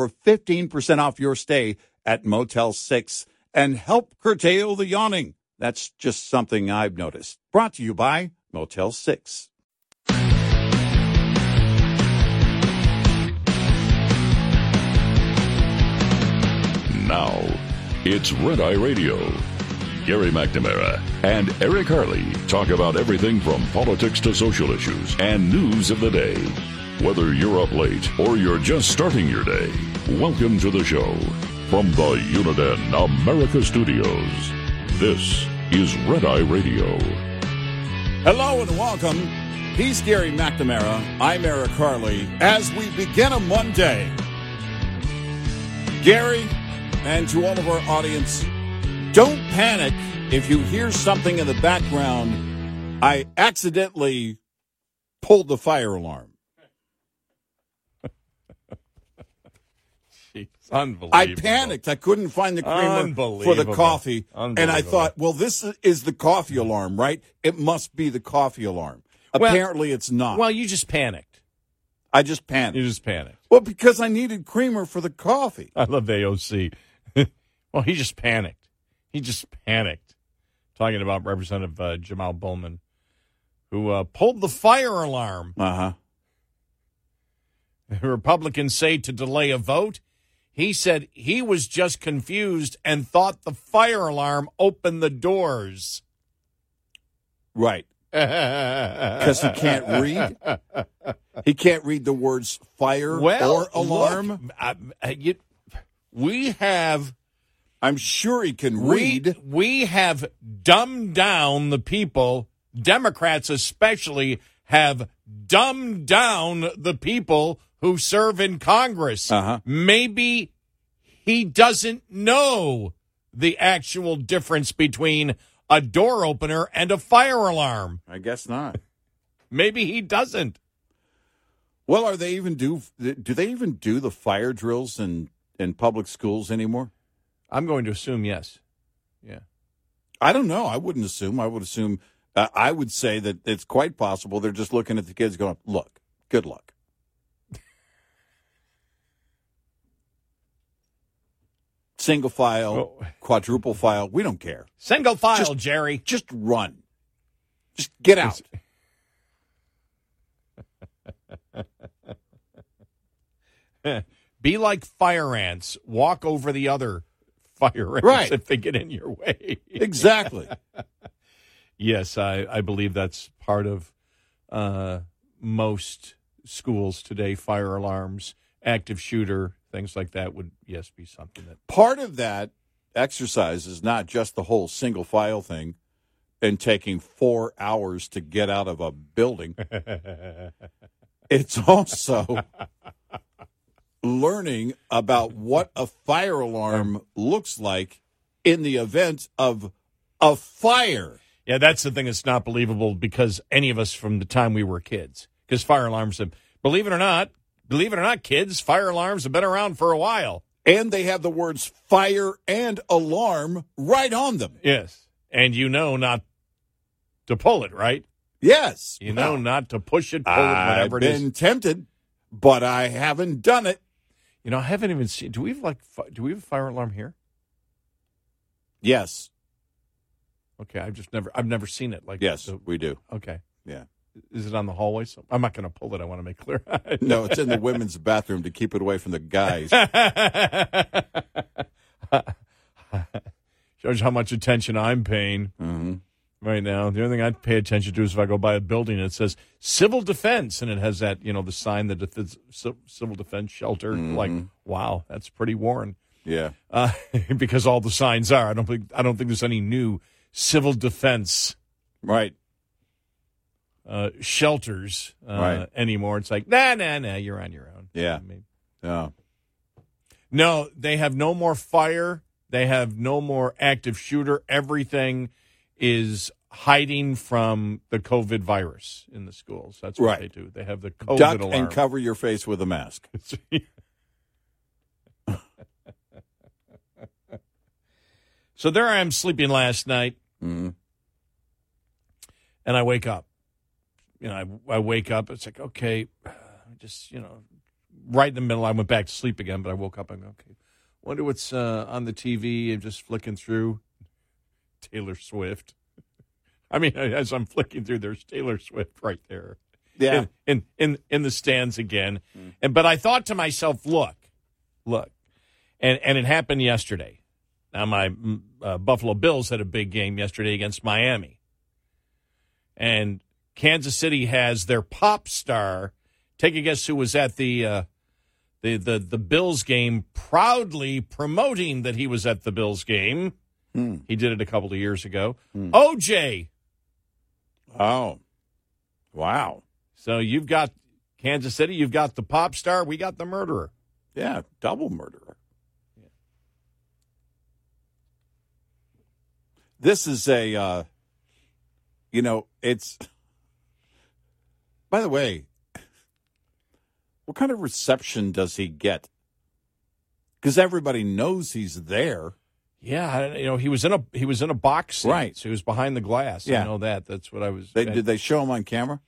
for 15% off your stay at Motel 6 and help curtail the yawning. That's just something I've noticed. Brought to you by Motel 6. Now, it's Red Eye Radio. Gary McNamara and Eric Harley talk about everything from politics to social issues and news of the day. Whether you're up late or you're just starting your day, welcome to the show. From the Uniden America Studios, this is Red Eye Radio. Hello and welcome. He's Gary McNamara. I'm Eric Harley. As we begin a Monday, Gary, and to all of our audience, don't panic if you hear something in the background. I accidentally pulled the fire alarm. Unbelievable. I panicked. I couldn't find the creamer for the coffee. And I thought, well, this is the coffee alarm, right? It must be the coffee alarm. Well- Apparently, it's not. Well, you just panicked. I just panicked. You just panicked. well, because I needed creamer for the coffee. I love AOC. well, he just panicked. He just panicked. Talking about Representative uh, Jamal Bowman, who uh, pulled the fire alarm. Uh huh. The Republicans say to delay a vote. He said he was just confused and thought the fire alarm opened the doors. Right. Because he can't read. He can't read the words fire well, or alarm. look, uh, you- we have I'm sure he can read. We, we have dumbed down the people. Democrats, especially, have dumbed down the people who serve in Congress. Uh-huh. Maybe he doesn't know the actual difference between a door opener and a fire alarm. I guess not. Maybe he doesn't. Well, are they even do? Do they even do the fire drills in in public schools anymore? I'm going to assume yes. Yeah. I don't know. I wouldn't assume. I would assume. Uh, I would say that it's quite possible they're just looking at the kids, going, "Look, good luck." Single file, Oh. quadruple file. We don't care. Single file, Just- Jerry. Just run. Just get out. Be like fire ants. Walk over the other fire ants Right. if they get in your way. Exactly. yes, I, I believe that's part of uh, most schools today. Fire alarms, active shooter, things like that would, yes, be something that. Part of that exercise is not just the whole single file thing and taking four hours to get out of a building. It's also learning about what a fire alarm looks like in the event of a fire. Yeah, that's the thing that's not believable because any of us from the time we were kids, because fire alarms have, believe it or not, believe it or not, kids, fire alarms have been around for a while. And they have the words fire and alarm right on them. Yes. And you know not to pull it, right? Yes. You know Well, not to push it, pull I've whatever it is. been tempted, but I haven't done it. You know, I haven't even seen. Do we have like? Do we have a fire alarm here? Yes. Okay, I've just never. I've never seen it. Like Yes, we do. okay. Yeah. Is it on the hallway? So I'm not going to pull it. I want to make clear. No, it's in the women's bathroom to keep it away from the guys. Shows how much attention I'm paying hmm right now. The only thing I pay attention to is if I go by a building and it says civil defense and it has that, you know, the sign that it's civil defense shelter. Like, wow, that's pretty worn. Yeah. Uh, because all the signs are. I don't think I don't think there's any new civil defense Right. Uh, shelters uh, Right. anymore. It's like, nah, nah, nah, you're on your own. Yeah. I mean, Yeah. no, they have no more fire. They have no more active shooter. Everything is hiding from the COVID virus in the schools. That's what Right. they do. They have the COVID Duck alarm. and cover your face with a mask. so there I am sleeping last night, hmm and I wake up. You know, I, I wake up. It's like, okay, just, you know, right in the middle. I went back to sleep again, but I woke up. I'm okay. Wonder what's uh, on the TV. I'm just flicking through Taylor Swift. I mean, as I'm flicking through, there's Taylor Swift right there. Yeah. in in in the stands again. And but I thought to myself, look, look, and and it happened yesterday. Now my mm, uh, Buffalo Bills had a big game yesterday against Miami, and Kansas City has their pop star. Take a guess who was at the uh, the the the Bills game, proudly promoting that he was at the Bills game. Hmm. He did it a couple of years ago. OJ. Oh. Wow. So you've got Kansas City, you've got the pop star, we got the murderer. Yeah. Double murderer. This is a, uh, you know, it's. By the way, what kind of reception does he get? Because everybody knows he's there. Yeah, you know he was in a he was in a box, seat, Right. So he was behind the glass. Yeah. I know that. That's what I was. They, did they show him on camera?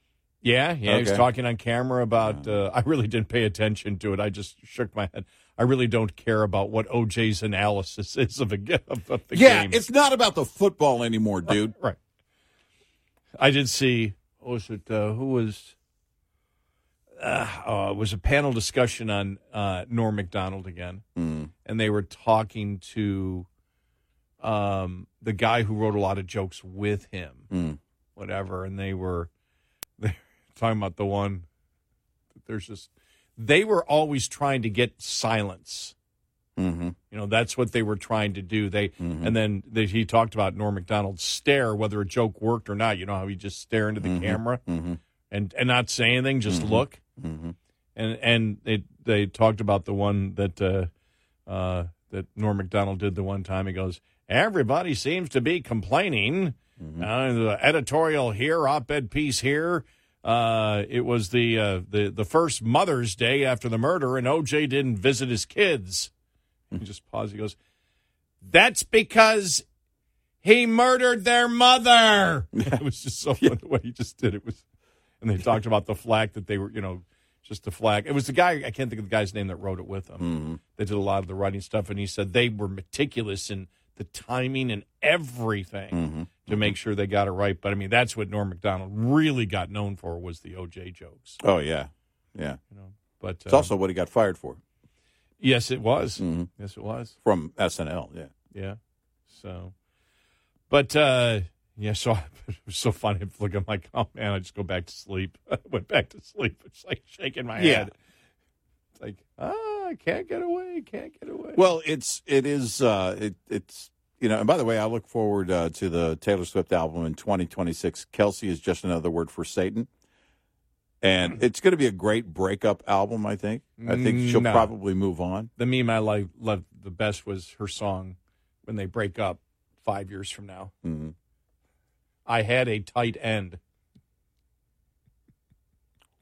yeah, yeah. He was talking on camera about. Uh, I really didn't pay attention to it. I just shook my head. I really don't care about what OJ's analysis is of a of, of the Yeah, game. it's not about the football anymore, dude. right. I did see. Was it? Uh, who was? Uh, oh, it was a panel discussion on uh, Norm Macdonald again. Mm. and they were talking to um, the guy who wrote a lot of jokes with him, Mm. whatever, and they were they were talking about the one. There's just they were always trying to get silence. Hmm You know, that's what they were trying to do. They and then they, he talked about Norm Macdonald's stare, whether a joke worked or not. You know how he just stare into the camera hmm and and not say anything, just look. hmm and and they they talked about the one that uh, uh, that Norm Macdonald did the one time. He goes, "Everybody seems to be complaining." Uh, the editorial here, op-ed piece here. Uh, it was the uh, the the first Mother's Day after the murder, and OJ didn't visit his kids. He just paused. He goes, "That's because." He murdered their mother. it was just so funny the way he just did it. Was, and they talked about the flag that they were, you know, just the flag. It was the guy I can't think of the guy's name that wrote it with them. They did a lot of the writing stuff, and he said they were meticulous in the timing and everything to make sure they got it right. But I mean, that's what Norm Macdonald really got known for was the OJ jokes. Oh yeah, yeah. You know, but It's uh, also what he got fired for yes, it was. Mhm. Yes, it was. from SNL. Yeah. Yeah. So, but uh yeah, so it was so funny. I'm looking like, oh man, I just go back to sleep. I went back to sleep. It's like shaking my Yeah. head. It's like, ah, I can't get away, can't get away. Well, it's it is uh, it it's you know. And by the way, I look forward uh, to the Taylor Swift album in 2026. Kelce is just another word for Satan, and it's going to be a great breakup album. I think. I think she'll No. probably move on. the meme I like loved the best was her song when they break up five years from now. hmm I had a tight end.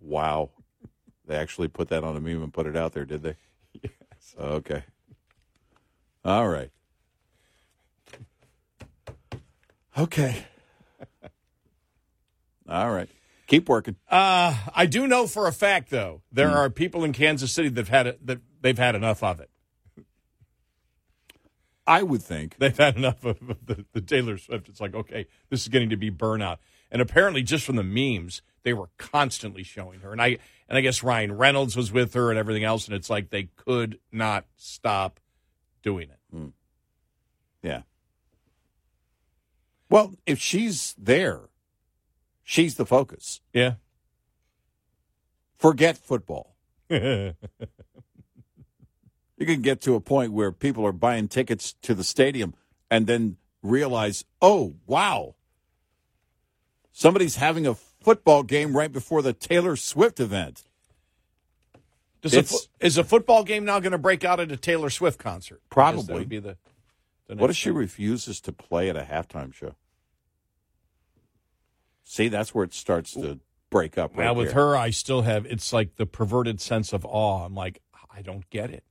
Wow, they actually put that on a meme and put it out there, did they? Yes. Okay. All right. Okay. All right. Keep working. Uh, I do know for a fact, though, there are people in Kansas City that've had it, that they've had enough of it. I would think. They've had enough of the, the Taylor Swift. It's like, okay, this is getting to be burnout. And apparently, just from the memes, they were constantly showing her. And I and I guess Ryan Reynolds was with her and everything else. And it's like they could not stop doing it. Yeah. Well, if she's there, she's the focus. Yeah. Forget football. You can get to a point where people are buying tickets to the stadium and then realize, oh, wow, somebody's having a football game right before the Taylor Swift event. Does a fo- is a football game now going to break out at a Taylor Swift concert? Probably. The. the What if she thing. refuses to play at a halftime show? See, that's where it starts to break up. Right Now with her, I still have it's like the perverted sense of awe. I'm like, I don't get it.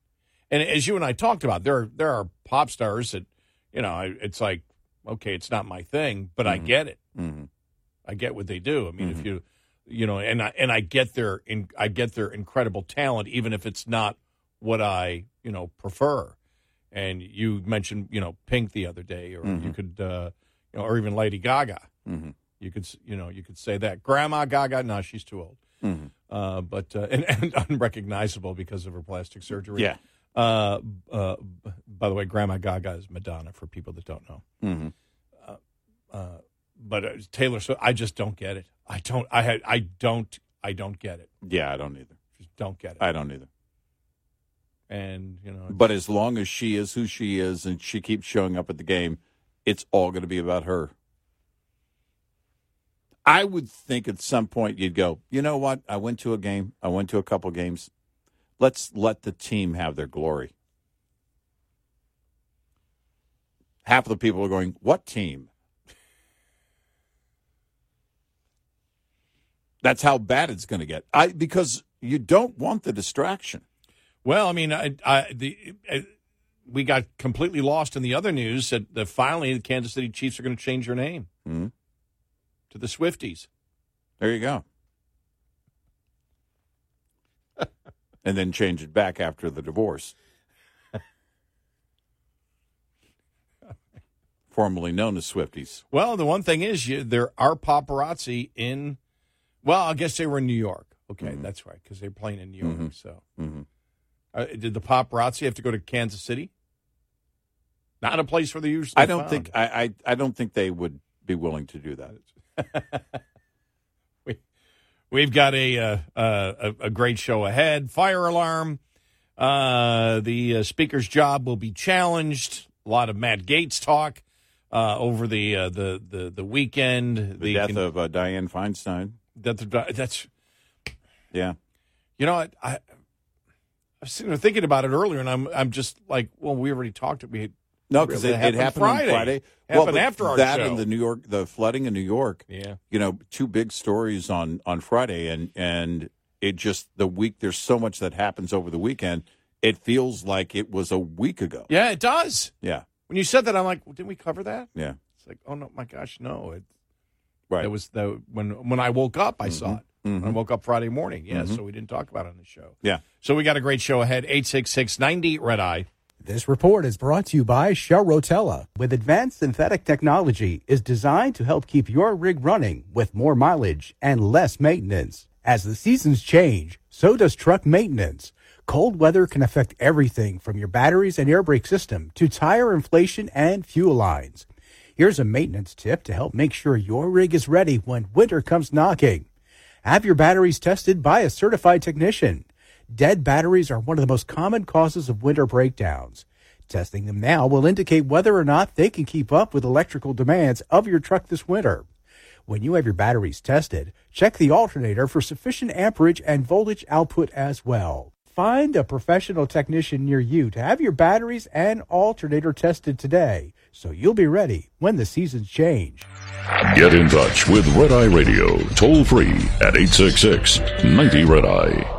And as you and I talked about, there are, there are pop stars that, you know, it's like, okay, it's not my thing, but I get it. Mhm. I get what they do. I mean, Mm-hmm. if you, you know, and I and I get their in, I get their incredible talent, even if it's not what I, you know, prefer. And you mentioned, you know, Pink the other day, or Mm-hmm. you could, uh, you know, or even Lady Gaga. You could, you know, you could say that Grandma Gaga. No, she's too old. Mhm. Uh, but uh, and, and unrecognizable because of her plastic surgery. Yeah. Uh, uh, by the way, Grandma Gaga is Madonna for people that don't know. Mhm. Uh, but uh, Taylor Swift, I just don't get it. I don't. I had. I don't. I don't get it. Yeah, I don't either. Just don't get it. I don't either. and you know, But as long as she is who she is and she keeps showing up at the game, it's all going to be about her. I would think at some point you'd go, you know what? I went to a game. I went to a couple games. Let's let the team have their glory. Half of the people are going, what team? That's how bad it's going to get. I because you don't want the distraction. well, I mean, I, I the. uh we got completely lost in the other news that, that finally the Kansas City Chiefs are going to change their name Mhm. To the Swifties. There you go. and then change it back after the divorce. Formerly known as Swifties. Well, the one thing is, you, there are paparazzi in. Well, I guess they were in New York. Okay, that's right, because they're playing in New York. So, Mhm. uh, did the paparazzi have to go to Kansas City? Not a place where they usually. I don't found. think I, I I don't think they would be willing to do that. we, we've got a, uh, uh, a a great show ahead. Fire alarm. Uh, the uh, speaker's job will be challenged. A lot of Matt Gaetz talk uh, over the, the the the weekend. The, death of uh, Dianne Feinstein. that the, that's Yeah. you know I, I I was sitting there thinking about it earlier, and I'm I'm just like, well, we already talked. We No, because Really, it, it it happened Friday. on Friday. Happened but after our that show. and the New York, the flooding in New York. yeah You know, two big stories on on Friday, and and it just the week. There's so much that happens over the weekend. It feels like it was a week ago. yeah it does. Yeah, When you said that, I'm like, well, didn't we cover that? yeah, It's like, oh no, my gosh, no. It, right. That was the when when I woke up, I saw it. Mhm. When I woke up Friday morning. Yeah, Mm-hmm. so we didn't talk about it on the show. yeah. So we got a great show ahead. 866-90 Red Eye. This report is brought to you by Shell Rotella. With advanced synthetic technology, is designed to help keep your rig running with more mileage and less maintenance. As the seasons change, so does truck maintenance. Cold weather can affect everything from your batteries and air brake system to tire inflation and fuel lines. Here's a maintenance tip to help make sure your rig is ready when winter comes knocking. Have your batteries tested by a certified technician. Dead batteries are one of the most common causes of winter breakdowns. Testing them now will indicate whether or not they can keep up with electrical demands of your truck this winter. When you have your batteries tested, check the alternator for sufficient amperage and voltage output as well. Find a professional technician near you to have your batteries and alternator tested today so you'll be ready when the seasons change. Get in touch with Red Eye Radio toll free at 866 90 Red Eye.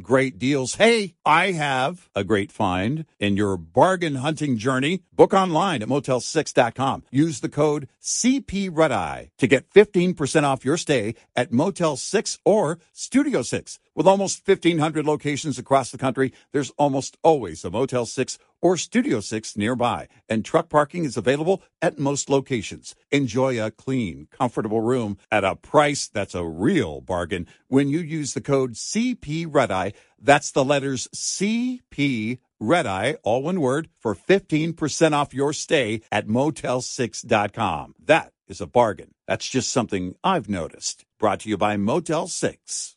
great deals. Hey, I have a great find in your bargain hunting journey. Book online at motel6.com. Use the code CPRedEye to get 15% off your stay at Motel 6 or Studio 6. With almost 1,500 locations across the country, there's almost always a Motel 6 or Studio 6 nearby, and truck parking is available at most locations. Enjoy a clean, comfortable room at a price that's a real bargain when you use the code CP Red Eye. That's the letters CP Red Eye, all one word, for 15% off your stay at motel6.com. That is a bargain. That's just something I've noticed. Brought to you by Motel 6.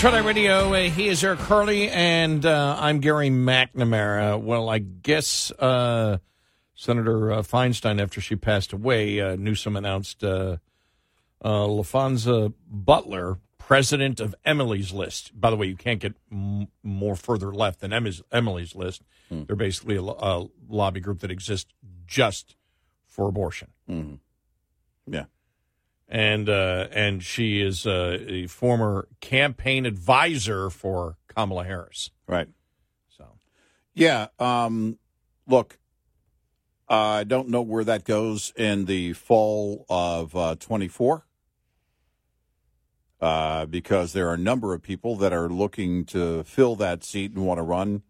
Red Radio. Uh, he is Eric Harley, and uh, I'm Gary McNamara. Well, I guess uh, Senator uh, Feinstein, after she passed away, uh, Newsom announced uh, Laphonza Butler, president of Emily's List. By the way, you can't get m- more further left than Emily's, Emily's List. Hmm. They're basically a, a lobby group that exists just for abortion. Yeah. And uh, and she is uh, a former campaign advisor for Kamala Harris. Right. So Yeah. Um, look, I don't know where that goes in the fall of uh, 24 uh, because there are a number of people that are looking to fill that seat and want to run.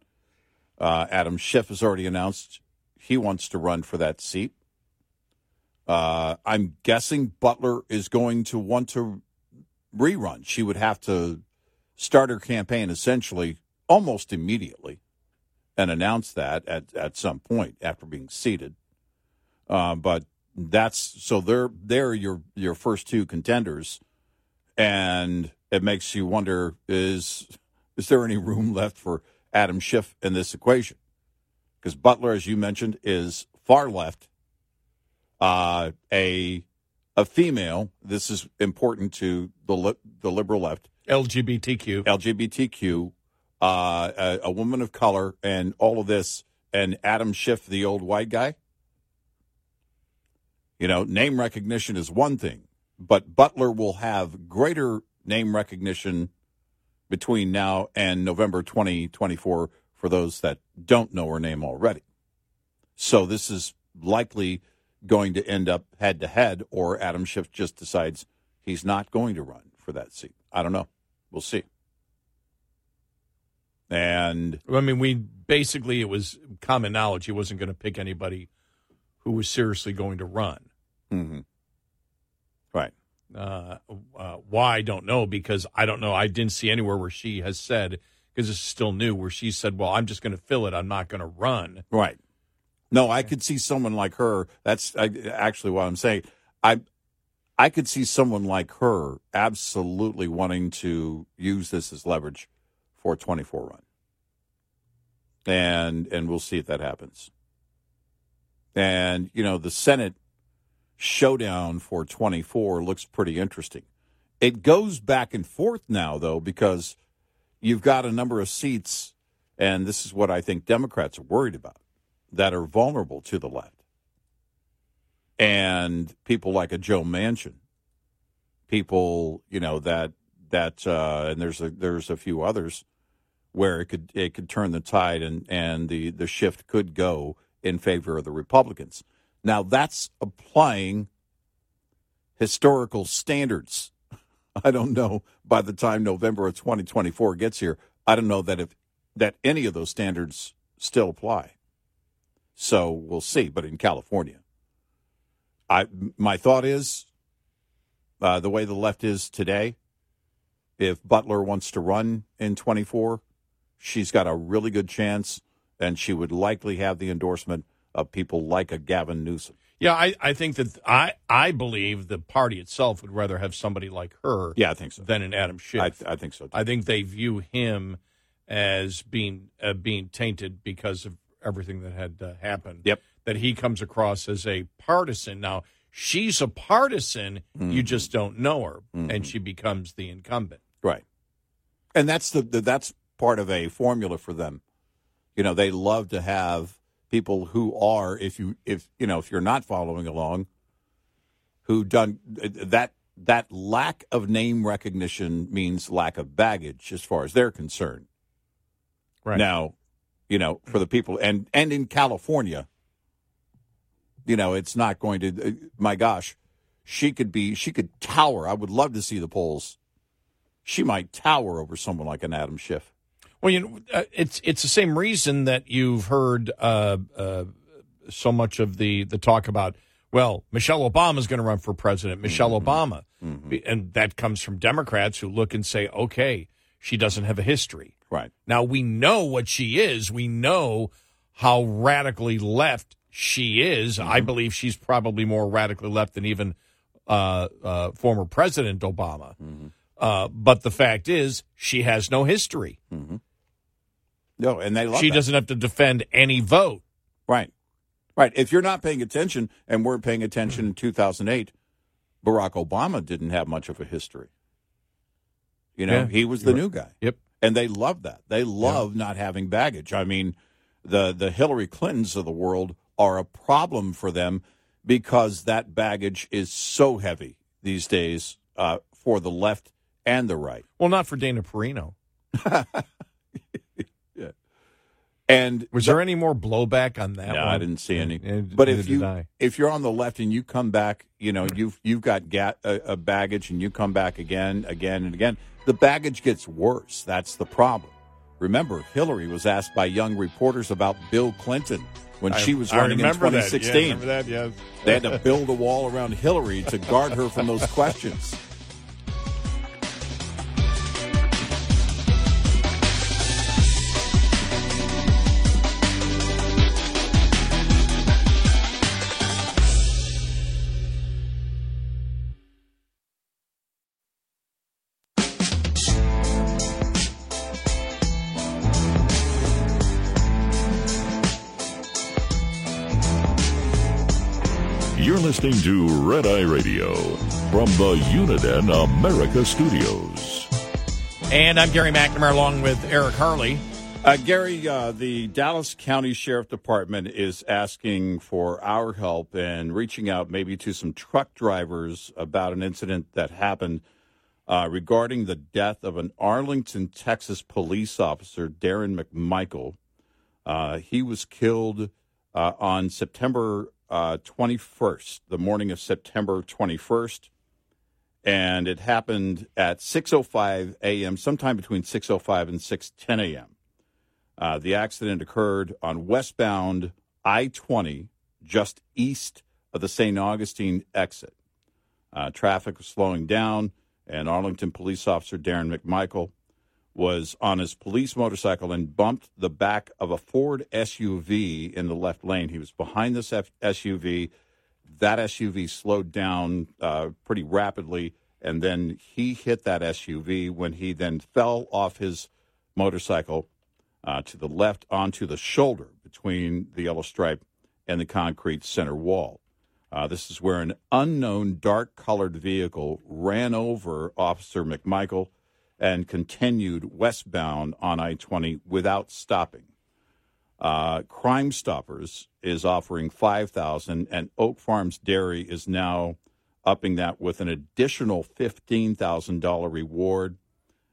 Uh, Adam Schiff has already announced he wants to run for that seat. Uh, I'm guessing Butler is going to want to rerun. She would have to start her campaign essentially almost immediately and announce that at, at some point after being seated. Uh, but that's so they're they're your your first two contenders, and it makes you wonder is is there any room left for Adam Schiff in this equation? Because Butler, as you mentioned, is far left, uh, a a female. This is important to the li- the liberal left. LGBTQ. LGBTQ, uh, a, a woman of color, and all of this, and Adam Schiff, the old white guy. You know, name recognition is one thing, but Butler will have greater name recognition between now and November 2024 for those that don't know her name already. So this is likely going to end up head to head, or Adam Schiff just decides he's not going to run for that seat. I don't know. We'll see. And I mean, we basically it was common knowledge he wasn't going to pick anybody who was seriously going to run. mhm. right, Uh, uh, why I don't know because I don't know. I didn't see anywhere where she has said because it's still new where she said, "Well, I'm just going to fill it. I'm not going to run." right. No, I could see someone like her. That's actually what I'm saying. I I could see someone like her absolutely wanting to use this as leverage for a 24 run. And and we'll see if that happens. And you know, the Senate showdown for 24 looks pretty interesting. It goes back and forth now though because you've got a number of seats and this is what I think Democrats are worried about that are vulnerable to the left. And people like a Joe Manchin, people, you know, that that uh, and there's a there's a few others where it could it could turn the tide and and the the shift could go in favor of the Republicans. Now that's applying historical standards. I don't know by the time November of 2024 gets here, I don't know that if that any of those standards still apply. So we'll see. But in California, I my thought is uh, the way the left is today if Butler wants to run in 24, she's got a really good chance, and she would likely have the endorsement of people like a Gavin Newsom. Yeah, I, I think that I I believe the party itself would rather have somebody like her Yeah, I think so. than an Adam Schiff. I, I think so. Too. I think they view him as being uh, being tainted because of everything that had uh, happened. Yep. That he comes across as a partisan. Now she's a partisan. Mm-hmm. You just don't know her, and she becomes the incumbent. Right. And that's the, the that's part of a formula for them. You know, they love to have people who are if you if you know if you're not following along who done that that lack of name recognition means lack of baggage as far as they're concerned. Right. Now, you know, for the people and and in California, you know, it's not going to uh, my gosh, she could be she could tower. I would love to see the polls. She might tower over someone like an Adam Schiff. Well, you know, uh, it's it's the same reason that you've heard uh, uh, so much of the the talk about. Well, Michelle Obama is going to run for president. Michelle Obama, and that comes from Democrats who look and say, "Okay, she doesn't have a history." Right. Now we know what she is. We know how radically left she is. I believe she's probably more radically left than even uh, uh, former President Obama. Uh, but the fact is, she has no history. No, and they love she that. doesn't have to defend any vote. Right. Right. If you're not paying attention and weren't paying attention in 2008, Barack Obama didn't have much of a history. You know, Yeah, he was the new guy. Yep. And they love that. They love not having baggage. I mean, the the Hillary Clintons of the world are a problem for them because that baggage is so heavy these days uh, for the left and the right. Well, not for Dana Perino. yeah. And Was there any more blowback on that No, one? I didn't see any. Yeah, but if you I. if you're on the left and you come back, you know you've you've got ga- a, a baggage and you come back again, again and again. The baggage gets worse. That's the problem. Remember, Hillary was asked by young reporters about Bill Clinton when she was I running in remember that. Yeah, 2016. remember that? Yes. They had to build a wall around Hillary to guard her from those questions. Listening to Red Eye Radio from the Uniden America Studios. And I'm Gary McNamara along with Eric Harley. Uh, Gary, uh, the Dallas County Sheriff Department is asking for our help and reaching out maybe to some truck drivers about an incident that happened uh, regarding the death of an Arlington, Texas police officer, Darren McMichael. Uh, he was killed uh, on September uh, 21st, the morning of September 21st and it happened at 6:05 a.m. sometime between 6:05 and 6:10 a.m. Uh, the accident occurred on westbound I-20, just east of the St. Augustine exit. Uh, traffic was slowing down, and Arlington police officer Darren McMichael was on his police motorcycle and bumped the back of a Ford SUV in the left lane. He was behind this F- SUV. That SUV slowed down uh, pretty rapidly, and then he hit that SUV when he then fell off his motorcycle uh, to the left onto the shoulder between the yellow stripe and the concrete center wall. Uh, this is where an unknown dark colored vehicle ran over Officer McMichael and continued westbound on I 20 without stopping. Uh, Crime Stoppers is offering 5000 and Oak Farms Dairy is now upping that with an additional $15,000 reward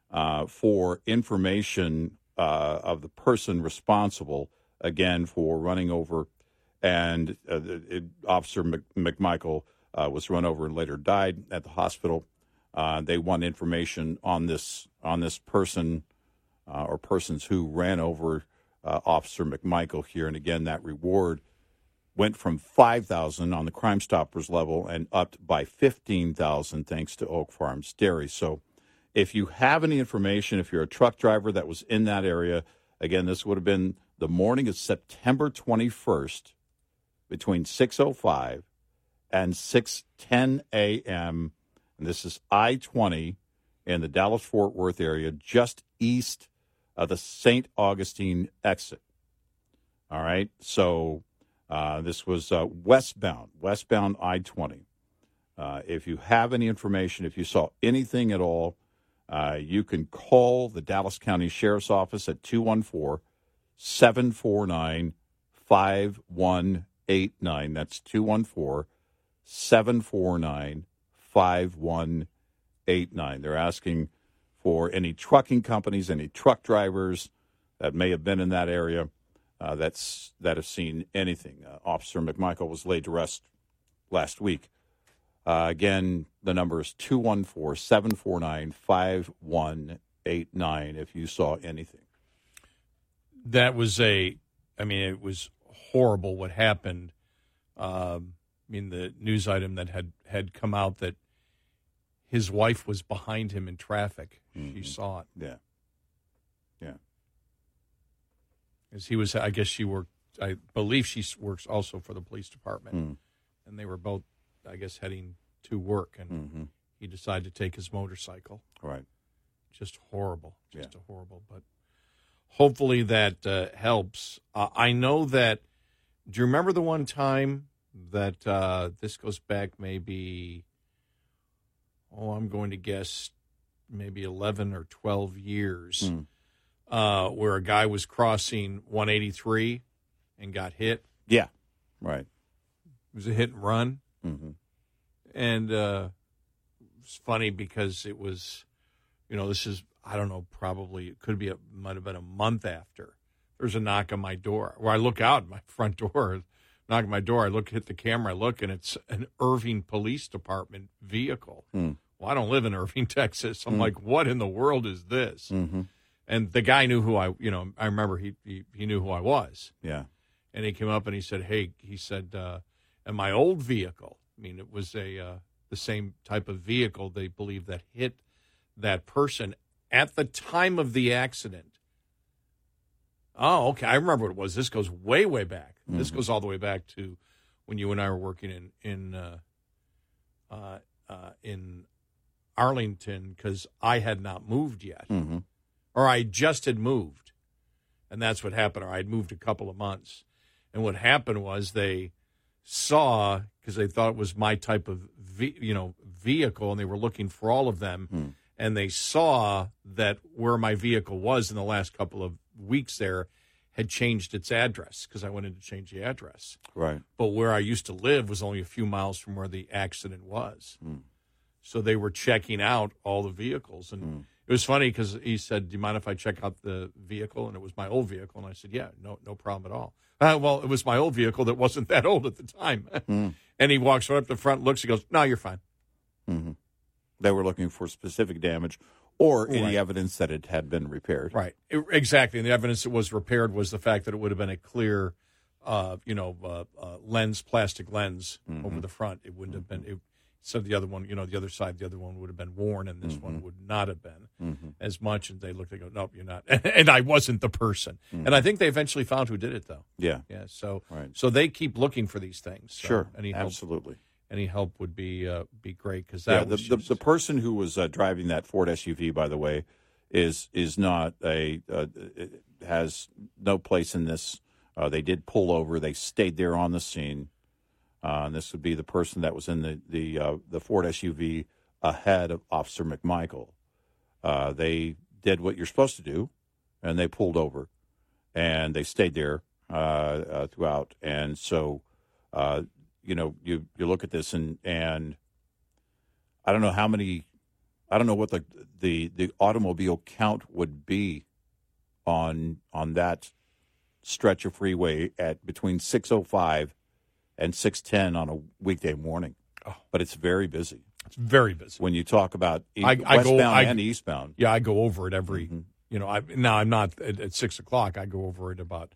uh, for information uh, of the person responsible, again, for running over. And uh, it, Officer Mc, McMichael uh, was run over and later died at the hospital. Uh, they want information on this on this person uh, or persons who ran over uh, Officer McMichael here. And again, that reward went from 5000 on the Crime Stoppers level and upped by 15000 thanks to Oak Farms Dairy. So if you have any information, if you're a truck driver that was in that area, again, this would have been the morning of September 21st between 6:05 and 6:10 a.m. And this is I-20 in the Dallas Fort Worth area, just east of the St. Augustine exit. All right, so uh, this was uh, westbound, westbound I-20. Uh, if you have any information, if you saw anything at all, uh, you can call the Dallas County Sheriff's Office at 214 749 5189. That's 214 749 5189. They're asking for any trucking companies, any truck drivers that may have been in that area uh, that's that have seen anything. Uh, Officer McMichael was laid to rest last week. Uh, again, the number is 214 749 5189 if you saw anything. That was a, I mean, it was horrible what happened. Um, I mean, the news item that had, had come out that his wife was behind him in traffic. She saw it. Yeah. Yeah. As he was, I guess she worked, I believe she works also for the police department. Mm. And they were both, I guess, heading to work. And Mm-hmm. he decided to take his motorcycle. Right. just horrible, just Yeah. a horrible. But hopefully that uh, helps. Uh, I know that. Do you remember the one time that uh, this goes back maybe? Oh, I'm going to guess maybe eleven or twelve years, Hmm. uh, where a guy was crossing 183 and got hit. Yeah. Right. It was a hit and run. Mm-hmm. and uh, it's funny because it was, you know, this is I don't know, probably it could be a might have been a month after. There's a knock on my door where I look out my front door, knock on my door. I look hit the camera, I look, and it's an Irving Police Department vehicle. Hmm. Well, I don't live in Irving, Texas. I'm like, what in the world is this? Mm-hmm. And the guy knew who I, you know, I remember he he, he knew who I was Yeah. and he came up and he said, "Hey," he said, uh, "and my old vehicle. I mean, it was a uh, the same type of vehicle they believe that hit that person at the time of the accident." Oh, okay. I remember what it was. This goes way, way back. This goes all the way back to when you and I were working in in uh, uh, uh, in Arlington because I had not moved yet Mm-hmm. or I just had moved. And that's what happened, or I'd moved a couple of months. And what happened was they saw, because they thought it was my type of, ve- you know, vehicle, and they were looking for all of them. And they saw that where my vehicle was in the last couple of weeks there had changed its address, because I wanted to change the address. Right. But where I used to live was only a few miles from where the accident was. Hmm. So they were checking out all the vehicles. And hmm. it was funny because he said, Do you mind if I check out the vehicle? And it was my old vehicle. And I said, Yeah, no, no problem at all. Uh, well, it was my old vehicle that wasn't that old at the time. Hmm. and he walks right up the front, looks, he goes, No, you're fine. Mm-hmm. They were looking for specific damage or any Right. evidence that it had been repaired. Right. It- exactly. And the evidence that was repaired was the fact that it would have been a clear, uh, you know, uh, uh, lens, plastic lens over the front. It wouldn't have been. It, so the other one, you know, the other side, the other one would have been worn, and this one would not have been as much. And they looked, they go, nope, you're not. and I wasn't the person. And I think they eventually found who did it, though. Yeah. Yeah. So, Right. so they keep looking for these things. So Sure. Any help, Absolutely. Any help would be uh, be great because Yeah, that the, was the, the person who was uh, driving that Ford SUV, by the way, is is not a uh, has no place in this. Uh, they did pull over. They stayed there on the scene. Uh, and this would be the person that was in the the uh, the Ford SUV ahead of Officer McMichael. Uh, they did what you're supposed to do, and they pulled over, and they stayed there uh, uh, throughout. And so, uh, you know, you you look at this and and I don't know how many. I don't know what the the the automobile count would be on on that stretch of freeway at between 605 and 610 on a weekday morning. Oh. But it's very busy. it's very busy. When you talk about e- I- I go- westbound I- and eastbound. Yeah, I go over it every. Mm-hmm. You know, I now I'm not at, at six o'clock. I go over it about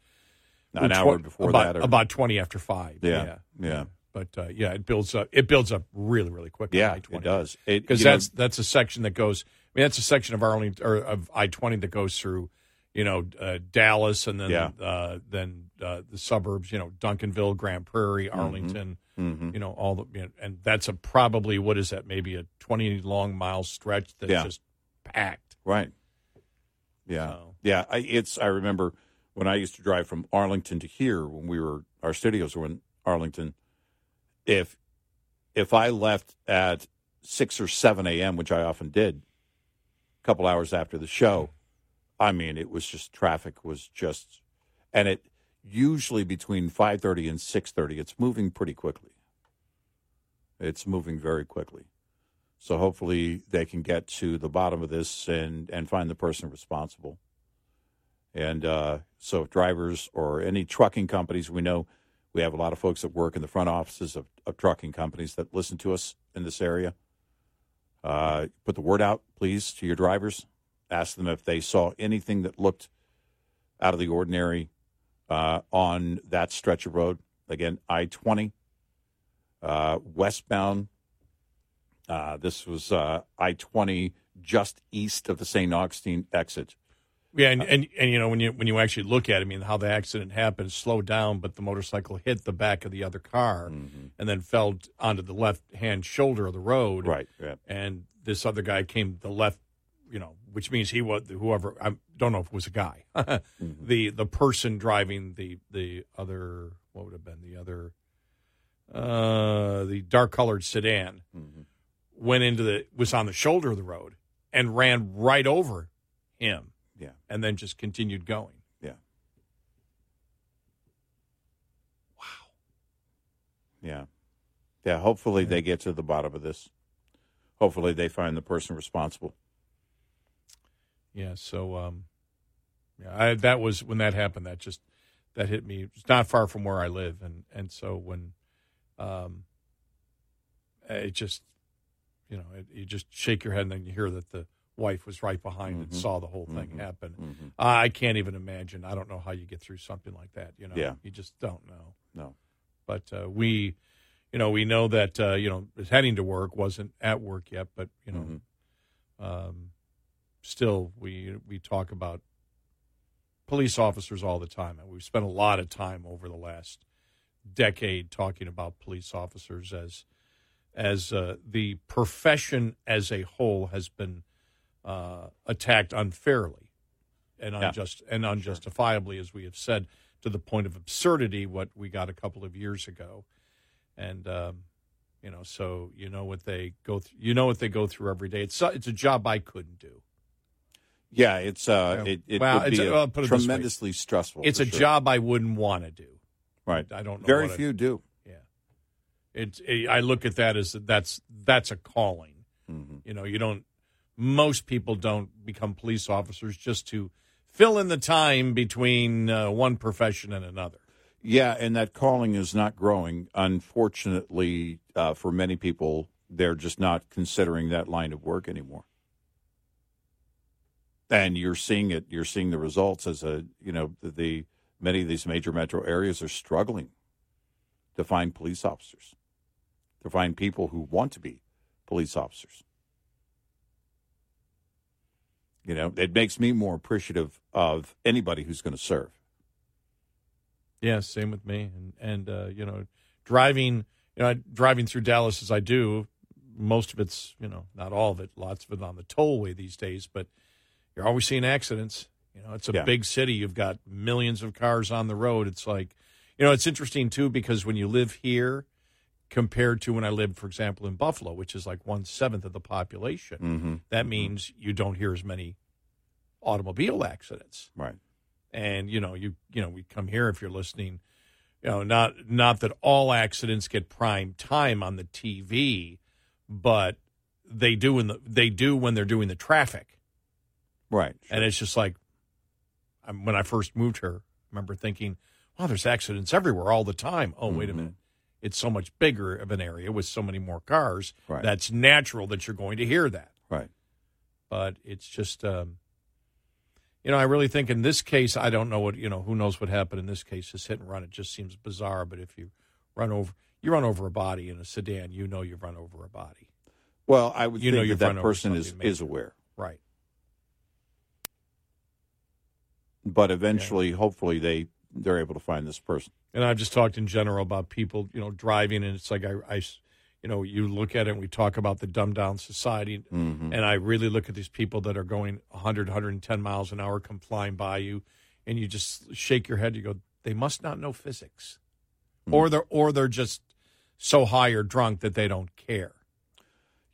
An tw- hour before about, that. Or, about twenty after five. Yeah, yeah. But uh, yeah, it builds up. It builds up really, really quickly. yeah, it does. Because you know, that's that's a section that goes I mean, that's a section of Arlington or of I twenty that goes through, you know, uh, Dallas and then Yeah. uh, then uh, the suburbs. You know, Duncanville, Grand Prairie, Arlington. Mhm. You know, all the you know, and that's a probably what is that? Maybe a twenty long mile stretch that's Yeah. just packed. Right. Yeah. So- Yeah. I, it's. I remember when I used to drive from Arlington to here when we were our studios were in Arlington. If if I left at six or seven a.m., which I often did, a couple hours after the show, I mean, it was just traffic was just, and it usually between five thirty and six thirty, it's moving pretty quickly. It's moving very quickly. So hopefully they can get to the bottom of this and, and find the person responsible. And uh, so if drivers or any trucking companies, we know we have a lot of folks that work in the front offices of, of trucking companies that listen to us in this area. Uh, put the word out, please, to your drivers. Ask them if they saw anything that looked out of the ordinary uh, on that stretch of road. Again, I 20, uh, westbound uh, this was uh, I 20 just east of the St. Augustine exit. Yeah, and, and and you know when you when you actually look at it, I mean how the accident happened, slowed down, but the motorcycle hit the back of the other car mm-hmm. and then fell onto the left hand shoulder of the road. Right. Yeah. And this other guy came the left, you know, which means he was whoever I don't know if it was a guy. Mm-hmm. The the person driving the the other what would have been the other uh the dark colored sedan mm-hmm. went into the was on the shoulder of the road and ran right over him Yeah. and then just continued going. Yeah. Wow. Yeah. Yeah. Hopefully they get to the bottom of this. Hopefully they find the person responsible. Yeah, so um yeah, I, that was when that happened that just that hit me. It's not far from where I live and and so when um it just you know, it, you just shake your head and then you hear that the wife was right behind and saw the whole thing happen. I can't even imagine. I don't know how you get through something like that, you know. Yeah. You just don't know. No. but uh, we, you know, we know that uh, you know is heading to work, wasn't at work yet, but you know, um, still we we talk about police officers all the time, and we've spent a lot of time over the last decade talking about police officers as as uh, the profession as a whole has been uh, attacked unfairly and Yeah. unjust and unjustifiably, as we have said, to the point of absurdity. What we got a couple of years ago, and um, you know, so you know what they go, th- you know what they go through every day. It's it's a job I couldn't do. Yeah. It's, uh, Yeah. it, it Well, would it's be a- a it tremendously stressful. It's a sure. job I wouldn't want to do. Right. I don't know. Very what I- few do. Yeah, it's. I look at that as that's that's a calling. Mm-hmm. You know, you don't. Most people don't become police officers just to fill in the time between uh, one profession and another. Yeah, and that calling is not growing. Unfortunately, uh, for many people, they're just not considering that line of work anymore. And you're seeing it. You're seeing the results as a you know the, the many of these major metro areas are struggling to find police officers, to find people who want to be police officers. You know, it makes me more appreciative of anybody who's going to serve. Yeah, same with me. And and uh, you know, driving, you know, driving through Dallas as I do, most of it's, you know, not all of it, lots of it on the tollway these days, but you're always seeing accidents. You know, it's a Yeah. big city. You've got millions of cars on the road. It's like, you know, it's interesting too because when you live here compared to when I lived, for example, in Buffalo, which is like one seventh of the population, Mm-hmm. that means you don't hear as many automobile accidents Right. and you know you you know we come here if you're listening you know not not that all accidents get prime time on the TV but they do in the they do when they're doing the traffic Right. and it's just like I'm, when I first moved here I remember thinking wow there's accidents everywhere all the time oh wait a Mhm. minute it's so much bigger of an area with so many more cars Right. that's natural that you're going to hear that Right. but it's just um, you know i really think in this case i don't know what you know who knows what happened in this case this hit and run it just seems bizarre but if you run over you run over a body in a sedan you know you've run over a body Well, I would You know that that person is, something is aware. Right. But eventually, hopefully, they they're able to find this person. And I've just talked in general about people, you know, driving, and it's like I, I you know, you look at it and we talk about the dumbed down society, Mm-hmm. and I really look at these people that are going 100, 110 miles an hour, come flying by you, and you just shake your head. You go, they must not know physics, Hmm. or they're or they're just so high or drunk that they don't care.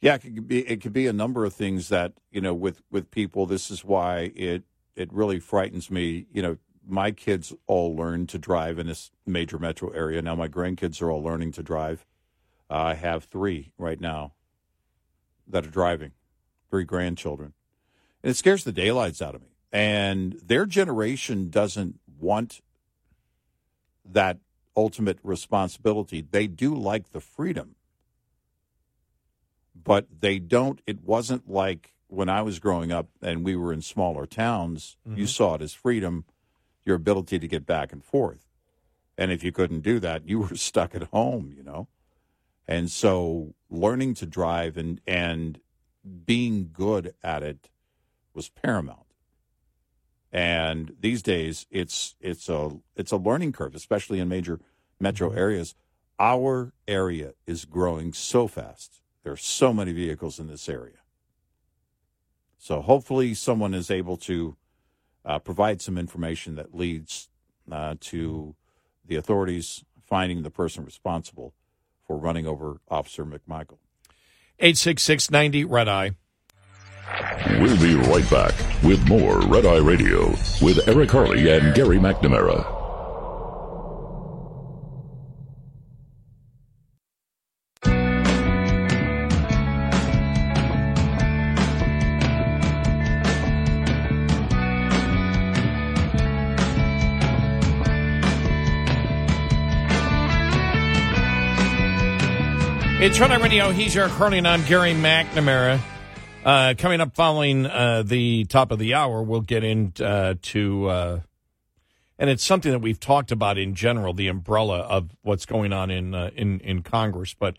Yeah, it could be it could be a number of things that you know with with people. This is why it it really frightens me. You know, my kids all learned to drive in this major metro area. Now my grandkids are all learning to drive. Uh, I have three right now that are driving, three grandchildren, and it scares the daylights out of me. And their generation doesn't want that ultimate responsibility. They do like the freedom but they don't. It wasn't like when I was growing up and we were in smaller towns, you saw it as freedom, your ability to get back and forth. And if you couldn't do that, you were stuck at home, you know? And so learning to drive and, and being good at it was paramount. And these days it's it's a it's a learning curve, especially in major metro mm-hmm. areas. Our area is growing so fast. There are so many vehicles in this area. So hopefully someone is able to uh, provide some information that leads uh, to the authorities finding the person responsible for running over Officer McMichael. 866 90 Red Eye. We'll be right back with more Red Eye Radio with Eric Harley and Gary McNamara. It's Radio. He's Eric Harley, and I'm Gary McNamara. Uh, coming up following uh, the top of the hour, we'll get into, uh, uh, and it's something that we've talked about in general, the umbrella of what's going on in uh, in in Congress, but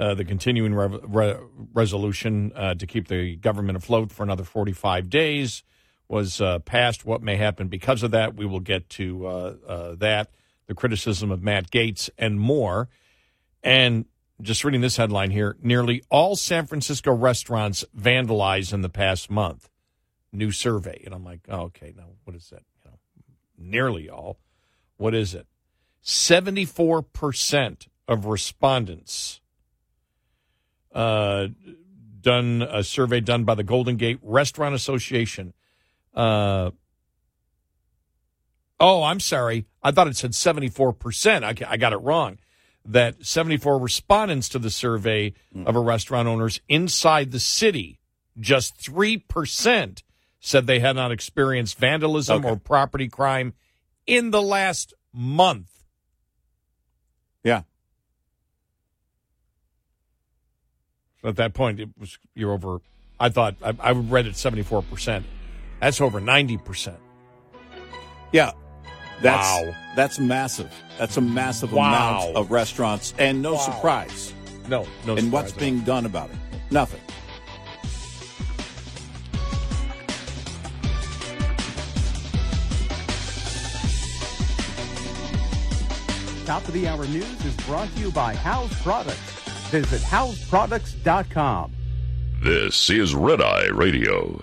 uh, the continuing re- re- resolution to keep the government afloat for another 45 days was passed. What may happen because of that, we will get to that, the criticism of Matt Gaetz, and more. And just reading this headline here nearly all San Francisco restaurants vandalized in the past month. New survey. And I'm like, oh, okay, now what is that? You know, nearly all. What is it? 74% of respondents uh, done a survey done by the Golden Gate Restaurant Association. Uh, oh, I'm sorry. I thought it said 74%. I, I got it wrong that 74 respondents to the survey of a restaurant owners inside the city, just 3% said they had not experienced vandalism Okay. or property crime in the last month. Yeah. So at that point, it was you're over. I thought I, I read it 74 percent. That's over 90 percent. Yeah. That's Wow. that's massive. That's a massive Wow. amount of restaurants and no Wow. surprise. No, no. and what's surprise at all. being done about it? Nothing. Top of the hour news is brought to you by House Products. Visit houseproducts.com. This is Red Eye Radio.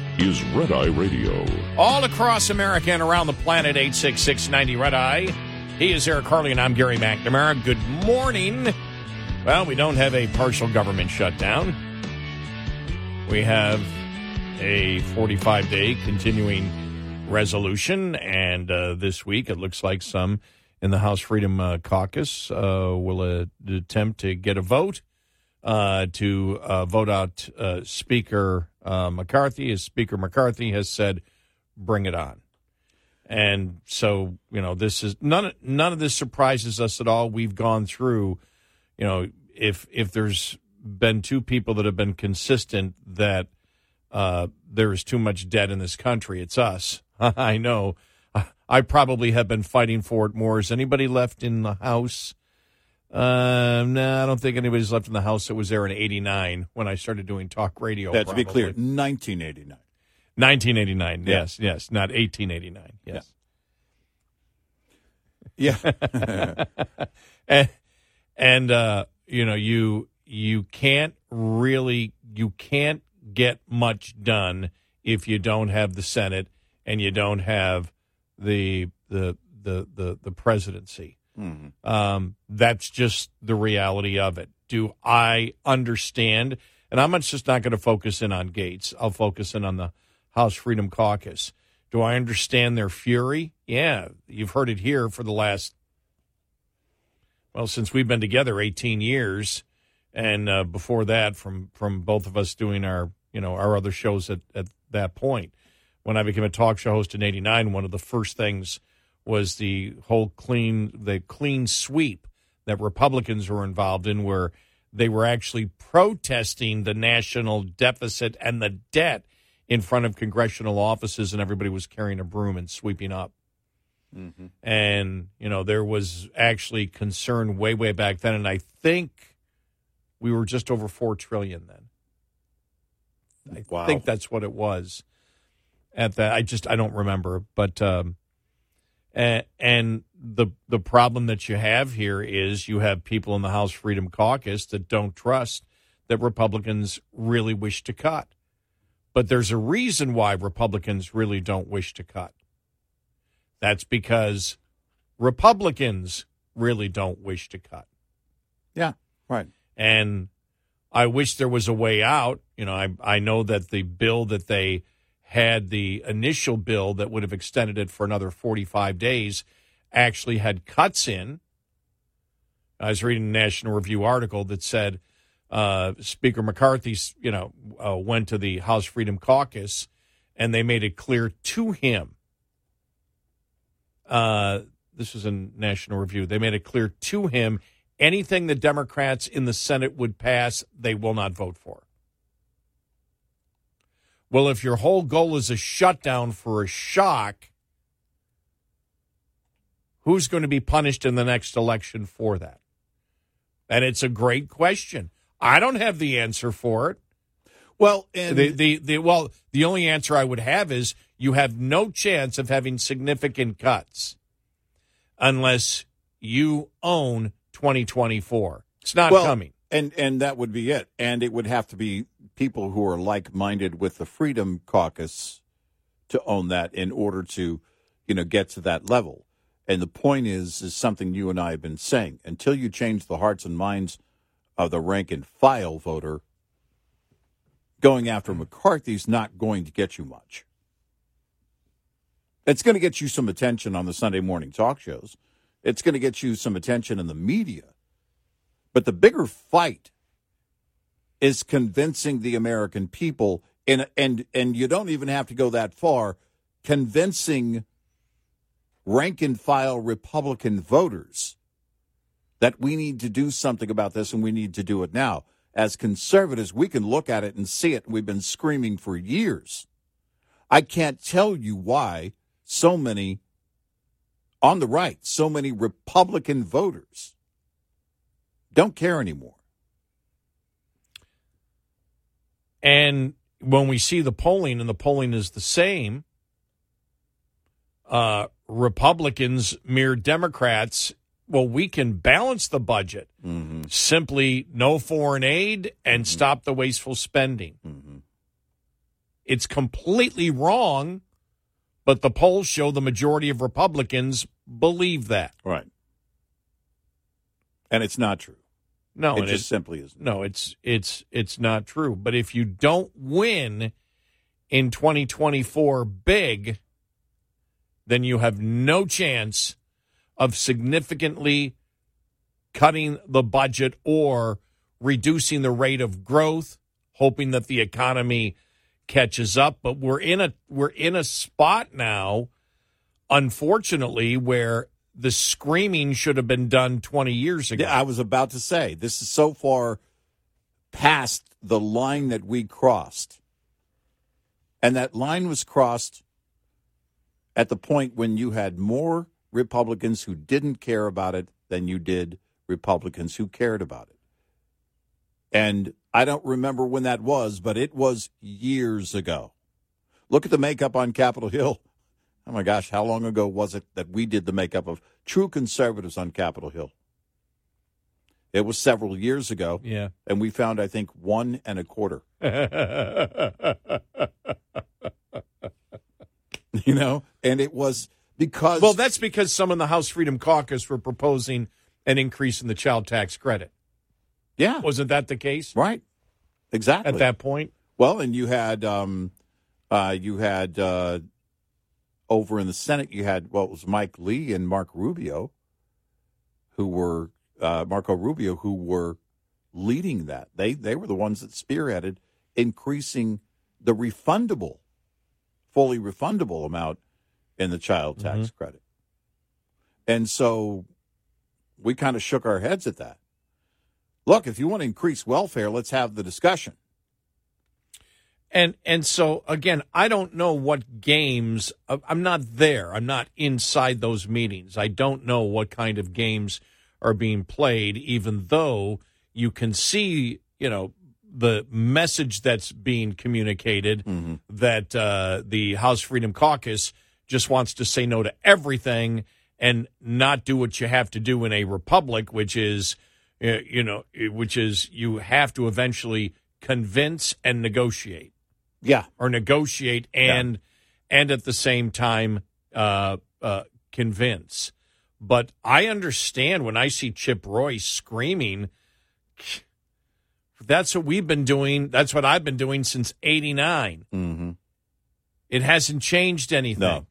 is Red Eye Radio. All across America and around the planet, 86690 Red Eye. He is Eric Harley, and I'm Gary McNamara. Good morning. Well, we don't have a partial government shutdown. We have a 45 day continuing resolution, and uh, this week it looks like some in the House Freedom uh, Caucus uh, will uh, attempt to get a vote uh, to uh, vote out Speaker McCarthy. As Speaker McCarthy has said, bring it on. And so, you know, this is none. None of this surprises us at all. We've gone through, you know, if if there's been two people that have been consistent that uh, there is too much debt in this country, it's us. I know. I probably have been fighting for it more. Is anybody left in the house? Uh, no, nah, I don't think anybody's left in the house that was there in '89 when I started doing talk radio. That to be clear, 1989. 1989. Yeah. Yes, yes, not 1889. Yes. Yeah. yeah. and and uh, you know you you can't really you can't get much done if you don't have the Senate and you don't have the the the the, the presidency. Mm-hmm. Um, that's just the reality of it. Do I understand? And I'm just not going to focus in on Gaetz. I'll focus in on the House Freedom Caucus. Do I understand their fury? Yeah, you've heard it here for the last, well, since we've been together 18 years, and uh, before that, from from both of us doing our you know our other shows at at that point. When I became a talk show host in '89, one of the first things was the whole clean the clean sweep that Republicans were involved in, where they were actually protesting the national deficit and the debt in front of congressional offices, and everybody was carrying a broom and sweeping up. Mm-hmm. And you know there was actually concern way way back then, and I think we were just over four trillion then. I wow. think that's what it was at that. I just I don't remember, but um, and, and the the problem that you have here is you have people in the House Freedom Caucus that don't trust that Republicans really wish to cut. But there's a reason why Republicans really don't wish to cut. That's because Republicans really don't wish to cut. Yeah, right. And I wish there was a way out. You know, I I know that the bill that they had the initial bill that would have extended it for another 45 days actually had cuts in. I was reading a National Review article that said uh, Speaker McCarthy, you know, uh, went to the House Freedom Caucus, and they made it clear to him. Uh, this was in National Review. They made it clear to him anything the Democrats in the Senate would pass, they will not vote for. Well, if your whole goal is a shutdown for a shock, who's going to be punished in the next election for that? And it's a great question. I don't have the answer for it. Well, and the, the, the well, the only answer I would have is you have no chance of having significant cuts unless you own 2024. It's not well, coming. And and that would be it. And it would have to be people who are like minded with the Freedom Caucus to own that in order to, you know, get to that level. And the point is, is something you and I have been saying. Until you change the hearts and minds of the rank and file voter, going after McCarthy's not going to get you much. It's going to get you some attention on the Sunday morning talk shows. It's going to get you some attention in the media. But the bigger fight is convincing the American people, and and and you don't even have to go that far, convincing rank and file Republican voters that we need to do something about this and we need to do it now. As conservatives, we can look at it and see it. We've been screaming for years. I can't tell you why so many on the right, so many Republican voters don't care anymore. And when we see the polling, and the polling is the same, uh, Republicans mere Democrats. Well, we can balance the budget. Mm-hmm. Simply no foreign aid and mm-hmm. stop the wasteful spending. Mm-hmm. it's completely wrong, but the polls show the majority of Republicans believe that. Right. And it's not true. No, it just simply isn't. no, it's it's it's not true. But if you don't win in 2024 big, then you have no chance of significantly cutting the budget or reducing the rate of growth, hoping that the economy catches up. But we're in a we're in a spot now, unfortunately, where the screaming should have been done 20 years ago. Yeah, I was about to say this is so far past the line that we crossed. And that line was crossed at the point when you had more Republicans who didn't care about it than you did Republicans who cared about it. And I don't remember when that was, but it was years ago. Look at the makeup on Capitol Hill. Oh my gosh, how long ago was it that we did the makeup of true conservatives on Capitol Hill? It was several years ago. Yeah. And we found, I think, one and a quarter. You know? And it was because. well, that's because some in the House Freedom Caucus were proposing an increase in the child tax credit. yeah, Wasn't that the case right. Exactly. at that point? Well, and you had um, uh, you had uh, over in the Senate, you had well, it was Mike Lee and Mark Rubio, who were uh, Marco Rubio, who were leading that. They they were the ones that spearheaded increasing the refundable, fully refundable amount in the child tax credit, and so we kind of shook our heads at that. Look, if you want to increase welfare, let's have the discussion. And and so again, I don't know what games. uh, I'm not there. I'm not inside those meetings. I don't know what kind of games are being played. Even though you can see, you know, the message that's being communicated that uh, the House Freedom Caucus just wants to say no to everything and not do what you have to do in a republic, which is, uh, you know, which is you have to eventually convince and negotiate Yeah, or negotiate and and at the same time uh, uh, convince. But I understand when I see Chip Roy screaming. That's what we've been doing. That's what I've been doing since '89. Mm-hmm. It hasn't changed anything. No.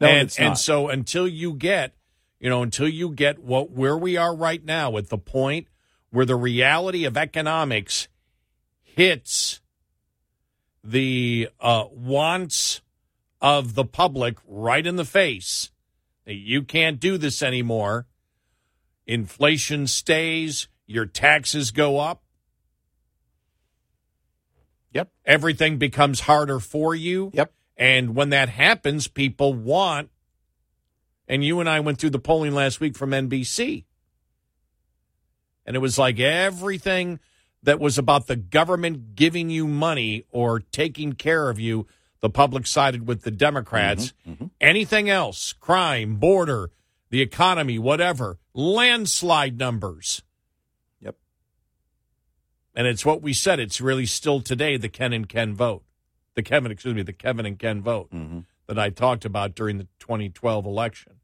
No, and and so until you get, you know, until you get what where we are right now at the point where the reality of economics hits the uh, wants of the public right in the face you can't do this anymore. Inflation stays, your taxes go up, Yep. everything becomes harder for you. Yep. And when that happens, people want, and you and I went through the polling last week from NBC. And it was like everything that was about the government giving you money or taking care of you, the public sided with the Democrats. Mm-hmm, mm-hmm. Anything else, crime, border, the economy, whatever, landslide numbers. Yep. And it's what we said. It's really still today the Ken and Ken vote. The Kevin, excuse me, the Kevin and Ken vote mm-hmm. that I talked about during the 2012 election.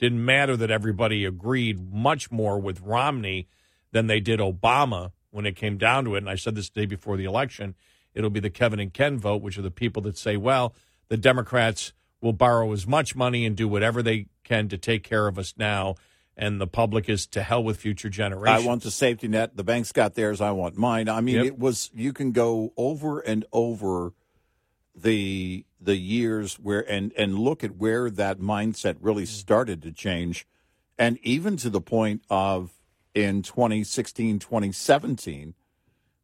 Didn't matter that everybody agreed much more with Romney than they did Obama when it came down to it. And I said this the day before the election. It'll be the Kevin and Ken vote, which are the people that say, well, the Democrats will borrow as much money and do whatever they can to take care of us now. And the public is to hell with future generations. I want the safety net. The bank's got theirs. I want mine. I mean, Yep. it was you can go over and over the the years where and and look at where that mindset really mm. started to change, and even to the point of in 2016, 2017,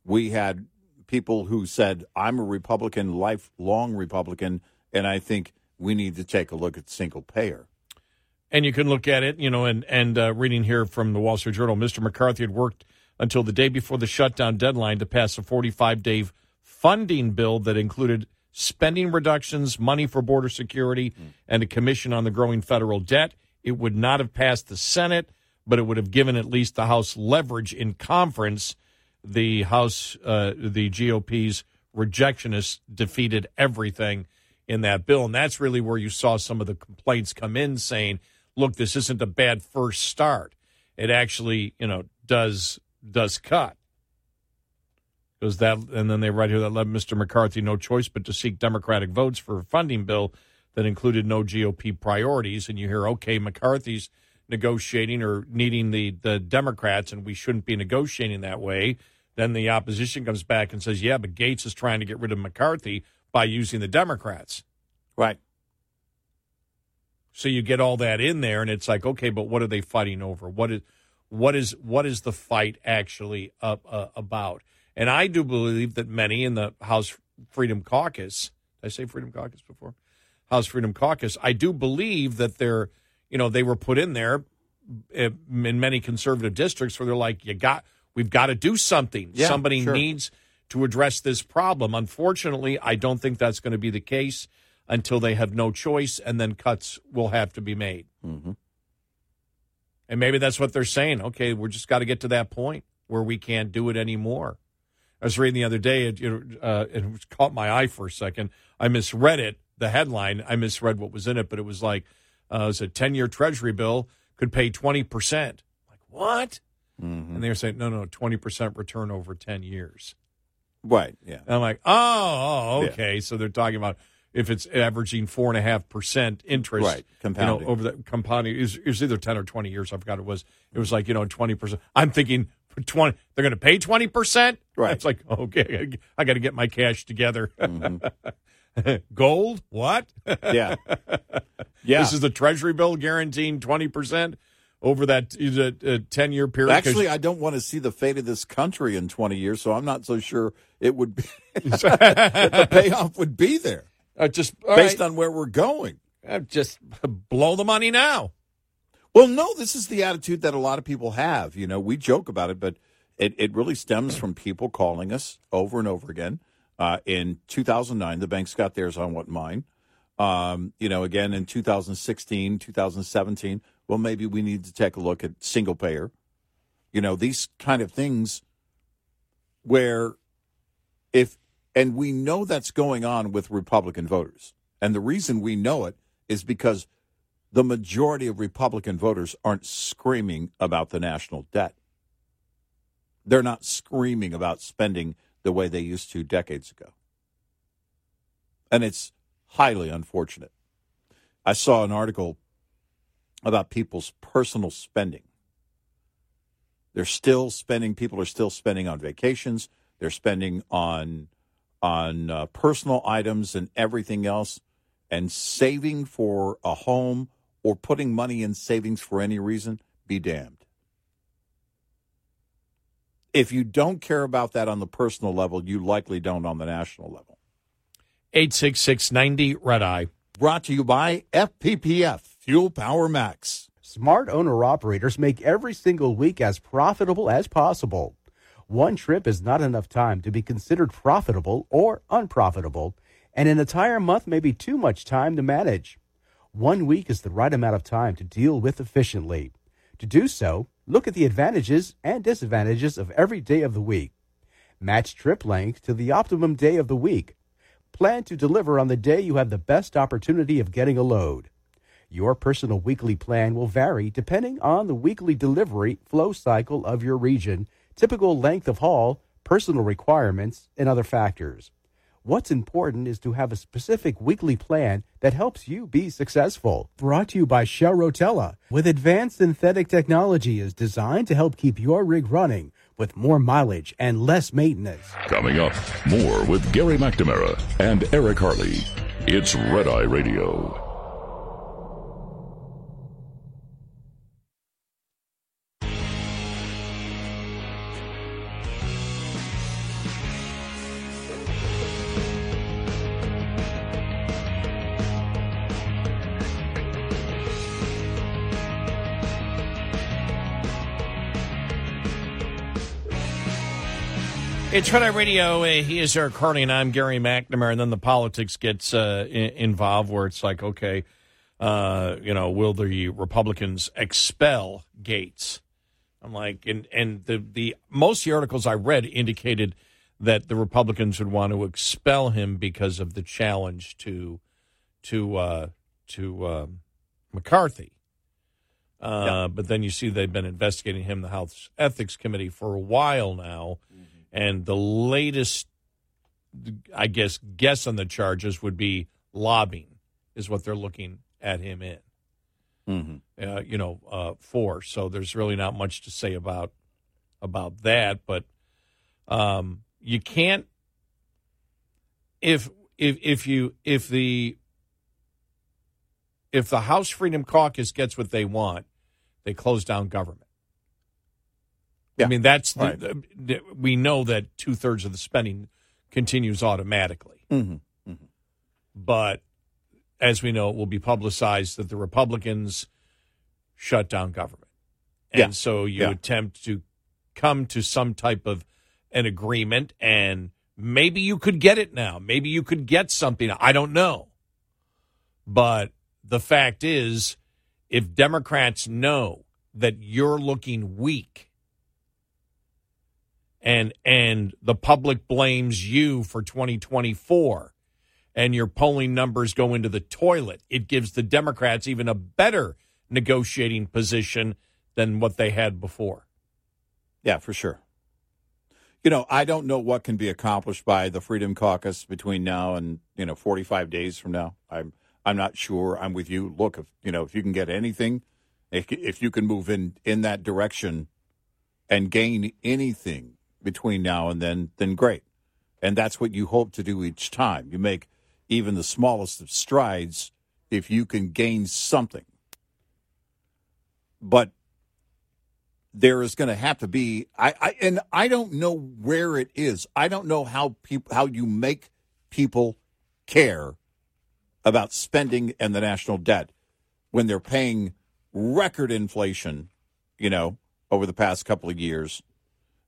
we had people who said, "I'm a Republican, lifelong Republican, and I think we need to take a look at single payer." and you can look at it, you know, and and uh, reading here from the Wall Street Journal, Mr. McCarthy had worked until the day before the shutdown deadline to pass a 45 day funding bill that included spending reductions, money for border security, and a commission on the growing federal debt. It would not have passed the Senate, but it would have given at least the House leverage in conference. The House, uh, the GOP's rejectionists defeated everything in that bill. And that's really where you saw some of the complaints come in saying, look, this isn't a bad first start. It actually, you know, does does cut. Because that and then they write here that left Mr. McCarthy no choice but to seek Democratic votes for a funding bill that included no GOP priorities. And you hear, okay, McCarthy's negotiating or needing the, the Democrats, and we shouldn't be negotiating that way. Then the opposition comes back and says, yeah, but Gaetz is trying to get rid of McCarthy by using the Democrats. Right. So you get all that in there, and it's like, okay, but what are they fighting over? What is what is what is the fight actually uh, uh, about? And I do believe that many in the House Freedom Caucus, did I say Freedom Caucus before? House Freedom Caucus, I do believe that they're, you know, they were put in there eh, in many conservative districts where they're like, you got, we've got to do something. Yeah, Somebody sure. needs to address this problem. Unfortunately, I don't think that's going to be the case until they have no choice, and then cuts will have to be made. Mm-hmm. And maybe that's what they're saying. Okay, we're just got to get to that point where we can't do it anymore. I was reading the other day, it, it, uh, it caught my eye for a second. I misread it, the headline. I misread what was in it, but it was like, uh, a 10 year Treasury bill could pay 20%. Like, what? Mm-hmm. And they were saying, no, no, 20% return over 10 years. Right. Yeah. And I'm like, oh, oh, okay. So they're talking about if it's averaging four and a half percent interest, Right, compounding. you know, over the compounding. It was, it was either ten or twenty years. I forgot it was. It was like you know twenty percent. I'm thinking for twenty, they're going to pay twenty percent. Right. It's like okay, I got to get my cash together. Mm-hmm. Gold? What? Yeah. Yeah. This is the Treasury bill guaranteeing twenty percent over that ten year period. Actually, I don't want to see the fate of this country in 20 years, so I'm not so sure it would be the payoff would be there uh, just based right, on where we're going. uh, just blow the money now. Well, no, this is the attitude that a lot of people have. You know, we joke about it, but it, it really stems from people calling us over and over again. Uh, in 2009, the banks got theirs on what mine. Um, you know, again in 2016, 2017, well, maybe we need to take a look at single payer. You know, these kind of things where if, and we know that's going on with Republican voters. And the reason we know it is because the majority of Republican voters aren't screaming about the national debt. They're not screaming about spending the way they used to decades ago. And it's highly unfortunate. I saw an article about people's personal spending. They're still spending, people are still spending on vacations, they're spending on on uh, personal items and everything else and saving for a home or putting money in savings for any reason, be damned. If you don't care about that on the personal level, you likely don't on the national level. Eight six six ninety red eye. Brought to you by FPPF, Fuel Power Max. Smart owner operators make every single week as profitable as possible. One trip is not enough time to be considered profitable or unprofitable, and an entire month may be too much time to manage. One week is the right amount of time to deal with efficiently. To do so, look at the advantages and disadvantages of every day of the week. Match trip length to the optimum day of the week. Plan to deliver on the day you have the best opportunity of getting a load. Your personal weekly plan will vary depending on the weekly delivery flow cycle of your region, typical length of haul, personal requirements, and other factors. What's important is to have a specific weekly plan that helps you be successful. Brought to you by Shell Rotella, with advanced synthetic technology is designed to help keep your rig running with more mileage and less maintenance. Coming up, more with Gary McNamara and Eric Harley. It's Red Eye Radio. It's Red Eye Radio. Uh, he is Eric Harley, and I'm Gary McNamara. And then the politics gets uh, in- involved, where it's like, okay, uh, you know, will the Republicans expel Gaetz? I'm like, and and the the most of the articles I read indicated that the Republicans would want to expel him because of the challenge to to uh, to um, McCarthy. Uh, Yeah. But then you see they've been investigating him, the House Ethics Committee, for a while now, and the latest, I guess, guess on the charges would be lobbying, is what they're looking at him in. Mm-hmm. Uh, you know, uh, for so there's really not much to say about about that, but um, you can't if if if you if the if the House Freedom Caucus gets what they want, they close down government. Yeah. I mean, that's the, Right. the- the- we know that two thirds of the spending continues automatically, Mm-hmm. but as we know, it will be publicized that the Republicans shut down government, and Yeah. so you Yeah. attempt to come to some type of an agreement, and maybe you could get it now. Maybe you could get something. I don't know, but the fact is, if Democrats know that you're looking weak and and the public blames you for 2024 and your polling numbers go into the toilet, it gives the Democrats even a better negotiating position than what they had before. Yeah, for sure. You know, I don't know what can be accomplished by the Freedom Caucus between now and you know 45 days from now. I'm I'm not sure. I'm with you. Look, if you know if you can get anything, if if you can move in in that direction and gain anything between now and then, then great. And that's what you hope to do each time. You make even the smallest of strides if you can gain something. But there is going to have to be I, I and I don't know where it is. I don't know how people how you make people care about spending and the national debt when they're paying record inflation, you know, over the past couple of years.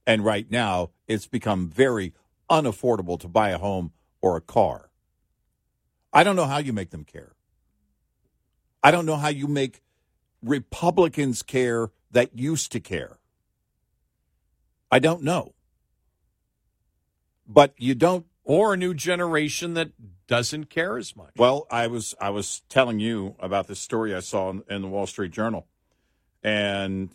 And right now, it's become very unaffordable to buy a home or a car. I don't know how you make them care. I don't know how you make Republicans care that used to care. I don't know. But you don't Or a new generation that doesn't care as much. well, I was I was telling you about this story I saw in, in the Wall Street Journal, and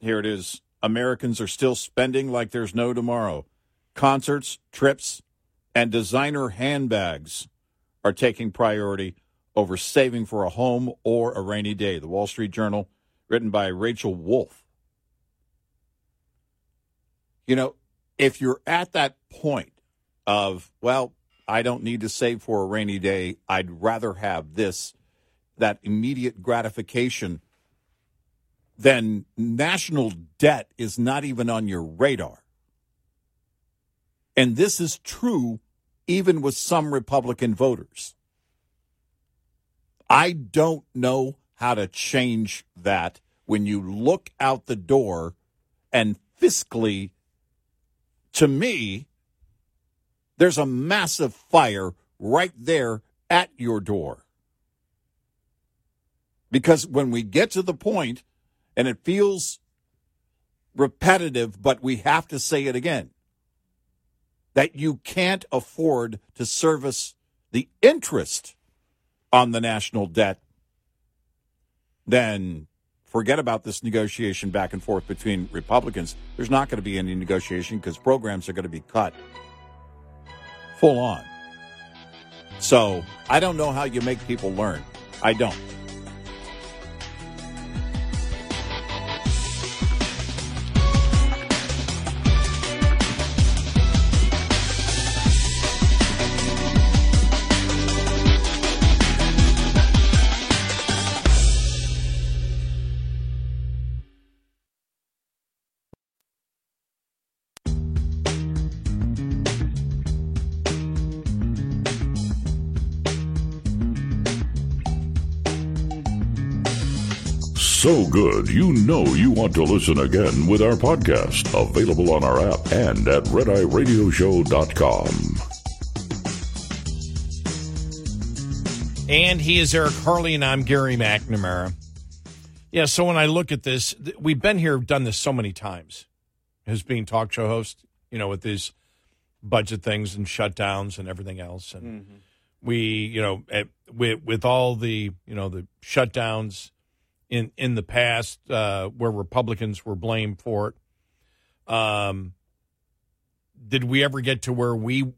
here it is: Americans are still spending like there's no tomorrow. Concerts, trips, and designer handbags are taking priority over saving for a home or a rainy day. The Wall Street Journal, written by Rachel Wolfe. You know, if you're at that point of, well, I don't need to save for a rainy day, I'd rather have this, that immediate gratification, then national debt is not even on your radar. And this is true even with some Republican voters. I don't know how to change that when you look out the door and fiscally, to me, there's a massive fire right there at your door. Because when we get to the point, and it feels repetitive, but we have to say it again, that you can't afford to service the interest on the national debt, then forget about this negotiation back and forth between Republicans. There's not going to be any negotiation because programs are going to be cut full on. So I don't know how you make people learn. I don't. Good, you know you want to listen again with our podcast, available on our app and at redeyeradioshow.com. And he is Eric Harley, and I'm Gary McNamara. Yeah, so when I look at this, we've been here, done this so many times as being talk show host, you know, with these budget things and shutdowns and everything else. And mm-hmm. we, you know, at, with with all the you know the shutdowns in in the past uh, where Republicans were blamed for it. Um, did we ever get to where we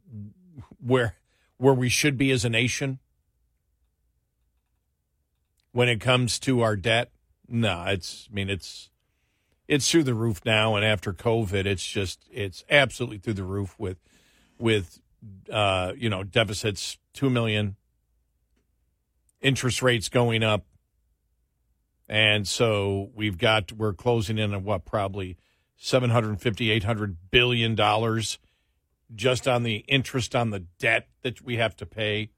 where where we should be as a nation when it comes to our debt? No, it's I mean it's it's through the roof now and after COVID it's just it's absolutely through the roof with with uh, you know deficits 2 million interest rates going up and so we've got we're closing in on what probably 750 800 billion dollars just on the interest on the debt that we have to pay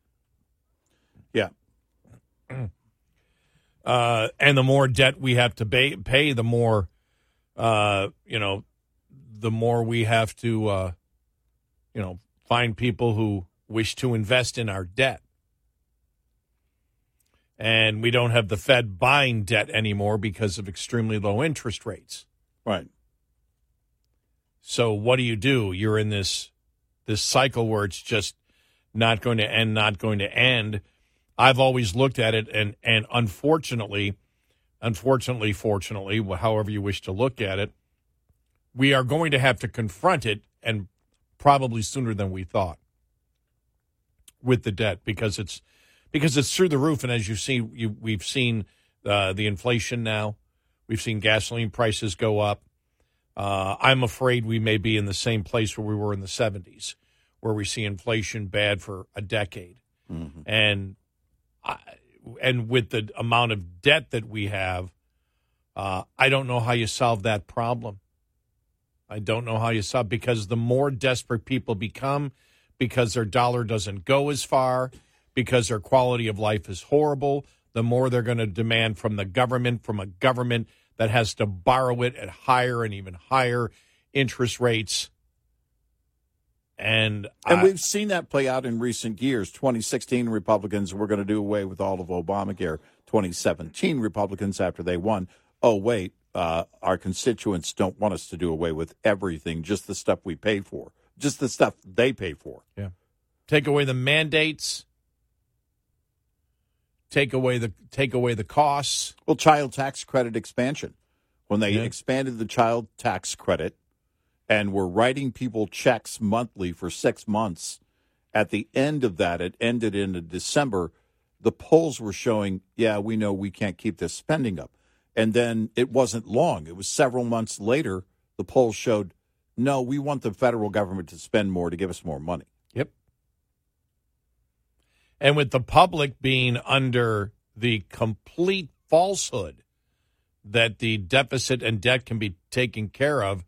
Yeah. uh, and the more debt we have to pay, pay the more, uh, you know, the more we have to, uh, you know, find people who wish to invest in our debt. And we don't have the Fed buying debt anymore because of extremely low interest rates. Right. So what do you do? You're in this this cycle where it's just not going to end, not going to end. I've always looked at it, and and unfortunately, unfortunately, fortunately, however you wish to look at it, we are going to have to confront it, and probably sooner than we thought with the debt because it's because it's through the roof, and as you see, you, we've seen uh, the inflation now. We've seen gasoline prices go up. Uh, I'm afraid we may be in the same place where we were in the 70s, where we see inflation bad for a decade. And I, and with the amount of debt that we have, uh, I don't know how you solve that problem. I don't know how you solve because the more desperate people become, because their dollar doesn't go as far, because their quality of life is horrible, the more they're going to demand from the government, from a government that has to borrow it at higher and even higher interest rates. And, And I- we've seen that play out in recent years. 2016 Republicans were going to do away with all of Obamacare. 2017 Republicans, after they won, oh, wait, uh, our constituents don't want us to do away with everything, just the stuff we pay for, just the stuff they pay for. Yeah. Take away the mandates. Take away the take away the costs. Well, child tax credit expansion. When they Yeah. expanded the child tax credit and were writing people checks monthly for six months, at the end of that, it ended in December. The polls were showing, yeah, we know we can't keep this spending up. And then it wasn't long. It was several months later, the polls showed, no, we want the federal government to spend more to give us more money. And with the public being under the complete falsehood that the deficit and debt can be taken care of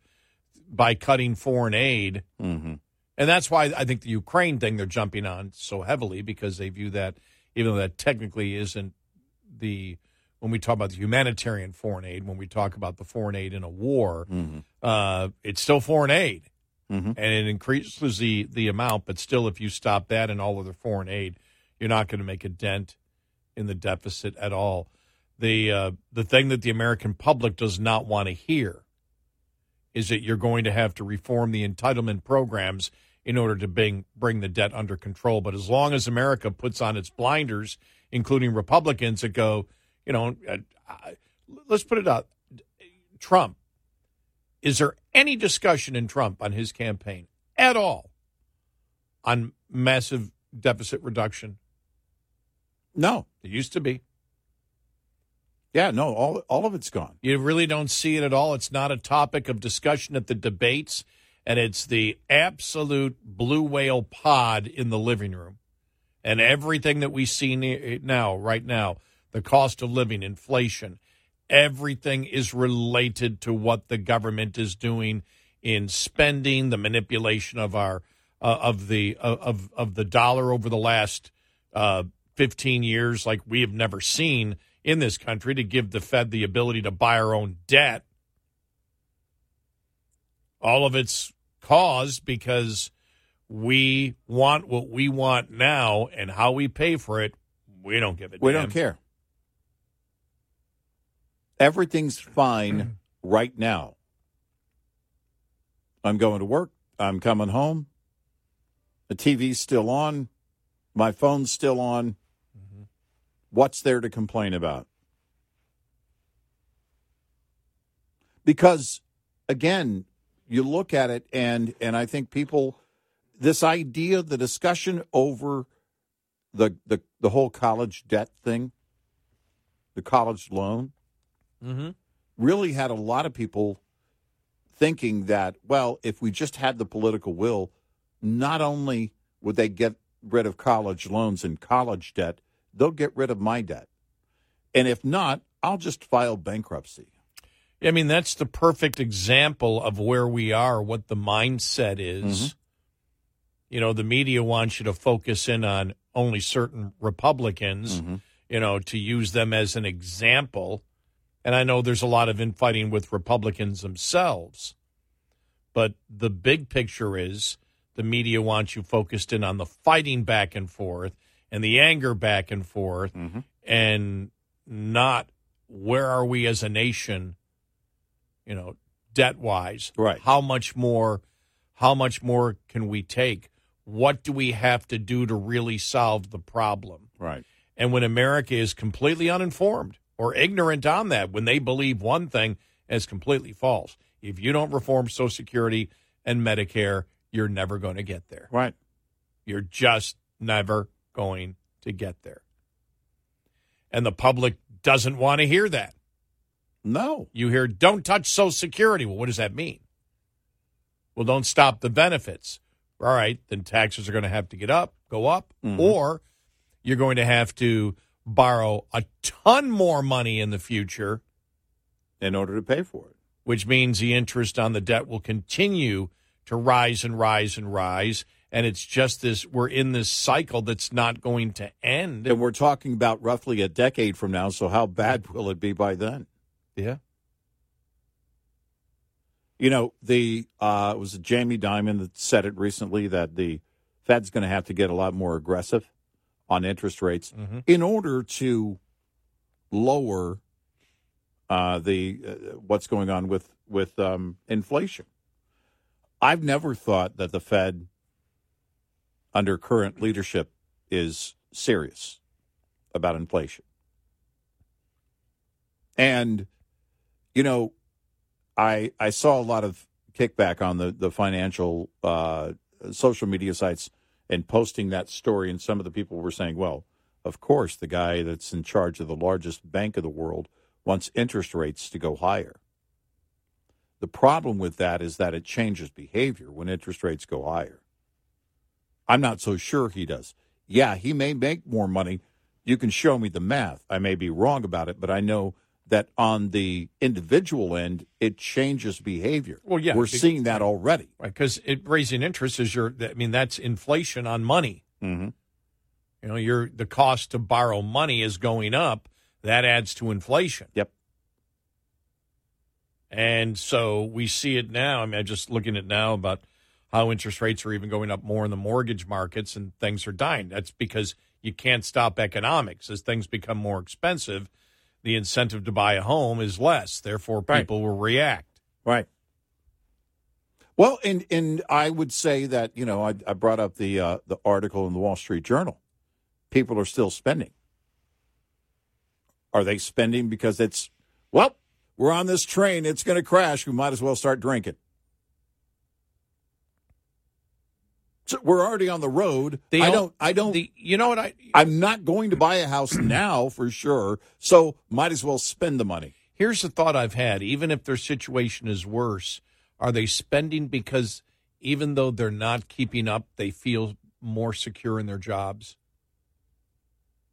by cutting foreign aid. Mm-hmm. And that's why I think the Ukraine thing they're jumping on so heavily because they view that, even though that technically isn't the, when we talk about the humanitarian foreign aid, when we talk about the foreign aid in a war, uh, it's still foreign aid. Mhm. And it increases the, the amount, but still, if you stop that and all other foreign aid, you're not going to make a dent in the deficit at all. The, uh, the thing that the American public does not want to hear is that you're going to have to reform the entitlement programs in order to bring bring the debt under control. But as long as America puts on its blinders, including Republicans that go, you know, uh, let's put it out, Trump. Is there any discussion in Trump on his campaign at all on massive deficit reduction? No. It used to be. Yeah, no, all, all of it's gone. You really don't see it at all. It's not a topic of discussion at the debates, and it's the absolute blue whale pod in the living room. And everything that we see now, right now, the cost of living, inflation, everything is related to what the government is doing in spending, the manipulation of our uh, of the of of the dollar over the last uh, 15 years, like we have never seen in this country, to give the Fed the ability to buy our own debt. All of it's caused because we want what we want now, and how we pay for it, we don't give a We damn. don't care. Everything's fine right now. I'm going to work. I'm coming home. The TV's still on. My phone's still on. What's there to complain about? Because again, you look at it and and I think people this idea the discussion over the the the whole college debt thing, the college loan Mm-hmm. really had a lot of people thinking that, well, if we just had the political will, not only would they get rid of college loans and college debt, they'll get rid of my debt. And if not, I'll just file bankruptcy. I mean, that's the perfect example of where we are, what the mindset is. Mm-hmm. You know, the media wants you to focus in on only certain Republicans, mm-hmm. you know, to use them as an example. And I know there's a lot of infighting with Republicans themselves. But the big picture is the media wants you focused in on the fighting back and forth and the anger back and forth mm-hmm. and not where are we as a nation you know, debt wise. Right. How much more how much more can we take? What do we have to do to really solve the problem? Right. And when America is completely uninformed or ignorant on that, when they believe one thing as completely false, if you don't reform Social Security and Medicare, you're never going to get there. Right. You're just never going to get there. And the public doesn't want to hear that. No. You hear, don't touch Social Security. Well, what does that mean? Well, don't stop the benefits. All right, then taxes are going to have to get up, go up, mm-hmm. or you're going to have to borrow a ton more money in the future, In order to pay for it. which means the interest on the debt will continue to rise and rise and rise. And it's just this, we're in this cycle that's not going to end. And we're talking about roughly a decade from now, so how bad will it be by then? Yeah. You know, the uh, it was Jamie Dimon that said it recently that the Fed's going to have to get a lot more aggressive on interest rates in order to lower uh, the uh, what's going on with with um, inflation. I've never thought that the Fed, under current leadership, is serious about inflation. And you know, I I saw a lot of kickback on the the financial uh, social media sites and posting that story, and some of the people were saying, "Well, of course, the guy that's in charge of the largest bank of the world wants interest rates to go higher." The problem with that is that it changes behavior when interest rates go higher. I'm not so sure he does. Yeah, he may make more money. You can show me the math. I may be wrong about it, but I know that on the individual end, it changes behavior. Well, yeah, We're seeing that already. Right, because it raising interest is your. I mean, that's inflation on money. Mm-hmm. You know, your the cost to borrow money is going up. That adds to inflation. Yep. And so we see it now. I mean, I'm just looking at now about how interest rates are even going up more in the mortgage markets and things are dying. That's because you can't stop economics. As things become more expensive, the incentive to buy a home is less. Therefore, Right. people will react. Right. Well, and and I would say that you know I, I brought up the uh, the article in the Wall Street Journal. People are still spending. Are they spending because it's well we're on this train it's going to crash we might as well start drinking. So we're already on the road. The I don't. I don't. The, you know what I? I'm not going to buy a house now for sure. So might as well spend the money. Here's the thought I've had. Even if their situation is worse, are they spending because even though they're not keeping up, they feel more secure in their jobs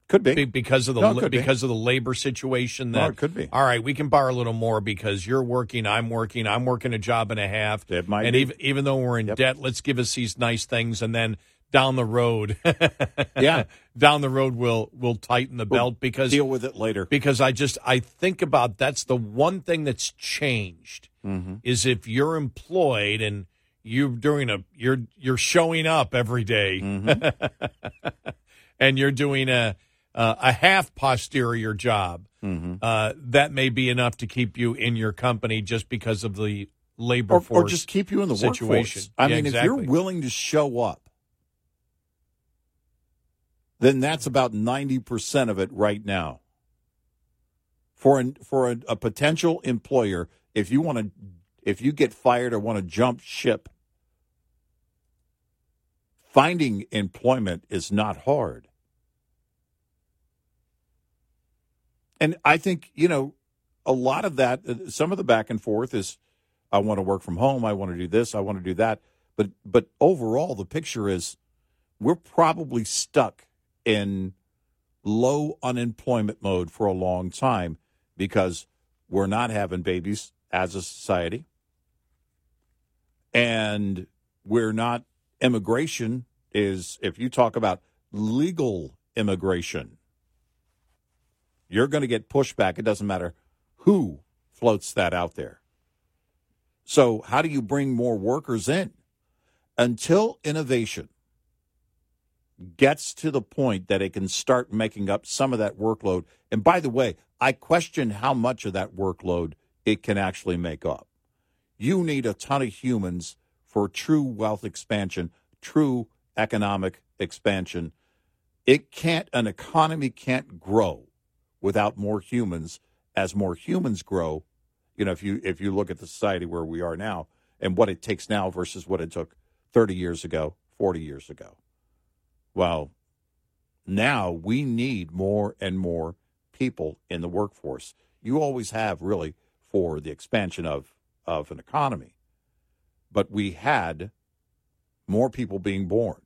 Could be. Be- because of the No, could be. because of the labor situation? No, That it could be. All right, we can borrow a little more because you're working, I'm working, I'm working a job and a half. It might and be. even even though we're in Yep. debt, let's give us these nice things, and then down the road, Yeah. down the road we'll we'll tighten the belt because Deal with it later. because I just I think about that's the one thing that's changed Mm-hmm. is if you're employed and you're doing a you're you're showing up every day Mm-hmm. and you're doing a uh, a half posterior job Mm-hmm. uh, that may be enough to keep you in your company just because of the labor or, force or just keep you in the situation. workforce. I Yeah, mean, if you're willing to show up then that's about 90% of it right now. For an, for a, a potential employer, if you want to if you get fired or want to jump ship, finding employment is not hard. And I think, you know, a lot of that, uh, some of the back and forth is I want to work from home, I want to do this, I want to do that. But but overall the picture is we're probably stuck in low unemployment mode for a long time because we're not having babies as a society. And we're not, immigration is, if you talk about legal immigration, you're going to get pushback. It doesn't matter who floats that out there. So, how do you bring more workers in? Until innovation gets to the point that it can start making up some of that workload. And by the way, I question how much of that workload it can actually make up. You need a ton of humans for true wealth expansion, true economic expansion. It can't, an economy can't grow without more humans. As more humans grow, you know, if you if you look at the society where we are now and what it takes now versus what it took 30 years ago, 40 years ago. Well, now we need more and more people in the workforce. You always have really for the expansion of, of an economy. But we had more people being born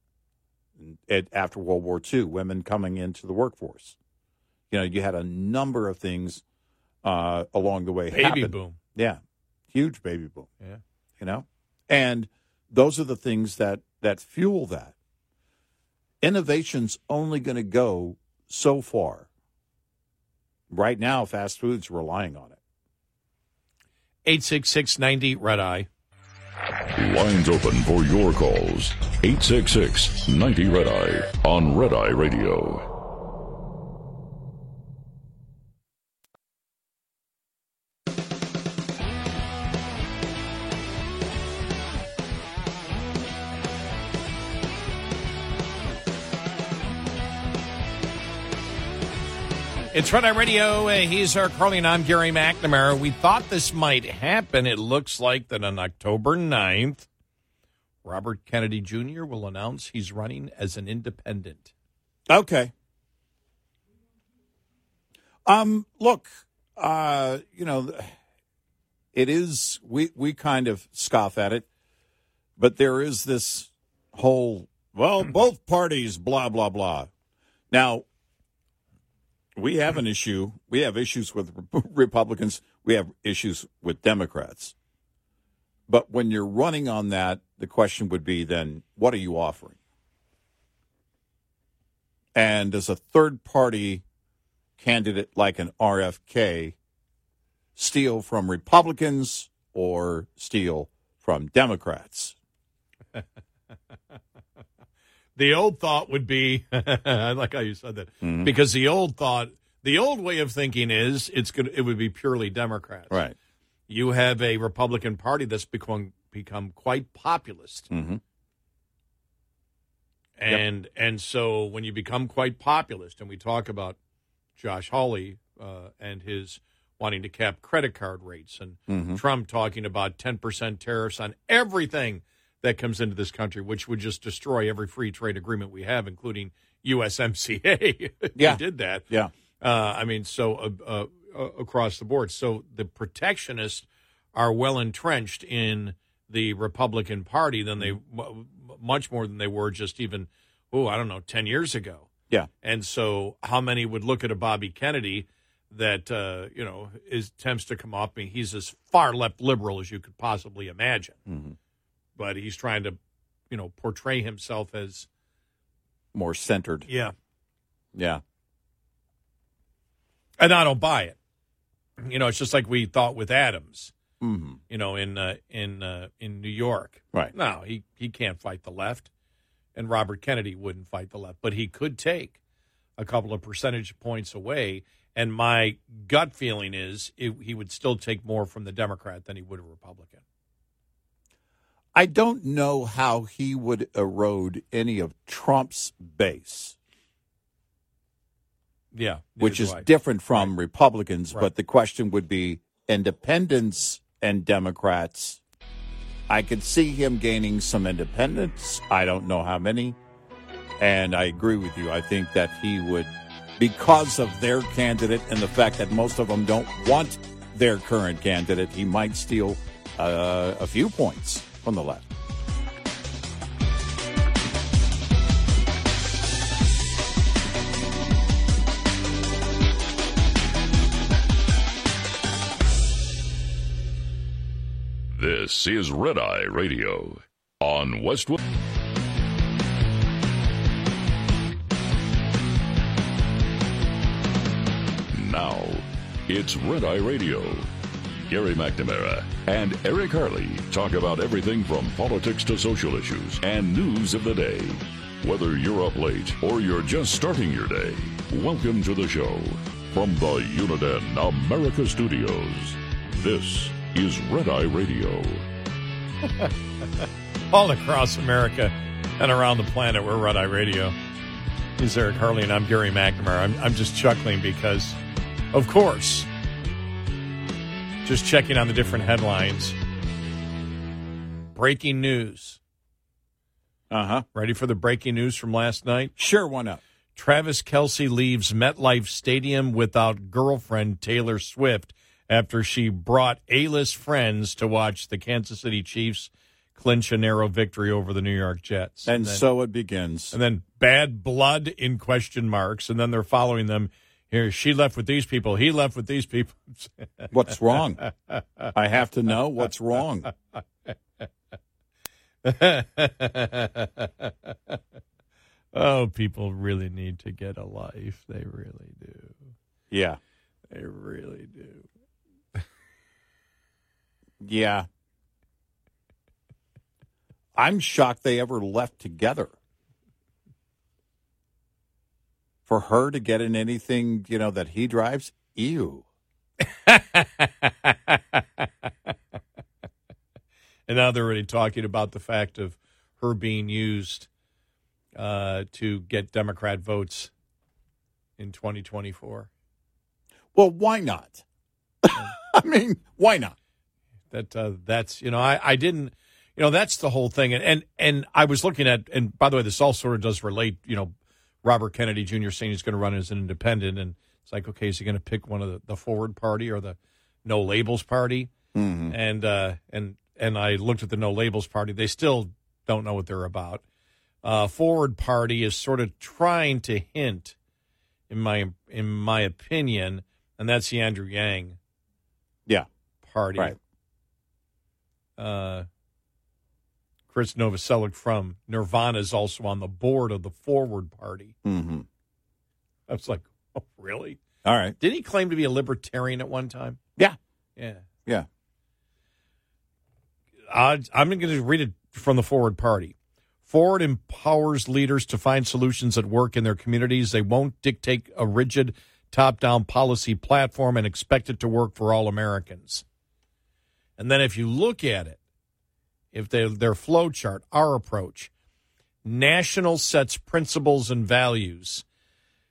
after World War II, women coming into the workforce. You know, you had a number of things uh, along the way. Baby happen. boom. Yeah, huge baby boom. Yeah. You know, and those are the things that that fuel that. Innovation's only going to go so far. Right now, fast food's relying on it. 866 90 Red Eye. Lines open for your calls. 866 90 Red Eye on Red Eye Radio. It's Red Eye Radio. Uh, he's Eric Harley, and I'm Gary McNamara. We thought this might happen. It looks like that on October 9th, Robert Kennedy Jr. will announce he's running as an independent. Okay. Um, look, uh, you know, it is we we kind of scoff at it, but there is this whole well, both parties, blah blah blah. Now, we have an issue. We have issues with Republicans. We have issues with Democrats. But when you're running on that, the question would be then, what are you offering? And does a third party candidate like an RFK steal from Republicans or steal from Democrats? The old thought would be, I like how you said that, Mhm. because the old thought, the old way of thinking is it's going it would be purely Democrats. Right. You have a Republican Party that's become become quite populist. Mm-hmm. And and so when you become quite populist, and we talk about Josh Hawley uh, and his wanting to cap credit card rates, and Mhm. Trump talking about ten percent tariffs on everything that comes into this country, which would just destroy every free trade agreement we have, including USMCA. Yeah. did that. Yeah. Uh, I mean, so uh, uh, uh, across the board. So the protectionists are well entrenched in the Republican Party than they m- much more than they were just even oh I don't know ten years ago. Yeah. And so how many would look at a Bobby Kennedy that uh, you know is attempts to come up? I mean, he's as far left liberal as you could possibly imagine, Mhm. But he's trying to you know portray himself as More centered. yeah. Yeah. And I don't buy it. You know, it's just like we thought with Adams. Mm-hmm. you know, in uh, in uh, in New York. Right. No, he he can't fight the left, and Robert Kennedy wouldn't fight the left, but he could take a couple of percentage points away. And my gut feeling is it, he would still take more from the Democrat than he would a Republican. I don't know how he would erode any of Trump's base. Yeah, which is different from Republicans. Right. But the question would be independents and Democrats. I could see him gaining some independents. I don't know how many. And I agree with you. I think that he would, because of their candidate and the fact that most of them don't want their current candidate, he might steal uh, a few points from the left. This is Red Eye Radio on Westwood. Now, it's Red Eye Radio. Gary McNamara and Eric Harley talk about everything from politics to social issues and news of the day. Whether you're up late or you're just starting your day, welcome to the show. From the Uniden America Studios, this is Red Eye Radio. all across America and around the planet. We're Red Eye Radio. He's Eric Harley, and I'm Gary McNamara. I'm, I'm just chuckling because, of course, just checking on the different headlines. Breaking news. Uh huh. Ready for the breaking news from last night? Sure, why not? Travis Kelce leaves MetLife Stadium without girlfriend Taylor Swift after she brought A-list friends to watch the Kansas City Chiefs clinch a narrow victory over the New York Jets. And then- so it begins. and then bad blood in question marks, and then they're following them. Here, she left with these people. He left with these people. What's wrong? I have to know what's wrong. oh, people really need to get a life. They really do. Yeah. They really do. Yeah. I'm shocked they ever left together. For her to get in anything, you know, that he drives, ew. and now they're already talking about the fact of her being used uh, to get Democrat votes in 2024. Well, why not? I mean, why not? that uh, that's you know I, I didn't you know that's the whole thing and, and and I was looking at and by the way this all sort of does relate you know Robert Kennedy Jr. saying he's going to run as an independent and it's like okay is he going to pick one of the, the forward party or the no labels party and uh, and and I looked at the no labels party they still don't know what they're about uh, forward party is sort of trying to hint in my in my opinion and that's the Andrew Yang Yeah. party Right. uh, Chris Novoselic from Nirvana is also on the board of the Forward Party. Mm-hmm. I was like, oh, really? All right. Did he claim to be a libertarian at one time? Yeah. Yeah. Yeah. Uh, I'm going to read it from the Forward Party. Forward empowers leaders to find solutions that work in their communities. They won't dictate a rigid top down policy platform and expect it to work for all Americans. And then if you look at it, if they, their flow chart, our approach, national sets principles and values.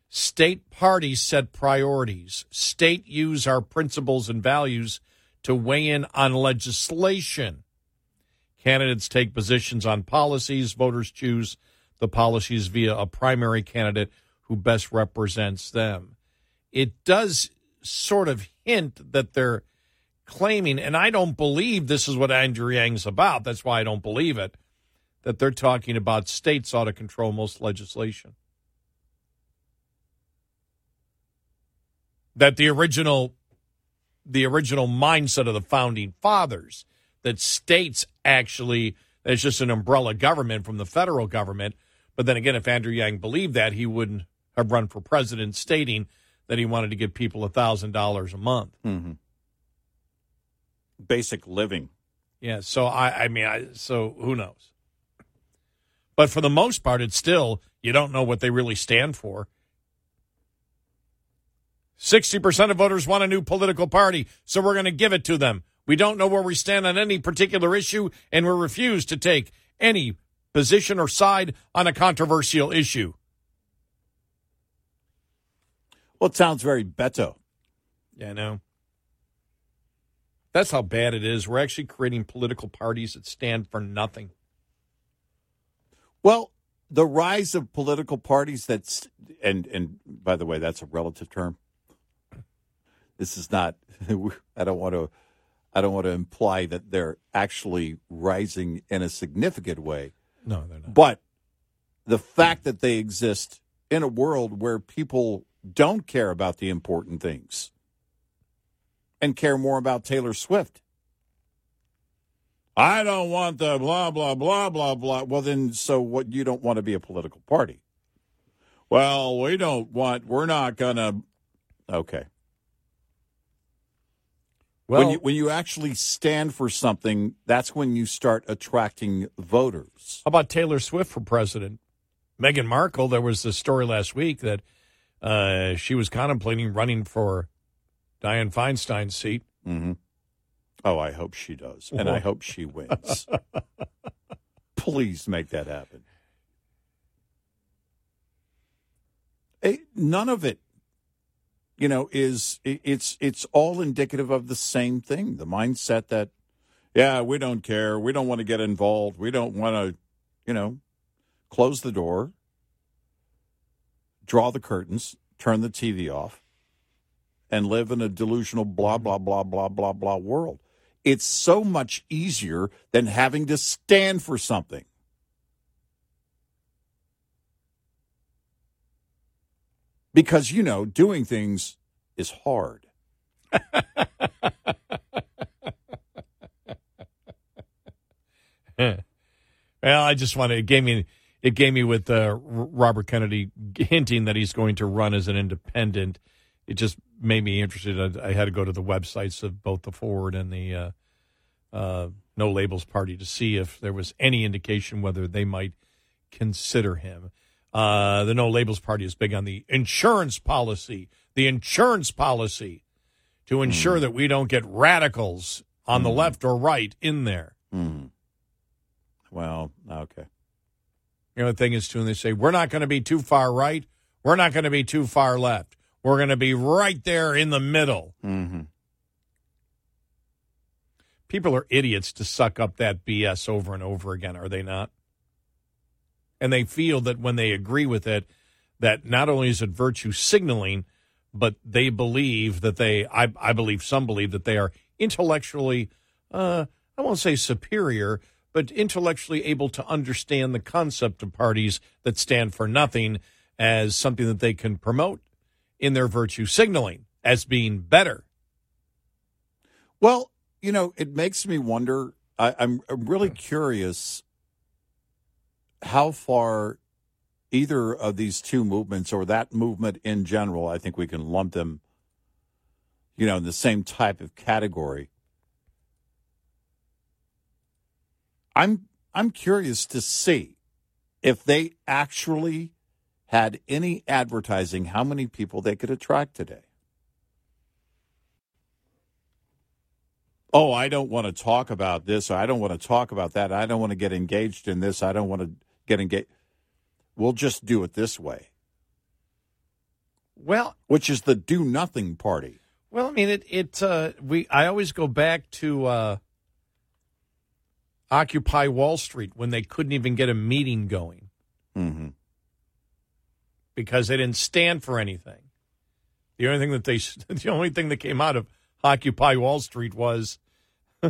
State parties set priorities. State use our principles and values to weigh in on legislation. Candidates take positions on policies. Voters choose the policies via a primary candidate who best represents them. It does sort of hint that they're claiming, and I don't believe this is what Andrew Yang's about. That's why I don't believe it, that they're talking about states ought to control most legislation. That the original the original mindset of the founding fathers that states actually it's just an umbrella government from the federal government. But then again, if Andrew Yang believed that, he wouldn't have run for president stating that he wanted to give people a thousand dollars a month. Mm-hmm. Basic living. Yeah, so I, I mean, I, so who knows? But for the most part, it's still you don't know what they really stand for. Sixty percent of voters want a new political party, so we're going to give it to them. We don't know where we stand on any particular issue, and we refuse to take any position or side on a controversial issue. Well, it sounds very Beto. Yeah, I know. That's how bad it is. We're actually creating political parties that stand for nothing. Well, the rise of political parties that's and and by the way, that's a relative term. This is not I don't want to I don't want to imply that they're actually rising in a significant way. No, they're not. But the fact that they exist in a world where people don't care about the important things and care more about Taylor Swift. I don't want the blah, blah, blah, blah, blah. Well, then, so what? You don't want to be a political party. Well, we don't want, we're not going to. Okay. Well, when you, when you actually stand for something, that's when you start attracting voters. How about Taylor Swift for president? Meghan Markle, there was a story last week that uh, she was contemplating running for Dianne Feinstein's seat. Mm-hmm. Oh, I hope she does. And I hope she wins. Please make that happen. It, none of it, you know, is it, it's it's all indicative of the same thing. The mindset that, yeah, we don't care. We don't want to get involved. We don't want to, you know, close the door, draw the curtains, turn the TV off, and live in a delusional blah, blah, blah, blah, blah, blah world. It's so much easier than having to stand for something. Because, you know, doing things is hard. well, I just want to. It gave me. It gave me with uh, Robert Kennedy hinting that he's going to run as an independent. It just made me interested. I, I had to go to the websites of both the Forward and the uh, uh, No Labels Party to see if there was any indication whether they might consider him. Uh, the No Labels Party is big on the insurance policy, the insurance policy to ensure mm. that we don't get radicals on mm. the left or right in there. Mm. Well, okay. You know, the thing is, too, and they say, we're not going to be too far right. We're not going to be too far left. We're going to be right there in the middle. Mm-hmm. People are idiots to suck up that BS over and over again, are they not? And they feel that when they agree with it, that not only is it virtue signaling, but they believe that they, I, I believe some believe that they are intellectually, uh, I won't say superior, but intellectually able to understand the concept of parties that stand for nothing as something that they can promote in their virtue signaling as being better. Well, you know, it makes me wonder. I, I'm, I'm really hmm. curious how far either of these two movements or that movement in general, I think we can lump them, you know, in the same type of category. I'm I'm curious to see if they actually had any advertising, how many people they could attract today. Oh, I don't want to talk about this. I don't want to talk about that. I don't want to get engaged in this. I don't want to get engaged. We'll just do it this way. Well, which is the do nothing party. Well, I mean, it. It. Uh, we. I always go back to uh, Occupy Wall Street when they couldn't even get a meeting going mm-hmm. Because they didn't stand for anything. The only thing that they, the only thing that came out of Occupy Wall Street was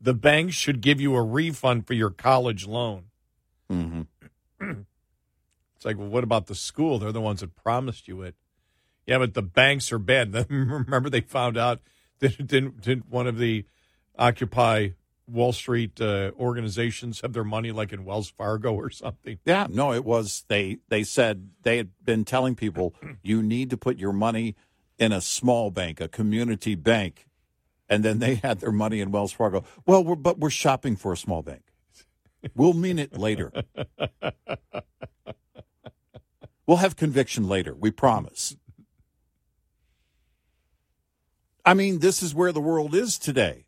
the banks should give you a refund for your college loan. Mm-hmm. it's like, well, what about the school? They're the ones that promised you it. Yeah, but the banks are bad. Remember, they found out that didn't, didn't one of the Occupy Wall Street uh, organizations have their money like in Wells Fargo or something. Yeah, no, it was they. They said they had been telling people you need to put your money in a small bank, a community bank, and then they had their money in Wells Fargo. Well, we're, but we're shopping for a small bank. We'll mean it later. we'll have conviction later. We promise. I mean, this is where the world is today.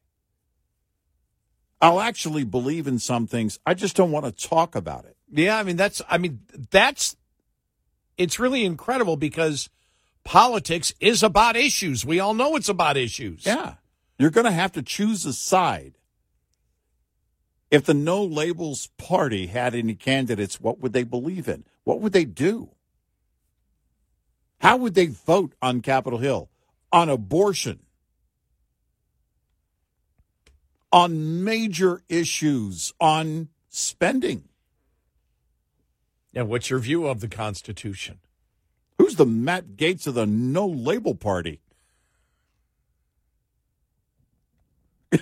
I'll actually believe in some things. I just don't want to talk about it. Yeah, I mean that's I mean that's it's really incredible because politics is about issues. We all know it's about issues. Yeah. You're going to have to choose a side. If the no labels party had any candidates, what would they believe in? What would they do? How would they vote on Capitol Hill? On abortion? On major issues? On spending? And what's your view of the Constitution? Who's the Matt Gaetz of the no label party?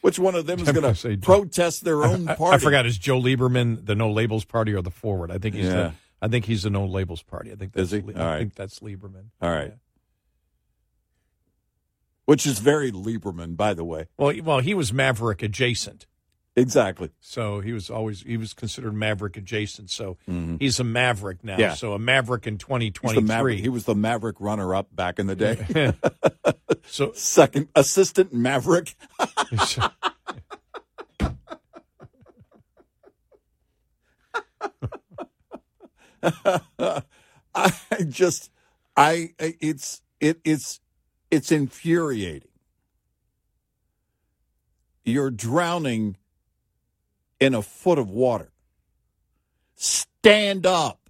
Which one of them is going to protest their own party? I, I, forgot. Is Joe Lieberman the No Labels Party or the Forward? I think he's yeah. the. I think he's the No Labels Party. I think that's. Is he? I right. think that's Lieberman. All right. Yeah. Which is very Lieberman, by the way. Well, well, he was Maverick adjacent. Exactly. So he was always he was considered Maverick adjacent. So mm-hmm. he's a Maverick now. Yeah. So a Maverick in twenty twenty three. He was the Maverick runner up back in the day. so second assistant Maverick. I just I it's it it's it's infuriating. You're drowning in a foot of water. Stand up.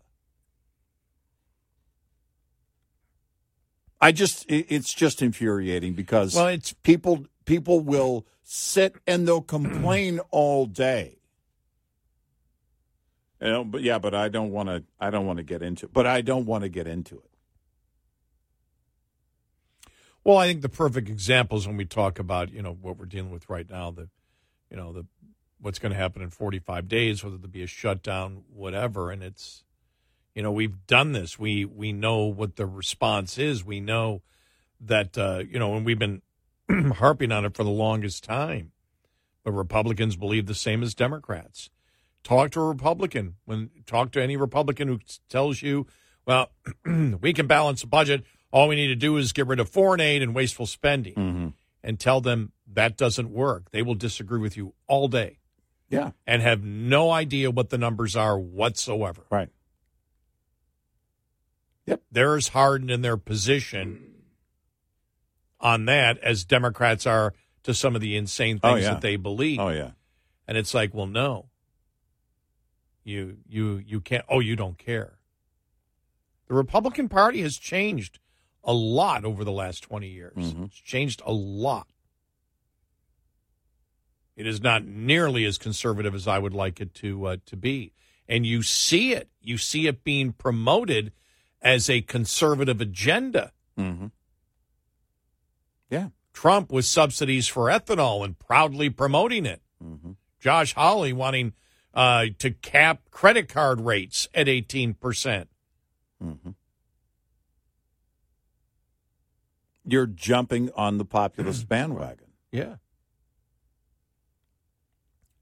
I just it's just infuriating because well, it's people people will sit and they'll complain all day. You know, but yeah, but I don't want to. I don't want to get into. But I don't want to get into it. Well, I think the perfect example is when we talk about you know what we're dealing with right now. The you know the what's going to happen in 45 days, whether there be a shutdown, whatever. And it's, you know, we've done this. We we know what the response is. We know that uh, you know, and we've been harping on it for the longest time. But Republicans believe the same as Democrats. Talk to a Republican. When talk to any Republican who tells you, well, we can balance the budget. All we need to do is get rid of foreign aid and wasteful spending. Mm-hmm. And tell them that doesn't work. They will disagree with you all day. Yeah. And have no idea what the numbers are whatsoever. Right. Yep. They're as hardened in their position on that as Democrats are to some of the insane oh, things oh, yeah. that they believe. Oh yeah. And it's like, well, no. You you you can't oh, you don't care. The Republican Party has changed a lot over the last 20 years. Mm-hmm. It's changed a lot. It is not nearly as conservative as I would like it to uh, to be, and you see it. You see it being promoted as a conservative agenda. Mm-hmm. Yeah, Trump with subsidies for ethanol and proudly promoting it. Mm-hmm. Josh Hawley wanting uh, to cap credit card rates at eighteen percent. Mm-hmm. You're jumping on the populist mm. bandwagon. Yeah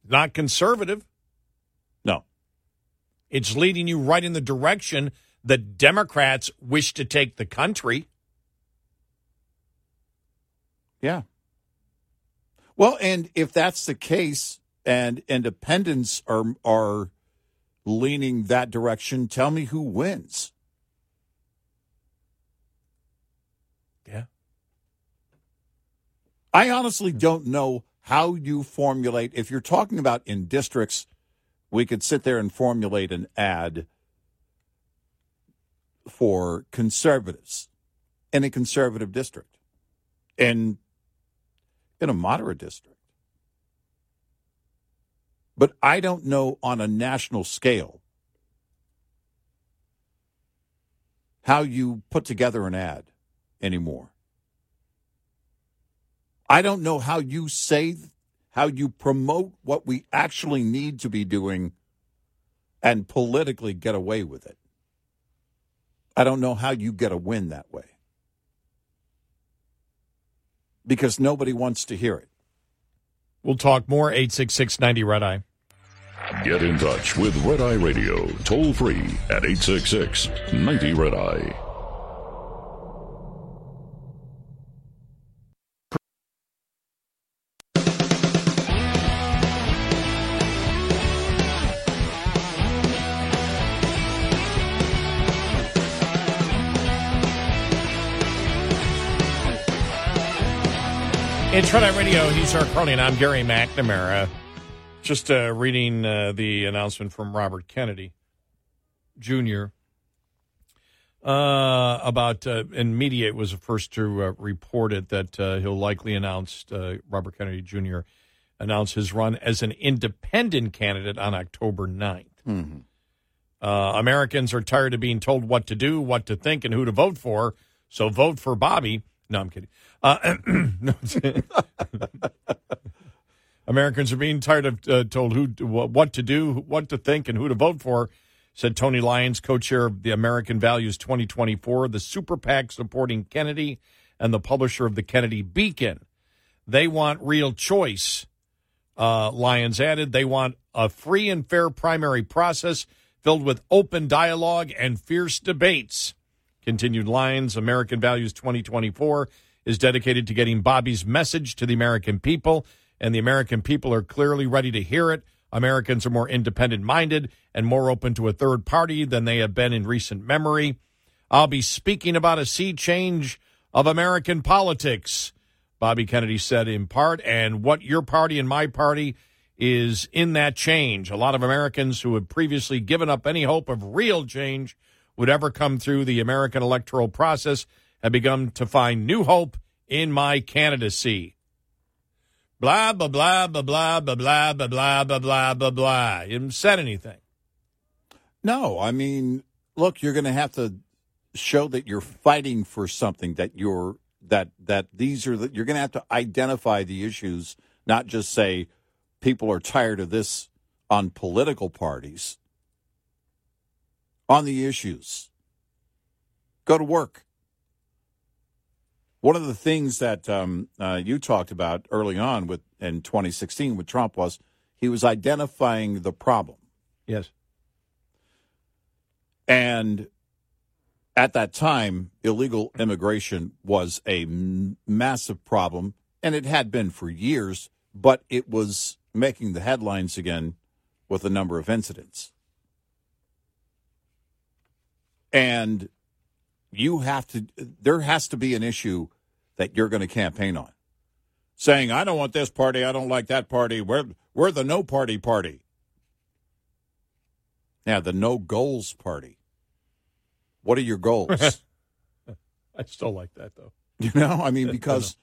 not conservative. No. It's leading you right in the direction that Democrats wish to take the country. Yeah. Well, and if that's the case and independents are are leaning that direction, tell me who wins. Yeah. I honestly don't know how you formulate, if you're talking about in districts, we could sit there and formulate an ad for conservatives in a conservative district and in a moderate district. But I don't know on a national scale how you put together an ad anymore. I don't know how you say, how you promote what we actually need to be doing and politically get away with it. I don't know how you get a win that way. Because nobody wants to hear it. We'll talk more 866 90 Red Eye. Get in touch with Red Eye Radio, toll free at 866 90 Red Eye. Eye Radio. He's Eric Harley, and I'm Gary McNamara. Just uh, reading uh, the announcement from Robert Kennedy Jr. Uh, about, uh, and Mediaite was the first to uh, report it, that uh, he'll likely announce, Robert Kennedy Jr. announce his run as an independent candidate on October 9th. Mm-hmm. Americans are tired of being told what to do, what to think, and who to vote for, so vote for Bobby. No, I'm kidding. Uh, Americans are being tired of uh, told who what to do, what to think, and who to vote for, said Tony Lyons, co-chair of the American Values 2024, the super PAC supporting Kennedy and the publisher of the Kennedy Beacon. They want real choice. Uh, Lyons added, they want a free and fair primary process filled with open dialogue and fierce debates. Continued Lyons, American Values 2024 is dedicated to getting Bobby's message to the American people, and the American people are clearly ready to hear it. Americans are more independent minded and more open to a third party than they have been in recent memory. I'll be speaking about a sea change of American politics, Bobby Kennedy said in part, and what your party and my party is in that change. A lot of Americans who had previously given up any hope of real change would ever come through the American electoral process have begun to find new hope in my candidacy. Blah, blah, blah, blah, blah, blah, blah, blah, blah, blah, blah, blah, blah. You haven't said anything. No, I mean, look, you're going to have to show that you're fighting for something that you're that that these are the, you're going to have to identify the issues, not just say people are tired of this on political parties on the issues. Go to work. One of the things that um, uh, you talked about early on with in 2016 with Trump was he was identifying the problem. Yes. And at that time, illegal immigration was a m- massive problem, and it had been for years, but it was making the headlines again with a number of incidents. And you have to, there has to be an issue that you're going to campaign on. Saying, I don't want this party, I don't like that party, we're, we're the no party party. Yeah, the no goals party. What are your goals? I still like that, though. You know, I mean, because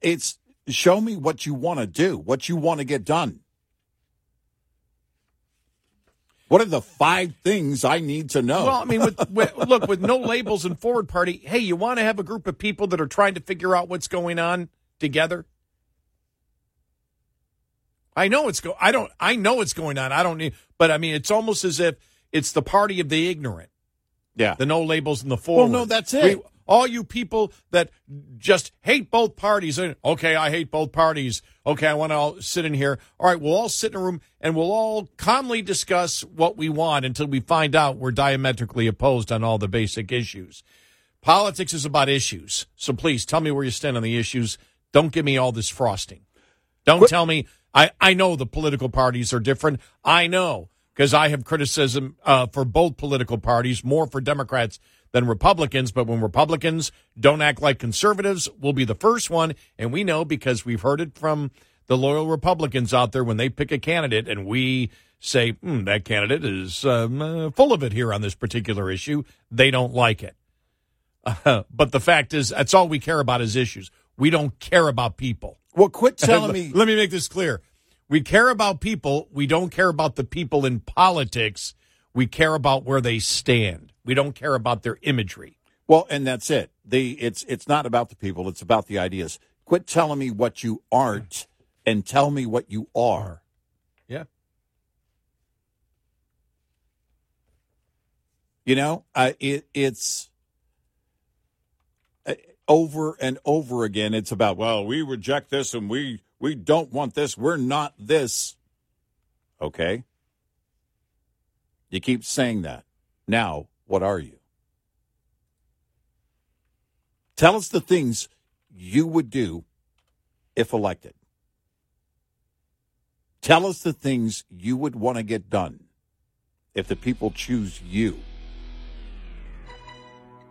it's show me what you want to do, what you want to get done. What are the five things I need to know? Well, I mean, with, with, look, with no labels and forward party, hey, you want to have a group of people that are trying to figure out what's going on together? I know it's go. I don't. I know it's going on. I don't need. But I mean, it's almost as if it's the party of the ignorant. Yeah. The no labels and the forward. Well, no, that's it. We, all you people that just hate both parties. Okay, I hate both parties. Okay, I want to all sit in here. All right, we'll all sit in a room and we'll all calmly discuss what we want until we find out we're diametrically opposed on all the basic issues. Politics is about issues. So please tell me where you stand on the issues. Don't give me all this frosting. Don't tell me. I, I know the political parties are different. I know because I have criticism uh, for both political parties, more for Democrats than Republicans. But when Republicans don't act like conservatives, we'll be the first one. And we know because we've heard it from the loyal Republicans out there when they pick a candidate and we say, hmm, that candidate is um, uh, full of it here on this particular issue. They don't like it. Uh, but the fact is, that's all we care about is issues. We don't care about people. Well, quit telling me. Let me make this clear. We care about people. We don't care about the people in politics. We care about where they stand. We don't care about their imagery. Well, and that's it. The it's it's not about the people, it's about the ideas. Quit telling me what you aren't and tell me what you are. Yeah. You know, uh, it, it's uh, over and over again. It's about well, we reject this and we we don't want this. We're not this. Okay. You keep saying that. Now, what are you? Tell us the things you would do if elected. Tell us the things you would want to get done if the people choose you.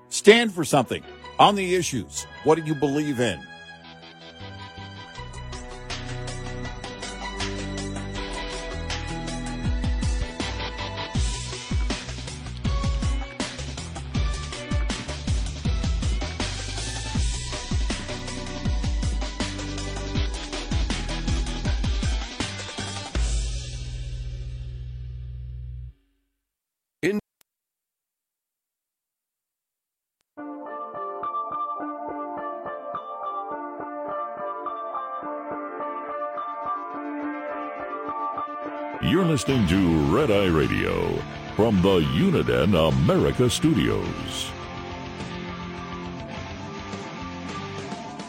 Stand for something on the issues. What do you believe in? The Uniden America Studios.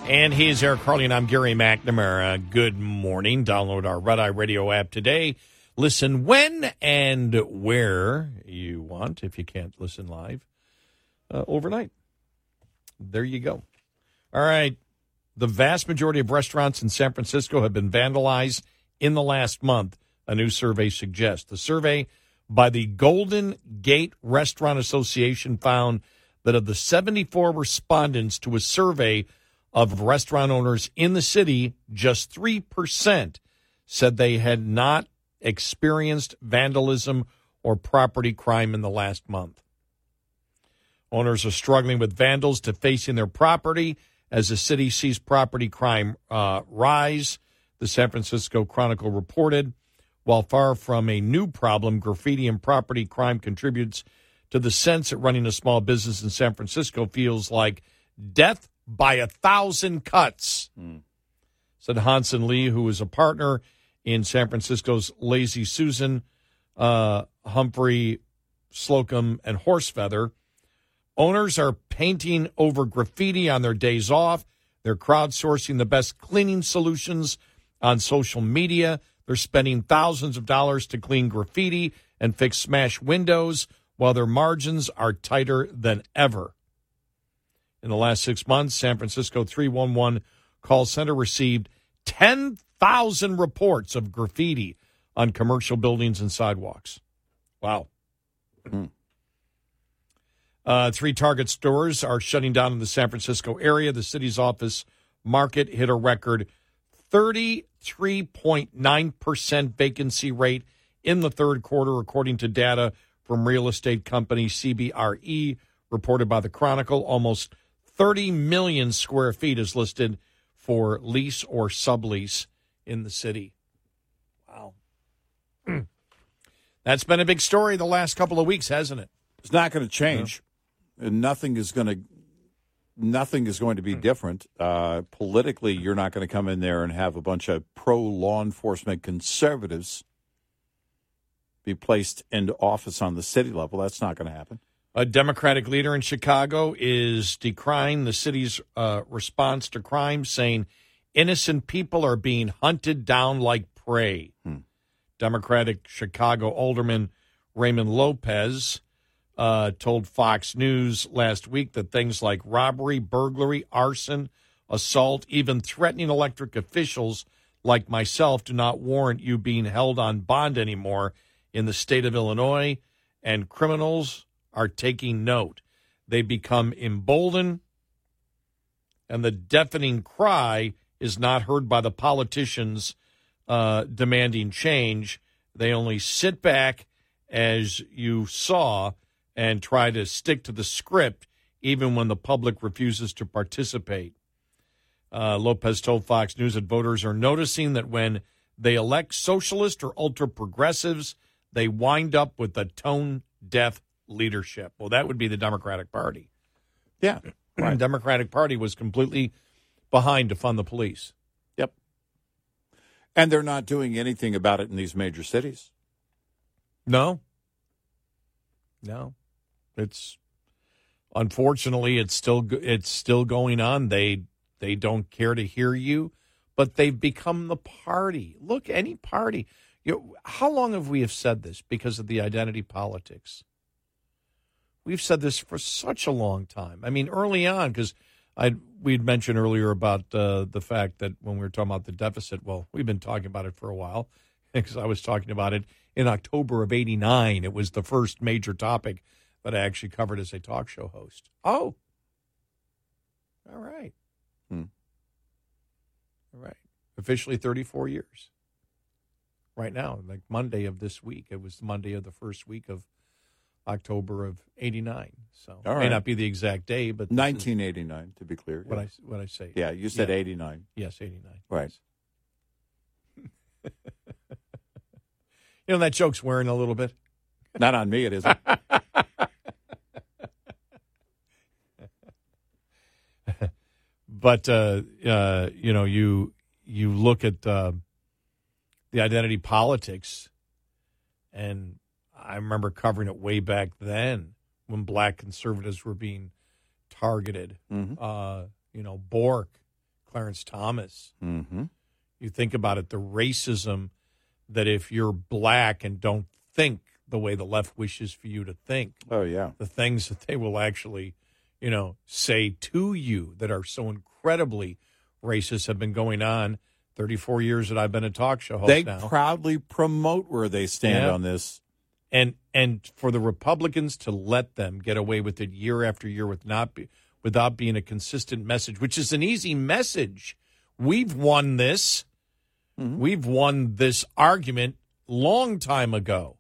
And he's Eric Harley, and I'm Gary McNamara. Good morning. Download our Red Eye Radio app today. Listen when and where you want, if you can't listen live, uh, overnight. There you go. All right. The vast majority of restaurants in San Francisco have been vandalized in the last month, a new survey suggests. The survey by the Golden Gate Restaurant Association found that of the 74 respondents to a survey of restaurant owners in the city, just 3% said they had not experienced vandalism or property crime in the last month. Owners are struggling with vandals defacing their property as the city sees property crime uh, rise. The San Francisco Chronicle reported. While far from a new problem, graffiti and property crime contributes to the sense that running a small business in San Francisco feels like death by a thousand cuts, mm. said Hanson Li, who is a partner in San Francisco's Lazy Susan, uh, Humphry, Slocombe, and Horsefeather. Owners are painting over graffiti on their days off. They're crowdsourcing the best cleaning solutions on social media. They're spending thousands of dollars to clean graffiti and fix smashed windows while their margins are tighter than ever. In the last six months, San Francisco 311 call center received 10,000 reports of graffiti on commercial buildings and sidewalks. Wow. Mm. Uh, three Target stores are shutting down in the San Francisco area. The city's office market hit a record 33.9% vacancy rate in the third quarter, according to data from real estate company CBRE, reported by the Chronicle. Almost 30 million square feet is listed for lease or sublease in the city. Wow. That's been a big story the last couple of weeks, hasn't it? It's not going to change. And nothing is going to nothing is going to be different. Uh, politically, you're not going to come in there and have a bunch of pro law enforcement conservatives be placed into office on the city level. That's not going to happen. A Democratic leader in Chicago is decrying the city's uh, response to crime, saying innocent people are being hunted down like prey. Hmm. Democratic Chicago Alderman Raymond Lopez uh, told Fox News last week that things like robbery, burglary, arson, assault, even threatening electric officials like myself do not warrant you being held on bond anymore in the state of Illinois, and criminals are taking note. They become emboldened, and the deafening cry is not heard by the politicians uh, demanding change. They only sit back, as you saw and try to stick to the script even when the public refuses to participate. Uh, Lopez told Fox News that voters are noticing that when they elect socialist or ultra progressives, they wind up with the tone deaf leadership. Well, that would be the Democratic Party. Yeah. Right. The Democratic Party was completely behind to fund the police. Yep. And they're not doing anything about it in these major cities. No. No. It's unfortunately it's still it's still going on. They they don't care to hear you, but they've become the party. Look, any party. You know, how long have we have said this because of the identity politics? We've said this for such a long time. I mean, early on, because I we'd mentioned earlier about uh, the fact that when we were talking about the deficit, well, we've been talking about it for a while because I was talking about it in October of '89. It was the first major topic that I actually covered as a talk show host. Oh, all right. Hmm. All right. Officially 34 years. Right now, like Monday of this week. It was Monday of the first week of October of 89. So it may not be the exact day, but 1989 to be clear. What I what I say. Yeah, you said yeah. 89. Yes, 89. Right. you know that joke's wearing a little bit. Not on me, it isn't. but uh, uh, you know, you you look at uh, the identity politics, and I remember covering it way back then when black conservatives were being targeted. Mm-hmm. Uh, you know, Bork, Clarence Thomas. Mm-hmm. You think about it, the racism that if you're black and don't think the way the left wishes for you to think, Oh yeah. the things that they will actually, you know, say to you that are so incredibly racist have been going on 34 years that I've been a talk show host They now. proudly promote where they stand Yeah. on this. and and for the Republicans to let them get away with it year after year with not be, without being a consistent message, which is an easy message. We've won this. Mm-hmm. We've won this argument long time ago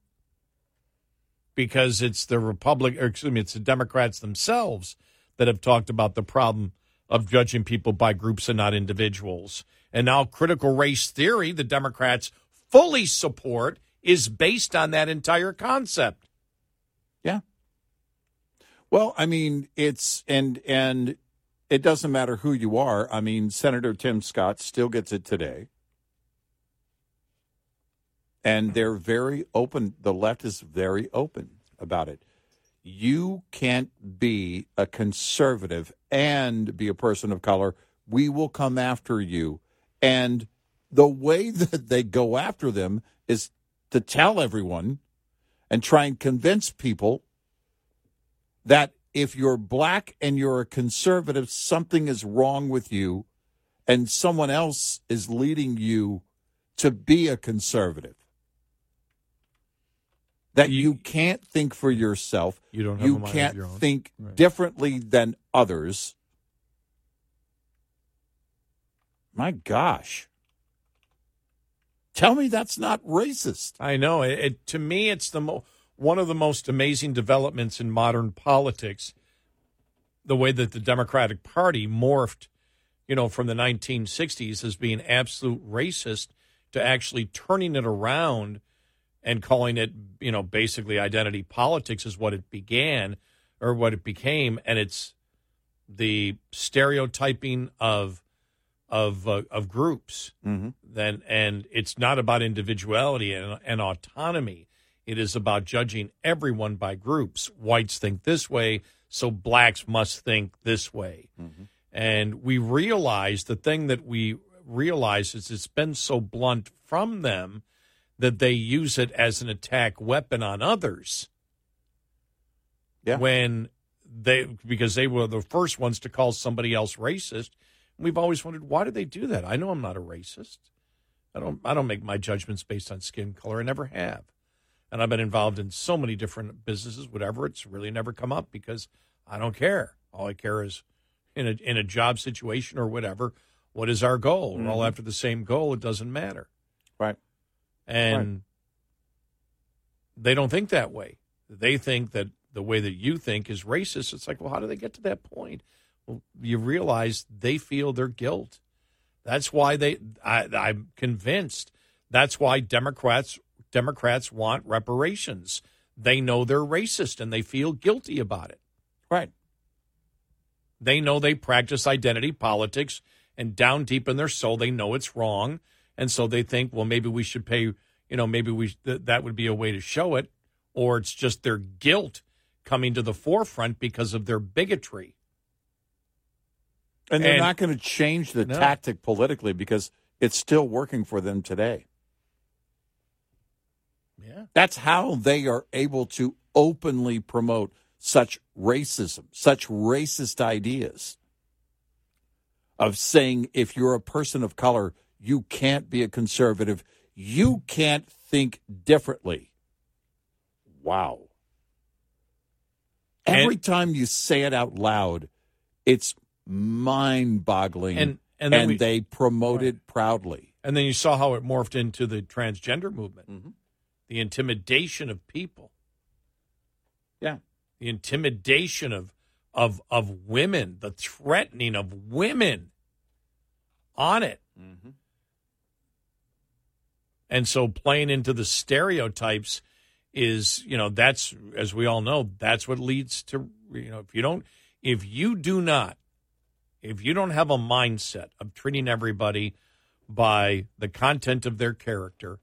because it's the Republic, or excuse me, it's the Democrats themselves that have talked about the problem of judging people by groups and not individuals. And now critical race theory, the Democrats fully support, is based on that entire concept. Yeah. Well, I mean, it's and and it doesn't matter who you are. I mean, Senator Tim Scott still gets it today. And they're very open. The left is very open about it. You can't be a conservative and be a person of color. We will come after you. And the way that they go after them is to tell everyone and try and convince people that if you're black and you're a conservative, something is wrong with you, and someone else is leading you to be a conservative. That you, can't think for yourself. You don't you can't think Right. differently than others. My gosh. Tell me that's not racist. I know. It, it to me, it's the mo- one of the most amazing developments in modern politics. The way that the Democratic Party morphed, you know, from the 1960s as being absolute racist to actually turning it around and calling it, you know, basically identity politics is what it began or what it became, and it's the stereotyping of of uh, of groups. Mm-hmm. then and it's not about individuality and, and autonomy. It is about judging everyone by groups. Whites think this way so blacks must think this way. And we realize the thing that we realize is it's been so blunt from them that they use it as an attack weapon on others. Yeah. when they because they were the first ones to call somebody else racist. We've always wondered why do they do that? I know i'm not a racist. I don't i don't make my judgments based on skin color. I never have. And i've been involved in so many different businesses whatever. It's really never come up because i don't care. All i care is in a in a job situation or whatever what is our goal? We're all mm-hmm. after the same goal. It doesn't matter. Right. And they don't think that way. They think that the way that you think is racist. It's like, well, how do they get to that point? Well, you realize they feel their guilt. That's why they. I, I'm convinced. That's why Democrats Democrats want reparations. They know they're racist and they feel guilty about it. Right. They know they practice identity politics, and down deep in their soul, they know it's wrong, and so they think, well, maybe we should pay. You know, maybe we th- that would be a way to show it, or it's just their guilt coming to the forefront because of their bigotry. And they're And- not going to change the No. tactic politically because it's still working for them today. Yeah, That's how they are able to openly promote such racism, such racist ideas of saying if you're a person of color, you can't be a conservative, you can't think differently. Wow. Every And- time you say it out loud, it's mind boggling. And- and then we- they promote it proudly. and then you saw how it morphed into the transgender movement, Mhm. the intimidation of people. Yeah. the intimidation of of of women, the threatening of women on it. And so playing into the stereotypes is, you know, that's as we all know, that's what leads to you know, if you don't if you do not if you don't have a mindset of treating everybody by the content of their character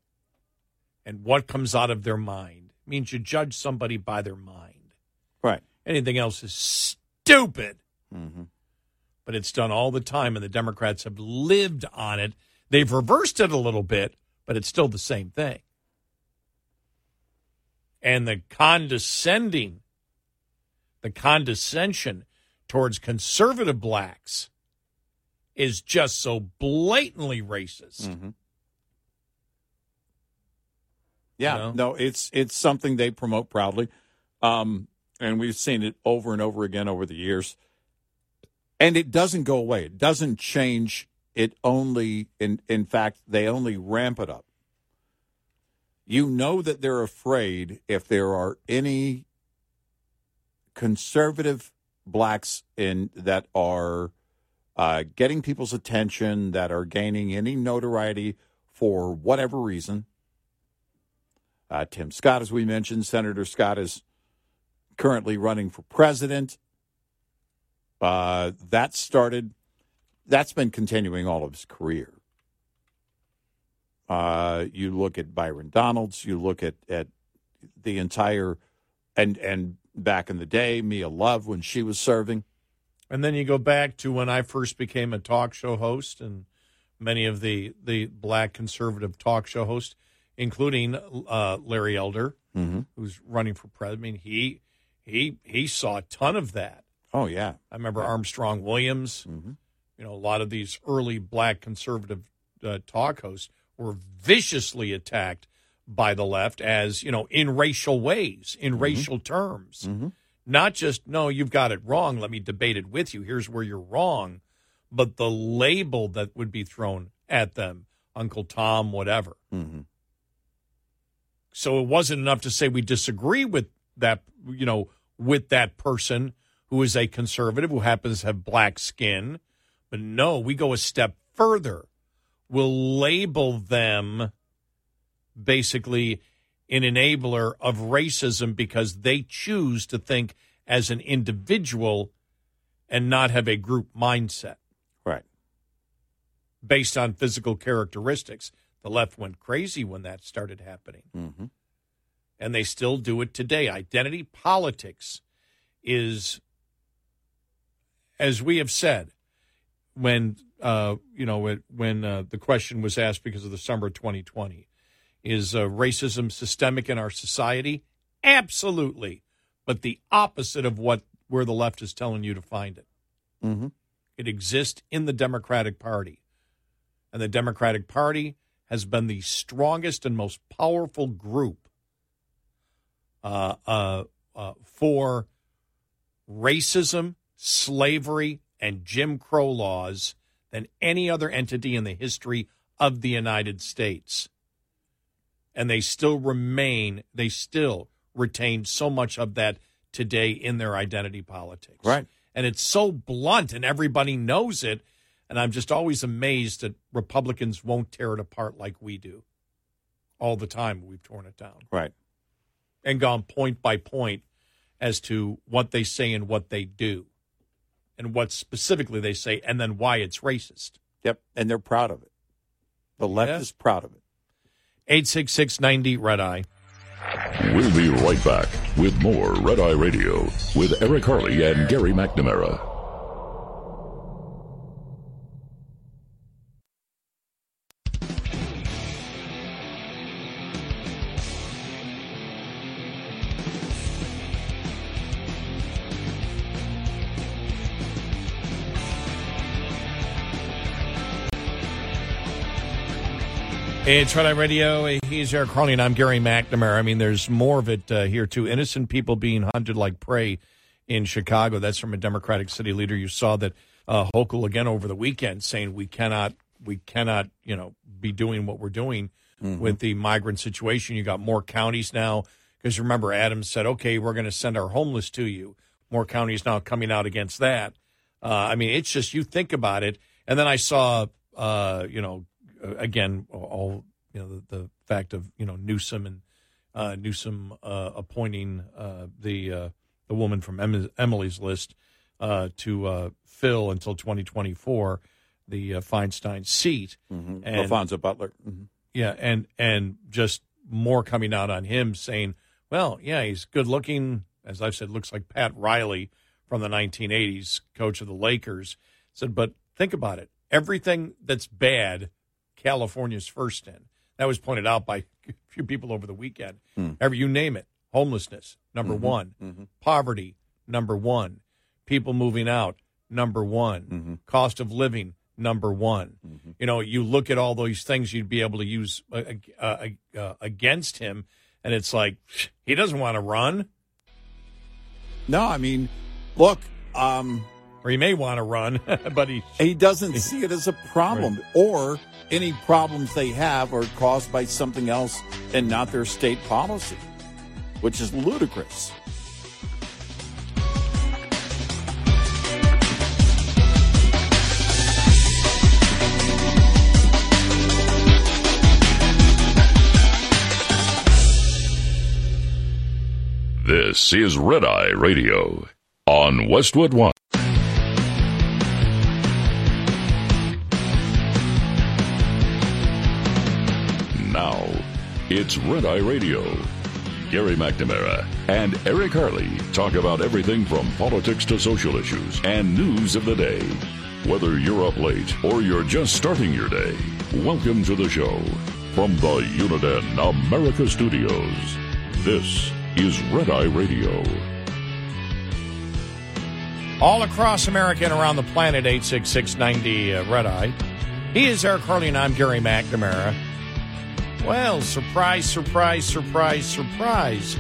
and what comes out of their mind means you judge somebody by their mind. Right. Anything else is stupid. Mm-hmm. But it's done all the time, and the Democrats have lived on it. They've reversed it a little bit, but it's still the same thing. And the condescending, the condescension towards conservative blacks is just so blatantly racist. Mm-hmm. Yeah, You know? no, it's it's something they promote proudly, um, and we've seen it over and over again over the years, and it doesn't go away. It doesn't change. It only, in in fact, they only ramp it up. You know that they're afraid if there are any conservative blacks in that are uh, getting people's attention, that are gaining any notoriety for whatever reason. Uh, Tim Scott, as we mentioned, Senator Scott is currently running for president. Uh, that started, that's been continuing all of his career. Uh, you look at Byron Donalds, you look at, at the entire, and, and back in the day, Mia Love when she was serving. And then you go back to when I first became a talk show host, and many of the the black conservative talk show hosts, including uh, Larry Elder, Mm-hmm. who's running for president. I mean, he he he saw a ton of that. Oh, yeah. I remember Armstrong Williams. Mm-hmm. You know, a lot of these early black conservative uh, talk hosts were viciously attacked by the left as you know in racial ways, in racial terms. Mm-hmm. Not just no, you've got it wrong. Let me debate it with you. Here's where you're wrong, but the label that would be thrown at them, Uncle Tom, whatever. Mm-hmm. So it wasn't enough to say we disagree with that, you know, with that person who is a conservative who happens to have black skin. But no, we go a step further. We'll label them basically an enabler of racism because they choose to think as an individual and not have a group mindset Right. based on physical characteristics. The left went crazy when that started happening Mm-hmm. and they still do it today. Identity politics is, as we have said, when uh, you know it, when uh, the question was asked because of the summer of 2020, is uh, racism systemic in our society? Absolutely, but the opposite of what where the left is telling you to find it. Mm-hmm. It exists in the Democratic Party. And the Democratic Party has been the strongest and most powerful group uh, uh, uh, for racism, slavery, and Jim Crow laws than any other entity in the history of the United States. And they still remain, they still retain so much of that today in their identity politics Right. and it's so blunt and everybody knows it and i'm just always amazed that republicans won't tear it apart like we do all the time we've torn it down Right. and gone point by point as to what they say and what they do and what specifically they say and then why it's racist Yep. And they're proud of it. The left Yeah. is proud of it. 86690 red eye We'll be right back with more Red Eye Radio with Eric Harley and Gary McNamara. It's Red Eye Radio. He's Eric Harley, and I'm Gary McNamara. I mean, there's more of it uh, here, too. Innocent people being hunted like prey in Chicago. That's from a Democratic city leader. You saw that uh, Hochul again over the weekend saying we cannot, we cannot, you know, be doing what we're doing with the migrant situation. You got more counties now because remember Adams said, okay, we're going to send our homeless to you. More counties now coming out against that. Uh, I mean, it's just you think about it. And then I saw, uh, you know, again, all you know, the, the fact of you know Newsom and uh, Newsom uh, appointing uh, the uh, the woman from Emily's list uh, to uh, fill until 2024 the uh, Feinstein seat. Mm-hmm. And- Laphonza Butler. hmm Yeah, and and just more coming out on him saying, well, yeah, he's good looking. As I've said, looks like Pat Riley from the 1980s, coach of the Lakers. Said, but think about it. Everything that's bad, California's first in. That was pointed out by a few people over the weekend. Hmm. Every you name it, homelessness number Mhm, one, mhm. poverty number one, people moving out number one, Mhm. cost of living number one. Mm-hmm. You know, you look at all those things you'd be able to use uh, uh, uh, against him, and it's like he doesn't want to run, No, I mean, look, um, or he may want to run, but he he doesn't see it as a problem, or any problems they have are caused by something else and not their state policy, which is ludicrous. This is Red Eye Radio on Westwood One. It's Red Eye Radio. Gary McNamara and Eric Harley talk about everything from politics to social issues and news of the day. Whether you're up late or you're just starting your day, welcome to the show. From the Uniden America Studios, this is Red Eye Radio. all across America and around the planet, 86690 uh, Red Eye. He is Eric Harley, and I'm Gary McNamara. Well, surprise, surprise, surprise, surprise.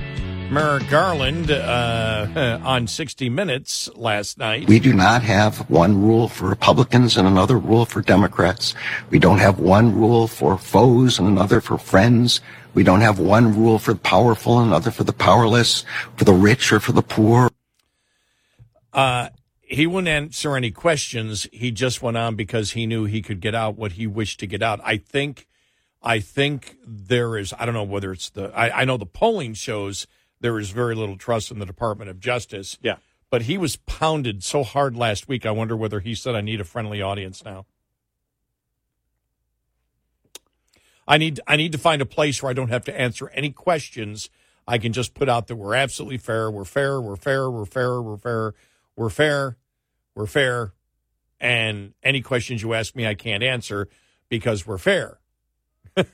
Merrick Garland uh, on 60 Minutes last night. We do not have one rule for Republicans and another rule for Democrats. We don't have one rule for foes and another for friends. We don't have one rule for the powerful and another for the powerless, for the rich or for the poor. Uh, he wouldn't answer any questions. He just went on because he knew he could get out what he wished to get out. I think, I think there is. I don't know whether it's the. I, I know the polling shows there is very little trust in the Department of Justice. Yeah. But he was pounded so hard last week. I wonder whether he said, "I need a friendly audience now." I need I need to find a place where I don't have to answer any questions. I can just put out that we're absolutely fair. We're fair. We're fair. We're fair. We're fair. We're fair. We're fair. And any questions you ask me, I can't answer because we're fair.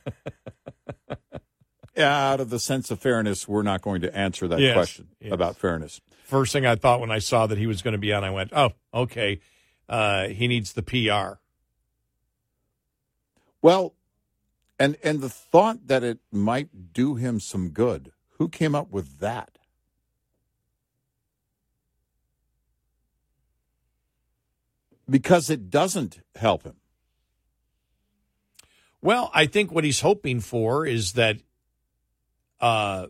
Out of the sense of fairness, we're not going to answer that Yes, question yes. about fairness. First thing I thought when I saw that he was going to be on, I went, "Oh, okay. Uh, he needs the PR." Well, and and the thought that it might do him some good. Who came up with that? Because it doesn't help him. Well, I think what he's hoping for is that uh,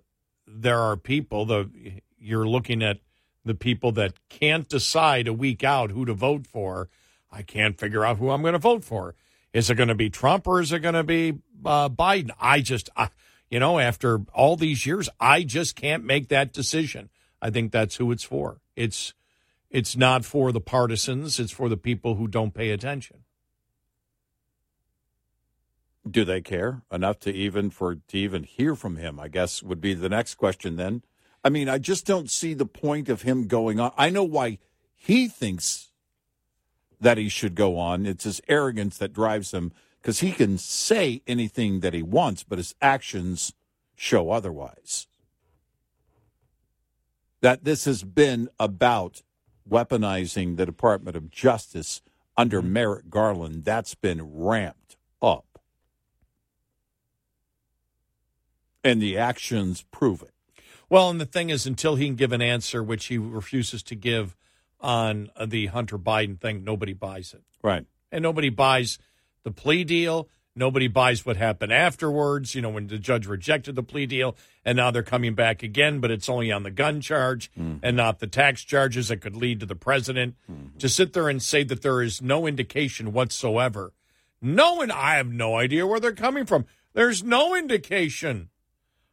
there are people. The you're looking at the people that can't decide a week out who to vote for. I can't figure out who I'm going to vote for. Is it going to be Trump or is it going to be uh, Biden? I just, I, you know, after all these years, I just can't make that decision. I think that's who it's for. It's it's not for the partisans. It's for the people who don't pay attention. Do they care enough to even for to even hear from him? I guess would be the next question then. I mean, I just don't see the point of him going on. I know why he thinks that he should go on. It's his arrogance that drives him because he can say anything that he wants, but his actions show otherwise. That this has been about weaponizing the Department of Justice under mm-hmm. Merrick Garland. That's been ramped up. And the actions prove it. Well, and the thing is, until he can give an answer, which he refuses to give on the Hunter Biden thing, nobody buys it. Right. And nobody buys the plea deal. Nobody buys what happened afterwards, you know, when the judge rejected the plea deal. And now they're coming back again, but it's only on the gun charge mm-hmm. and not the tax charges that could lead to the president. Mm-hmm. To sit there and say that there is no indication whatsoever. No, and I have no idea where they're coming from. There's no indication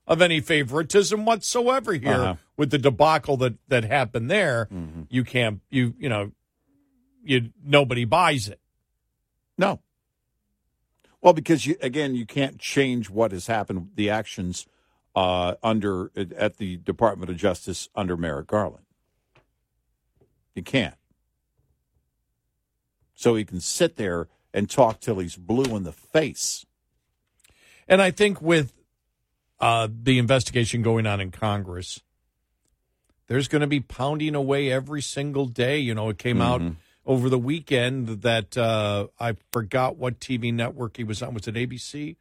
of any favoritism whatsoever here Uh-huh. with the debacle that that happened there. You can't you you know you nobody buys it. No. Well, because you, again, you can't change what has happened, the actions uh, under at the Department of Justice under Merrick Garland. You can't. So he can sit there and talk till he's blue in the face. And I think with uh, the investigation going on in Congress, there's going to be pounding away every single day. You know, it came mm-hmm. out over the weekend that uh, I forgot what TV network he was on. Was it ABC?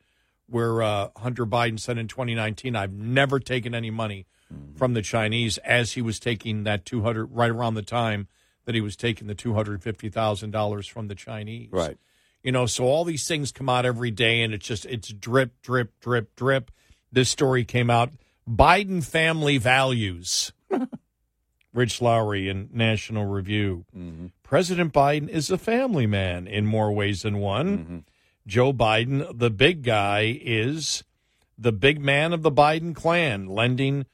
Where uh, Hunter Biden said in 2019, I've never taken any money mm-hmm. from the Chinese as he was taking that 200 right around the time that he was taking the $250,000 from the Chinese. Right. You know, so all these things come out every day and it's just, it's drip, drip, drip, drip. This story came out Biden family values. Rich Lowry in National Review. Mm-hmm. President Biden is a family man in more ways than one. Mm-hmm. Joe Biden, the big guy, is the big man of the Biden clan, lending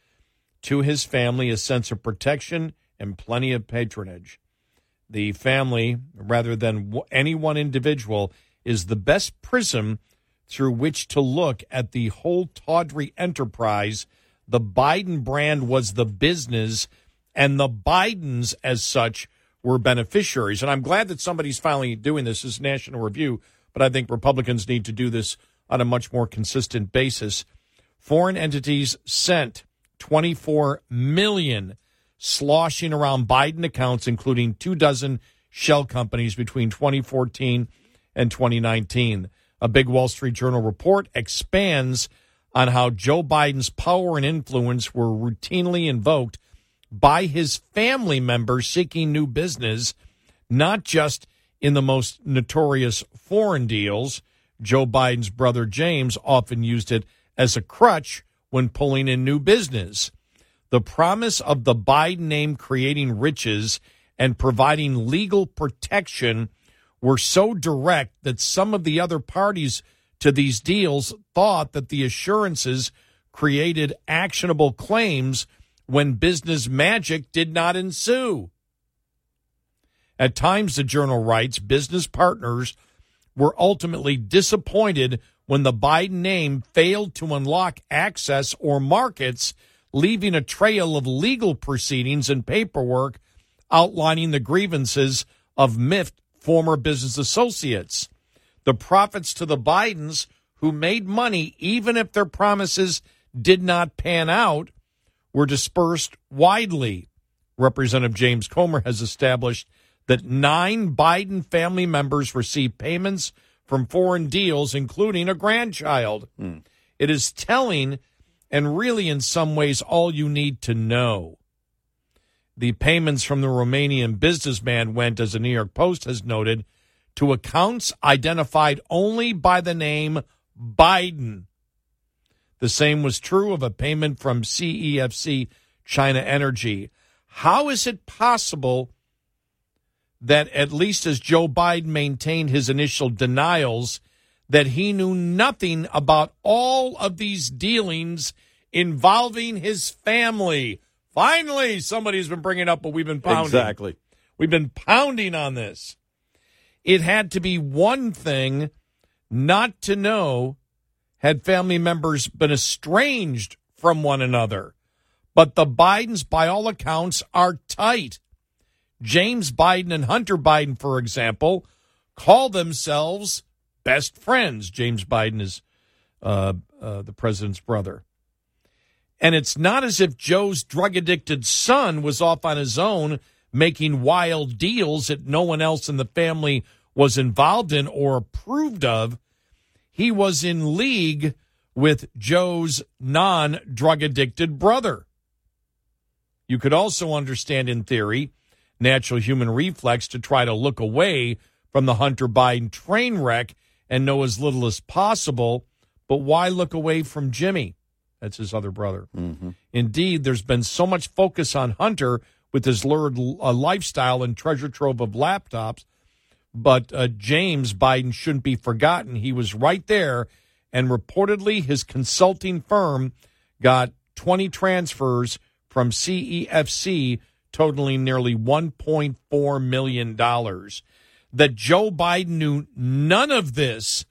to his family a sense of protection and plenty of patronage. The family, rather than any one individual, is the best prism through which to look at the whole tawdry enterprise. The Biden brand was the business, and the Bidens, as such, were beneficiaries. And I'm glad that somebody's finally doing this as National Review, but I think Republicans need to do this on a much more consistent basis. Foreign entities sent 24 million sloshing around Biden accounts, including two dozen shell companies between 2014 and 2019. A big Wall Street Journal report expands on how Joe Biden's power and influence were routinely invoked by his family members seeking new business, not just in the most notorious foreign deals. Joe Biden's brother James often used it as a crutch when pulling in new business. The promise of the Biden name creating riches and providing legal protection were so direct that some of the other parties to these deals thought that the assurances created actionable claims when business magic did not ensue. At times, the journal writes, business partners were ultimately disappointed when the Biden name failed to unlock access or markets leaving a trail of legal proceedings and paperwork outlining the grievances of miffed former business associates. The profits to the Bidens, who made money even if their promises did not pan out, were dispersed widely. Representative James Comer has established that nine Biden family members received payments from foreign deals, including a grandchild. Mm. It is telling and really, in some ways, all you need to know. The payments from the Romanian businessman went, as the New York Post has noted, to accounts identified only by the name Biden. The same was true of a payment from CEFC China Energy. How is it possible that, at least as Joe Biden maintained his initial denials, that he knew nothing about all of these dealings involving his family. Finally, somebody's been bringing up what we've been pounding. Exactly. We've been pounding on this. It had to be one thing not to know had family members been estranged from one another. But the Bidens, by all accounts, are tight. James Biden and Hunter Biden, for example, call themselves best friends. James Biden is uh, uh, the president's brother. And it's not as if Joe's drug addicted son was off on his own making wild deals that no one else in the family was involved in or approved of. He was in league with Joe's non drug addicted brother. You could also understand, in theory, natural human reflex to try to look away from the Hunter Biden train wreck and know as little as possible. But why look away from Jimmy? That's his other brother. Mm-hmm. Indeed, there's been so much focus on Hunter with his lurid uh, lifestyle and treasure trove of laptops. But uh, James Biden shouldn't be forgotten. He was right there, and reportedly, his consulting firm got 20 transfers from CEFC totaling nearly $1.4 million. That Joe Biden knew none of this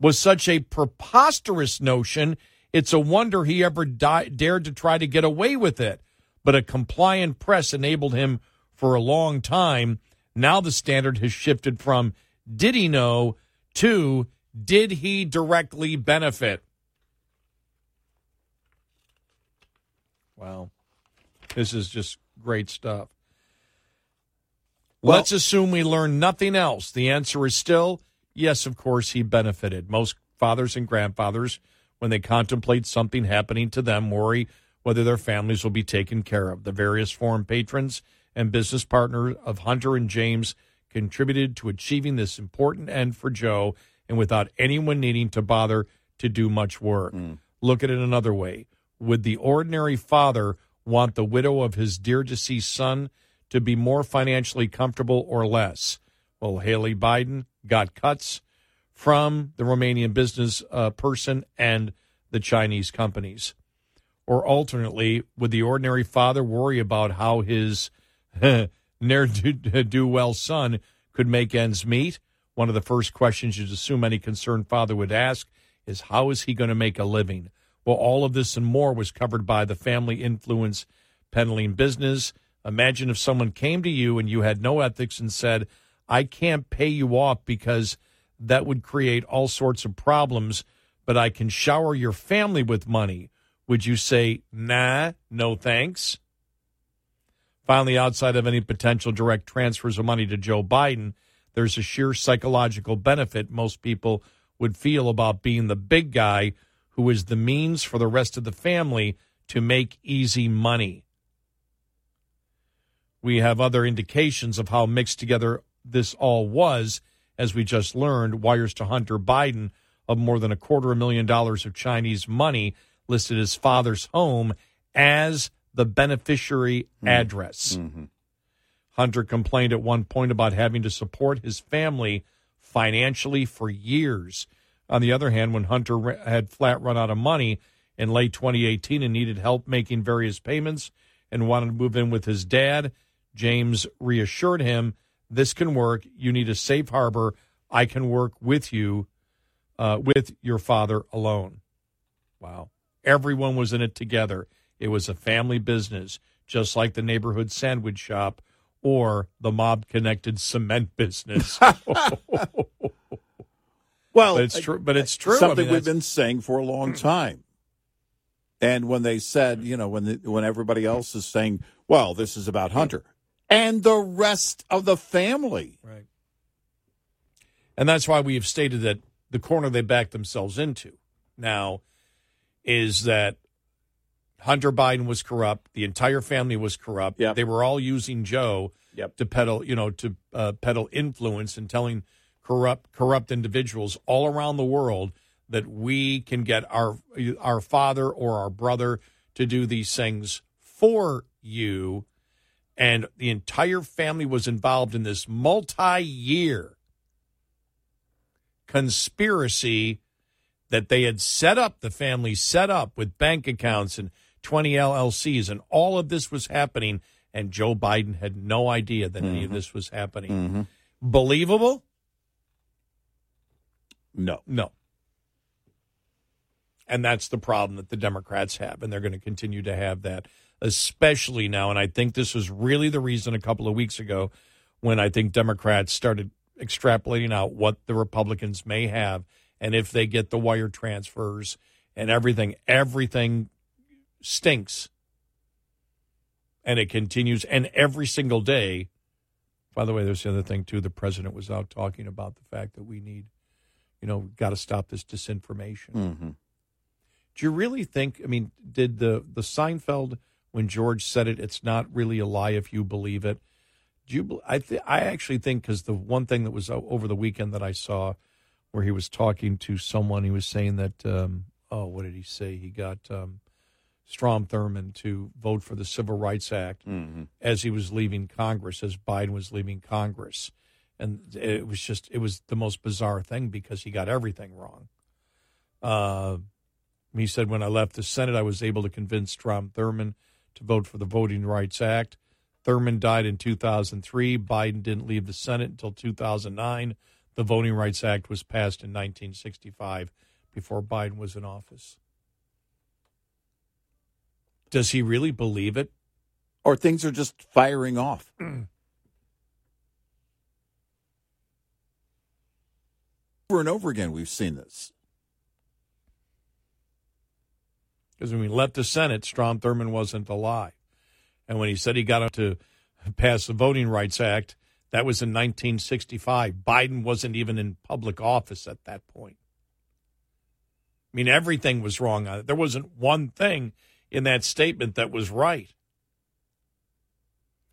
was such a preposterous notion, it's a wonder he ever di- dared to try to get away with it. But a compliant press enabled him for a long time. Now the standard has shifted from did he know to did he directly benefit? Wow. This is just great stuff. Well- Let's assume we learn nothing else. The answer is still yes, of course, he benefited. Most fathers and grandfathers, when they contemplate something happening to them, worry whether their families will be taken care of. The various foreign patrons and business partners of Hunter and James contributed to achieving this important end for Joe and without anyone needing to bother to do much work. Hmm. Look at it another way. Would the ordinary father want the widow of his dear deceased son to be more financially comfortable or less? Well, Hallie Biden got cuts from the Romanian business uh, person and the Chinese companies. Or alternately, would the ordinary father worry about how his ne'er do well son could make ends meet? One of the first questions you'd assume any concerned father would ask is how is he going to make a living? Well, all of this and more was covered by the family influence peddling business. Imagine if someone came to you and you had no ethics and said, I can't pay you off because that would create all sorts of problems, but I can shower your family with money. Would you say, nah, no thanks? Finally, outside of any potential direct transfers of money to Joe Biden, there's a sheer psychological benefit most people would feel about being the big guy who is the means for the rest of the family to make easy money. We have other indications of how mixed together this all was, as we just learned. Wires to Hunter Biden of more than a quarter of a million dollars of Chinese money listed his father's home as the beneficiary mm-hmm. address. Mm-hmm. Hunter complained at one point about having to support his family financially for years. On the other hand, when Hunter had flat run out of money in late 2018 and needed help making various payments and wanted to move in with his dad, James reassured him, This can work. You need a safe harbor. I can work with you, uh, with your father alone. Wow. Everyone was in it together. It was a family business, just like the neighborhood sandwich shop or the mob connected cement business. Well, But it's true- but it's true. I Something mean, we've been saying for a long time. And when they said, you know, when the, when everybody else is saying, "Well, this is about Hunter," and the rest of the family, Right. And that's why we have stated that the corner they backed themselves into now is that Hunter Biden was corrupt. The entire family was corrupt. Yep. They were all using Joe Yep. to peddle, you know, to uh, peddle influence and telling corrupt corrupt individuals all around the world that we can get our our father or our brother to do these things for you and the entire family was involved in this multi-year conspiracy that they had set up the family set up with bank accounts and 20 LLCs and all of this was happening and Joe Biden had no idea that any of mm-hmm. this was happening. Mm-hmm. Believable? no, No. And that's the problem that the Democrats have, and they're going to continue to have that, especially now. And I think this was really the reason a couple of weeks ago when I think Democrats started extrapolating out what the Republicans may have. And if they get the wire transfers and everything, everything stinks. And it continues. And every single day, by the way, there's the other thing, too. The president was out talking about the fact that we need you know, got to stop this disinformation. Mm-hmm. Do you really think? I mean, did the the Seinfeld when George said it? It's not really a lie if you believe it. Do you? I th- I actually think because the one thing that was over the weekend that I saw, where he was talking to someone, he was saying that. Um, oh, what did he say? He got um, Strom Thurmond to vote for the Civil Rights Act Mm-hmm. as he was leaving Congress, as Biden was leaving Congress. And it was just, it was the most bizarre thing because he got everything wrong. Uh, he said, when I left the Senate, I was able to convince Strom Thurmond to vote for the Voting Rights Act. Thurmond died in 2003. Biden didn't leave the Senate until 2009. the Voting Rights Act was passed in 1965 before Biden was in office. Does he really believe it? Or things are just firing off. over and over again, we've seen this. Because when we left the Senate, Strom Thurmond wasn't alive. And when he said he got up to pass the Voting Rights Act, that was in 1965. Biden wasn't even in public office at that point. I mean, everything was wrong on it. There wasn't one thing in that statement that was right.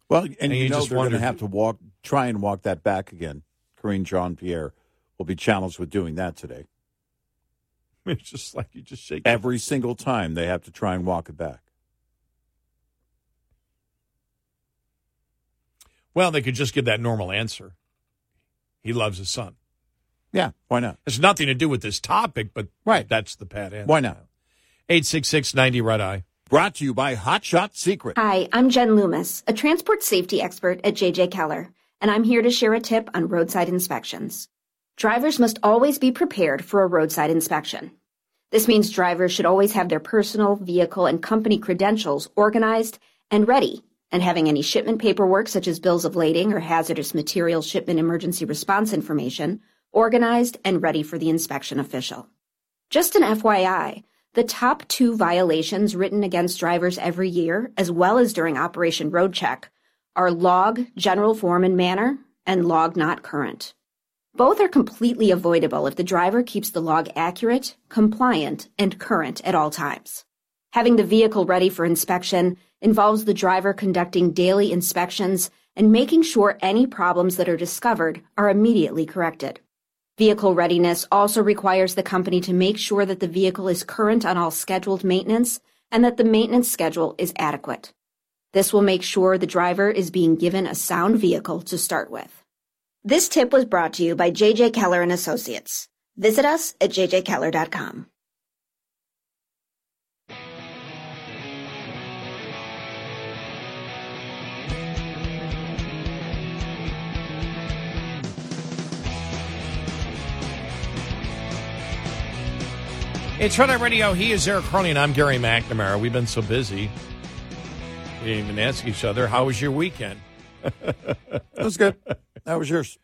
Well, and, And you, you know just they're going to have to walk, try and walk that back again. Karine Jean Pierre will be challenged with doing that today. It's just like you just shake. Every single time they have to try and walk it back. Well, they could just give that normal answer. He loves his son. Yeah, why not? It's nothing to do with this topic, but Right. that's the pat answer. Why not? 866 90 Red Eye. Brought to you by Hot Shot Secret. Hi, I'm Jen Loomis, a transport safety expert at JJ Keller, and I'm here to share a tip on roadside inspections. Drivers must always be prepared for a roadside inspection. This means drivers should always have their personal, vehicle, and company credentials organized and ready, and having any shipment paperwork such as bills of lading or hazardous material shipment emergency response information organized and ready for the inspection official. Just an FYI, the top two violations written against drivers every year, as well as during Operation Road Check, are log general form and manner and log not current. Both are completely avoidable if the driver keeps the log accurate, compliant, and current at all times. Having the vehicle ready for inspection involves the driver conducting daily inspections and making sure any problems that are discovered are immediately corrected. Vehicle readiness also requires the company to make sure that the vehicle is current on all scheduled maintenance and that the maintenance schedule is adequate. This will make sure the driver is being given a sound vehicle to start with. This tip was brought to you by JJ Keller and Associates. Visit us at jjkeller.com. It's Red Radio. He is Eric Crony, and I'm Gary McNamara. We've been so busy. We didn't even ask each other, how was your weekend? That was good. That was yours.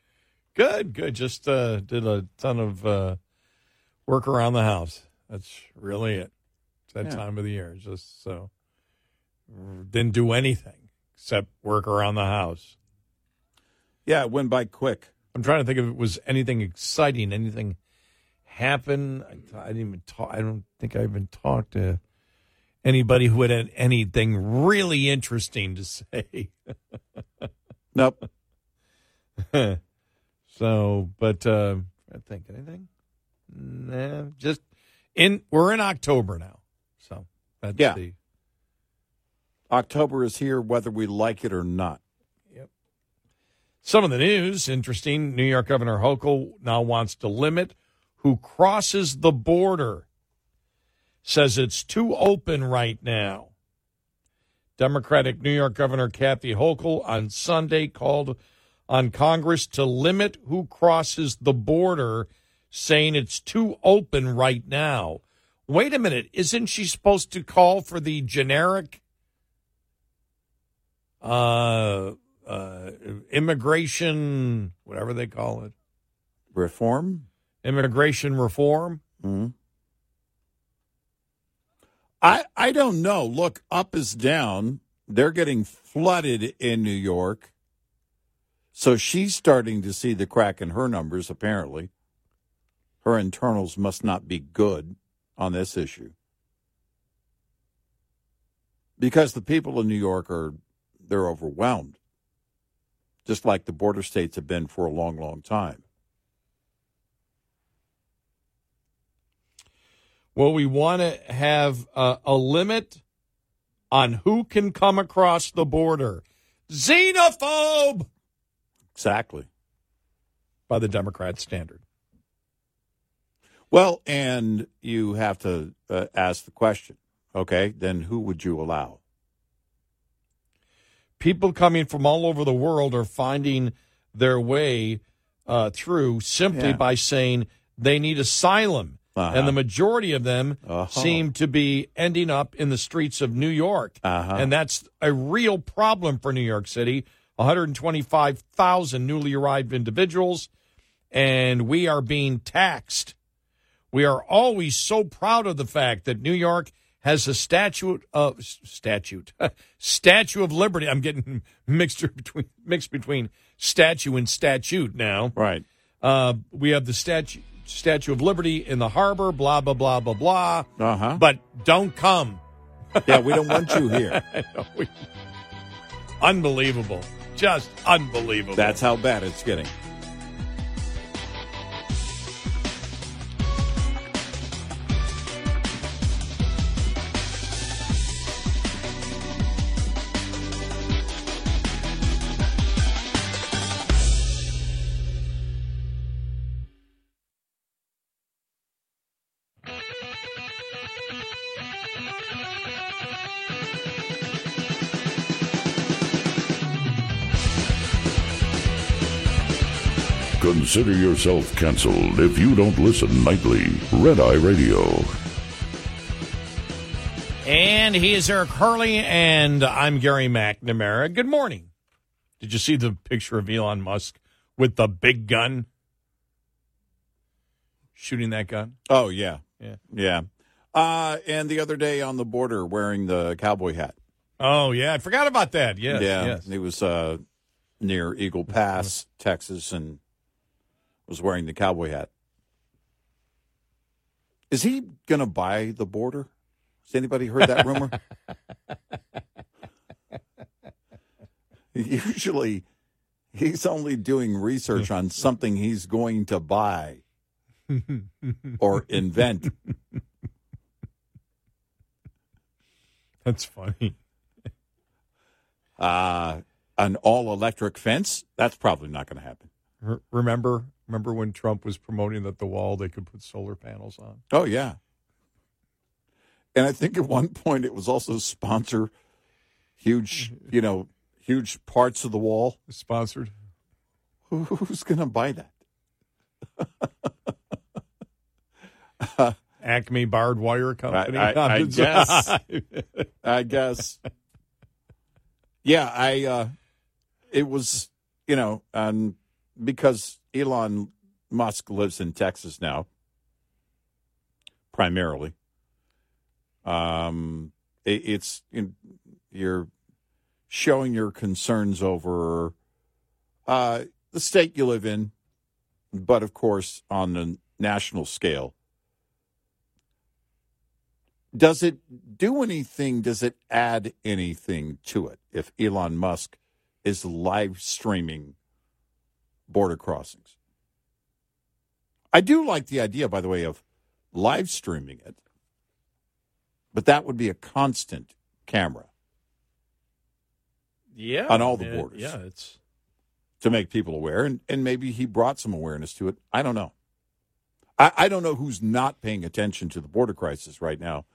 Good, good. Just uh, did a ton of uh, work around the house. That's really it. It's that Yeah. time of the year. Just so didn't do anything except work around the house. Yeah, it went by quick. I'm trying to think if it was anything exciting, anything happen. I, I didn't even talk. I don't think I even talked to anybody who had anything really interesting to say. Nope. so, but uh, I think anything. Nah, just in. We're in October now, so that's Yeah. the October is here, whether we like it or not. Yep. Some of the news, interesting. New York Governor Hochul now wants to limit who crosses the border. Says it's too open right now. Democratic New York Governor Kathy Hochul on Sunday called on Congress to limit who crosses the border, saying it's too open right now. Wait a minute, isn't she supposed to call for the generic uh, uh, immigration, whatever they call it, Reform? immigration reform? hmm I I don't know. Look, up is down. They're getting flooded in New York. So she's starting to see the crack in her numbers, apparently. Her internals must not be good on this issue. Because the people in New York are they're overwhelmed. Just like the border states have been for a long, long time. Well, we want to have uh, a limit on who can come across the border. Xenophobe Exactly. by the Democrat standard. Well, and you have to uh, ask the question, okay, then who would you allow? People coming from all over the world are finding their way uh, through simply Yeah. by saying they need asylum. Uh-huh. And the majority of them Uh-huh. seem to be ending up in the streets of New York. Uh-huh. And that's a real problem for New York City. 125,000 newly arrived individuals, and we are being taxed. We are always so proud of the fact that New York has a statute of statute statue of liberty. I'm getting mixed between mixed between statue and statute now. Right. Uh, we have the statue Statue of Liberty in the harbor. Blah blah blah blah blah. Uh huh. But don't come. Yeah, we don't want you here. I know, we- unbelievable, just unbelievable. That's how bad it's getting. Consider yourself canceled if you don't listen nightly. Red Eye Radio. And he is Eric Harley, and I'm Gary McNamara. Good morning. Did you see the picture of Elon Musk with the big gun? Shooting that gun? Oh yeah, Yeah. yeah. Uh, and the other day on the border wearing the cowboy hat. Oh, yeah. I forgot about that. Yes. yeah, Yes. he was uh, near Eagle Pass, Texas, and was wearing the cowboy hat. Is he going to buy the border? Has anybody heard that rumor? Usually, he's only doing research on something he's going to buy or invent. That's funny. Uh, an all electric fence? That's probably not going to happen. R- remember, remember when Trump was promoting that the wall they could put solar panels on? Oh yeah. And I think at one point it was also sponsor huge, you know, huge parts of the wall. Sponsored. Who, who's going to buy that? Acme Barbed Wire Company. I- I I'm guess. I guess. Yeah, I. uh It was, you know, um, because Elon Musk lives in Texas now, primarily. Um, it, it's you're showing your concerns over uh, the state you live in, but of course on the national scale. Does it do anything? Does it add anything to it if Elon Musk is live streaming border crossings? I do like the idea, by the way, of live streaming it, but that would be a constant camera yeah. On all the yeah, borders. Yeah, it's to make people aware, and, and maybe he brought some awareness to it. I don't know. I, I don't know who's not paying attention to the border crisis right now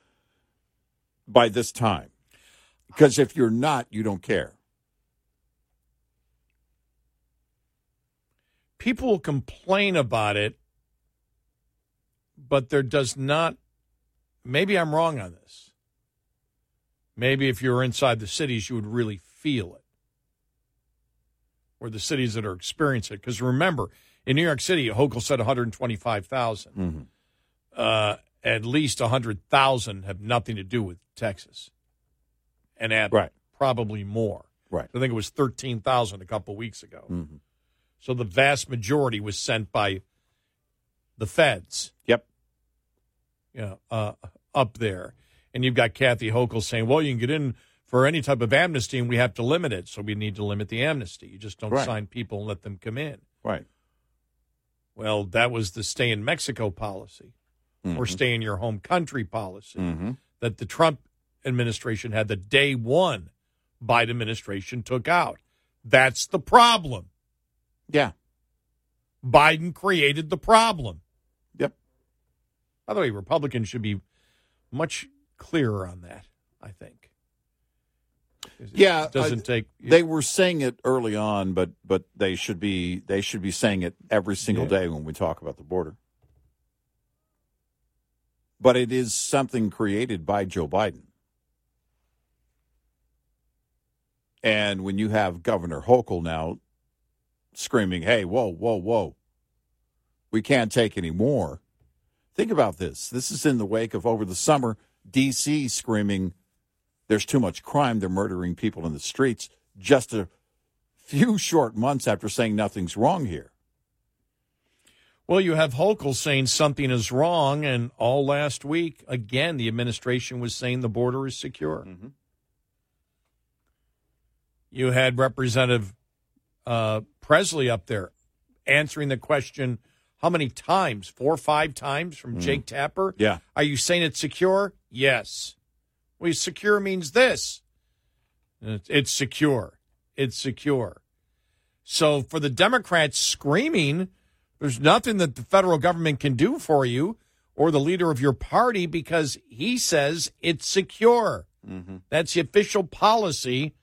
by this time. Because if you're not, you don't care. People will complain about it, but there does not. Maybe I'm wrong on this. Maybe if you were inside the cities, you would really feel it. Or the cities that are experiencing it. Because remember, in New York City, Hochul said 125,000. Mm-hmm. Uh, at least 100,000 have nothing to do with Texas. And add Right. probably more. Right. I think it was 13,000 a couple weeks ago. Mm-hmm. So the vast majority was sent by the feds. Yep. You know, uh, up there. And you've got Kathy Hochul saying, well, you can get in for any type of amnesty and we have to limit it. So we need to limit the amnesty. You just don't Right. sign people and let them come in. Right. Well, that was the stay in Mexico policy or stay in your home country policy Mm-hmm. that the Trump administration had the day one Biden administration took out. That's the problem. Yeah. Biden created the problem. Yep. By the way, Republicans should be much clearer on that, I think. Yeah, it doesn't I- take. They were saying it early on, but but they should be they should be saying it every single Yeah. day when we talk about the border. But it is something created by Joe Biden. And when you have Governor Hochul now screaming, "Hey, whoa, whoa, whoa. We can't take any more." Think about this. This is in the wake of over the summer DC screaming there's too much crime. They're murdering people in the streets just a few short months after saying nothing's wrong here. Well, you have Hochul saying something is wrong, and all last week, again, the administration was saying the border is secure. Mm-hmm. You had Representative uh, Presley up there answering the question how many times? Four or five times from Jake Tapper? Yeah. Are you saying it's secure? Yes. Well, secure means this it's, it's secure. It's secure. So for the Democrats screaming, there's nothing that the federal government can do for you or the leader of your party because he says it's secure. That's the official policy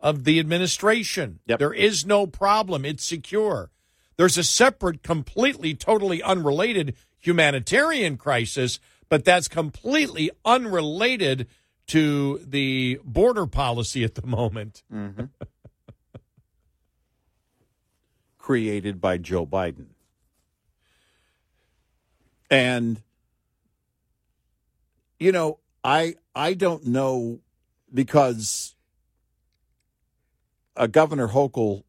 of the administration. Yep. There is no problem. It's secure. There's a separate, completely, totally unrelated humanitarian crisis, but that's completely unrelated to the border policy at the moment. Mm-hmm. created by Joe Biden. And you know, I I don't know because uh, Governor Hochul,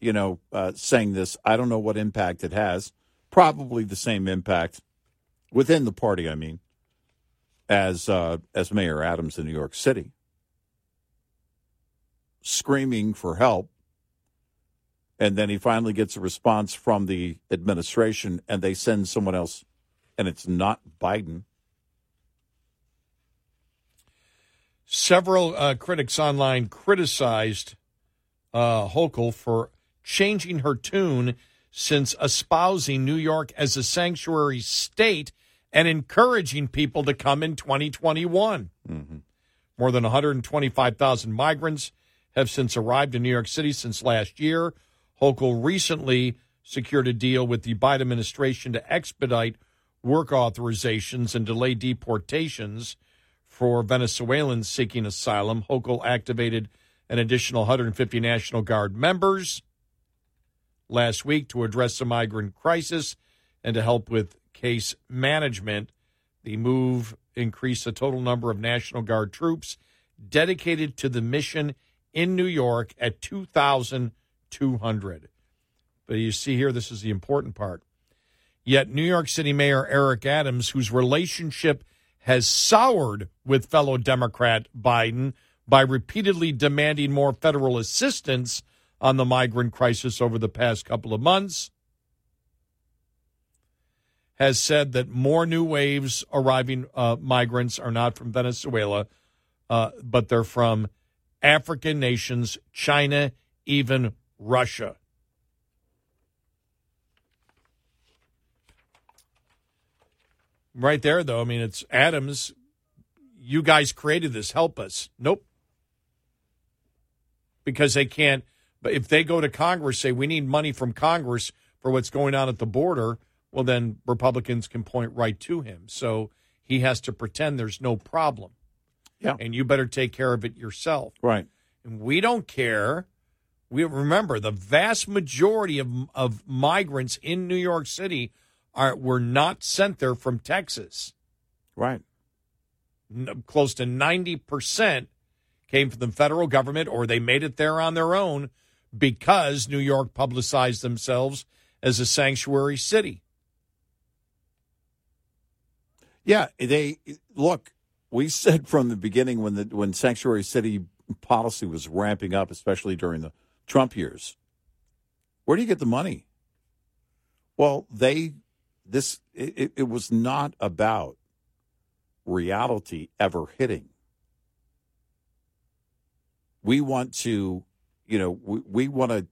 you know, uh, saying this, I don't know what impact it has. Probably the same impact within the party. I mean, as uh, as Mayor Adams in New York City, screaming for help and then he finally gets a response from the administration and they send someone else and it's not biden Several uh, critics online criticized uh, Hochul for changing her tune since espousing New York as a sanctuary state and encouraging people to come in 2021. More than 125,000 migrants have since arrived in New York City since last year. Hochul recently secured a deal with the Biden administration to expedite work authorizations and delay deportations for Venezuelans seeking asylum. Hochul activated an additional 150 National Guard members last week to address the migrant crisis and to help with case management. The move increased the total number of National Guard troops dedicated to the mission in New York at 2,200. But you see here, this is the important part. Yet New York City Mayor Eric Adams, whose relationship has soured with fellow Democrat Biden by repeatedly demanding more federal assistance on the migrant crisis over the past couple of months, has said that more new waves arriving uh, migrants are not from Venezuela, uh, but they're from African nations, China, even Russia. Right there, though, I mean, it's Adams. You guys created this. Help us. Nope. Because they can't. But if they go to Congress, say we need money from Congress for what's going on at the border, well, then Republicans can point right to him. So he has to pretend there's no problem. Yeah. And you better take care of it yourself. right And we don't care. We remember the vast majority of of migrants in New York City are were not sent there from Texas. right N- close to ninety percent came from the federal government, or they made it there on their own because New York publicized themselves as a sanctuary city. yeah they look we said from the beginning when the when sanctuary city policy was ramping up especially during the trump years where do you get the money well they this it, it was not about reality ever hitting we want to you know we, we want to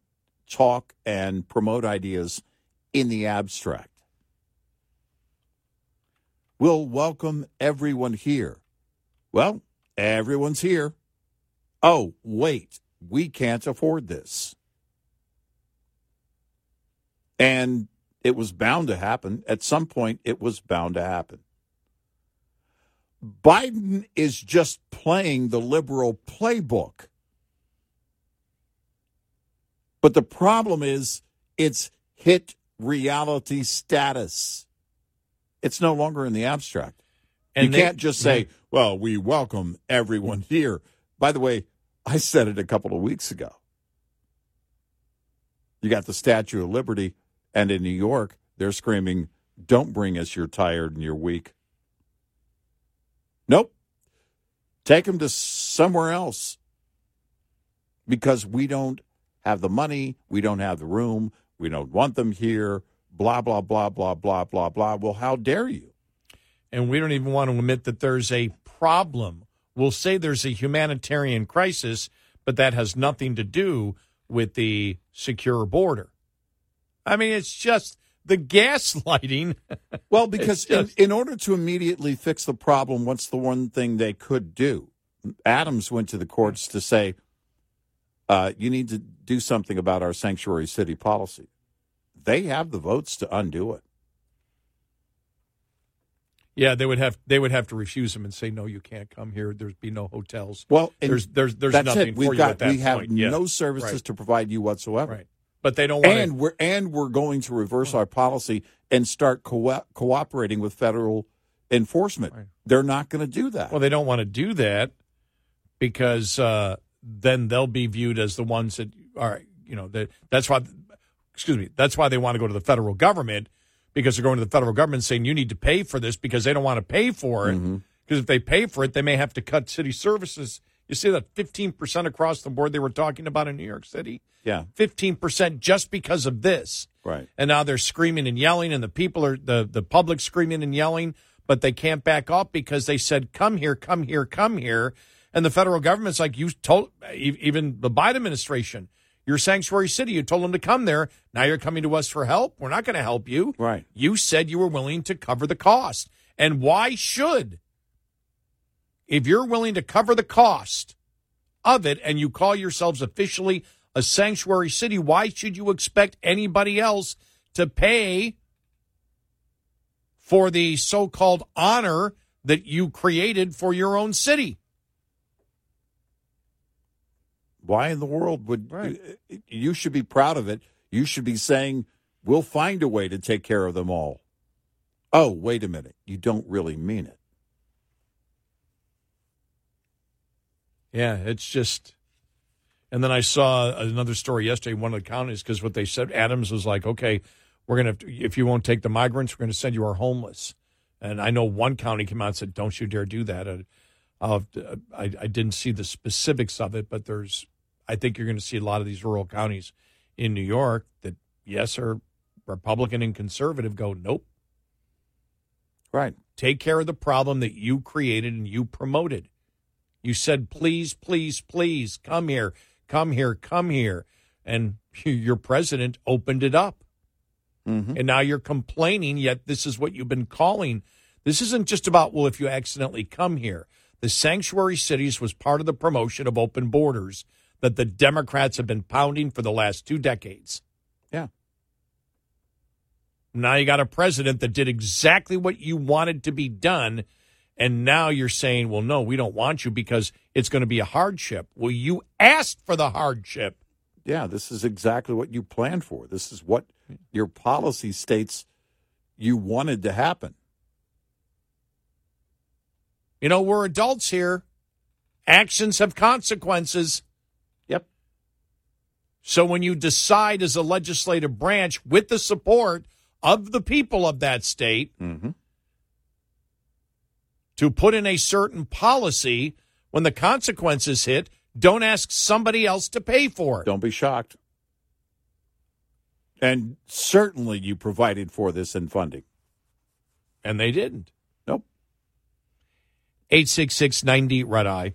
talk and promote ideas in the abstract we'll welcome everyone here well everyone's here oh, wait, we can't afford this. And it was bound to happen. At some point, it was bound to happen. Biden is just playing the liberal playbook. But the problem is it's hit reality status. It's no longer in the abstract. And you they, can't just say, mhm. well, we welcome everyone here. By the way, I said it a couple of weeks ago. You got the Statue of Liberty, and in New York, they're screaming, don't bring us, you're tired and you're weak. Nope. Take them to somewhere else because we don't have the money, we don't have the room, we don't want them here, blah, blah, blah, blah, blah, blah, blah. Well, how dare you? And we don't even want to admit that there's a problem. We'll say there's a humanitarian crisis, but that has nothing to do with the secure border. I mean, it's just the gaslighting. well, because just... in, in order to immediately fix the problem, what's the one thing they could do? Adams went to the courts to say, uh, you need to do something about our sanctuary city policy. They have the votes to undo it. Yeah, they would have they would have to refuse them and say no, you can't come here. There's be no hotels. Well, there's there's there's nothing for got, you at that we have point. no yeah. services right. to provide you whatsoever. Right but they don't want and we're and we're going to reverse our policy and start co- cooperating with federal enforcement. Right. They're not going to do that. Well, they don't want to do that because uh, then they'll be viewed as the ones that are you know that that's why excuse me that's why they want to go to the federal government because they're going to the federal government saying you need to pay for this because they don't want to pay for it because mm-hmm. if they pay for it they may have to cut city services you see that 15% across the board they were talking about in New York City? Yeah. 15% just because of this. Right. And now they're screaming and yelling and the people are the the public screaming and yelling, but they can't back up because they said come here, come here, come here. And the federal government's like you told even the Biden administration, your sanctuary city, you told them to come there. Now you're coming to us for help. We're not going to help you. Right. You said you were willing to cover the cost. And why should if you're willing to cover the cost of it and you call yourselves officially a sanctuary city, why should you expect anybody else to pay for the so called honor that you created for your own city? Why in the world would right. you should be proud of it? You should be saying, we'll find a way to take care of them all. Oh, wait a minute. You don't really mean it. Yeah, it's just. And then I saw another story yesterday, in one of the counties, because what they said, Adams was like, okay, we're going to, if you won't take the migrants, we're going to send you our homeless. And I know one county came out and said, don't you dare do that. Uh, I, I didn't see the specifics of it, but there's, I think you're going to see a lot of these rural counties in New York that, yes, are Republican and conservative go, nope. Right. Take care of the problem that you created and you promoted. You said, please, please, please come here, come here, come here. And your president opened it up. Mm-hmm. And now you're complaining, yet this is what you've been calling. This isn't just about, well, if you accidentally come here. The sanctuary cities was part of the promotion of open borders that the Democrats have been pounding for the last two decades. Yeah. Now you got a president that did exactly what you wanted to be done and now you're saying, well, no, we don't want you because it's going to be a hardship. Well, you asked for the hardship. Yeah, this is exactly what you planned for. This is what your policy states you wanted to happen. You know, we're adults here. Actions have consequences. So when you decide as a legislative branch with the support of the people of that state, mm-hmm to put in a certain policy when the consequences hit, don't ask somebody else to pay for it. Don't be shocked. And certainly you provided for this in funding. And they didn't. Nope. 86690 Red Eye.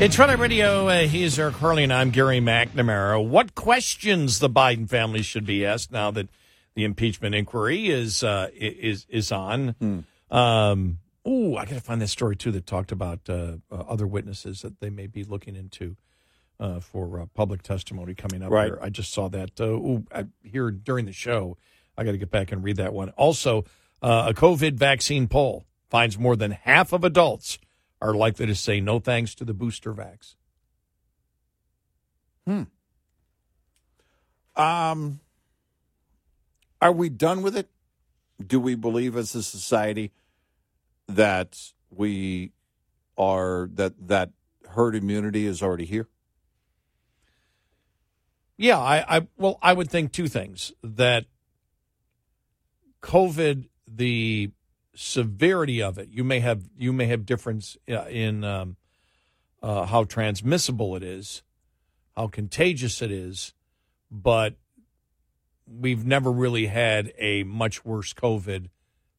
It's Eye Radio. Uh, he's Eric Harley, and I'm Gary McNamara. What questions the Biden family should be asked now that the impeachment inquiry is uh, is is on? Hmm. Um, oh, I got to find that story too that talked about uh, uh, other witnesses that they may be looking into uh, for uh, public testimony coming up. Right. Here. I just saw that uh, ooh, I, here during the show. I got to get back and read that one. Also, uh, a COVID vaccine poll finds more than half of adults are likely to say no thanks to the booster vax. Hmm. Um, are we done with it? Do we believe as a society that we are that that herd immunity is already here? Yeah, I, I well, I would think two things that COVID, the severity of it, you may have you may have difference uh, in um, uh, how transmissible it is, how contagious it is, but we've never really had a much worse COVID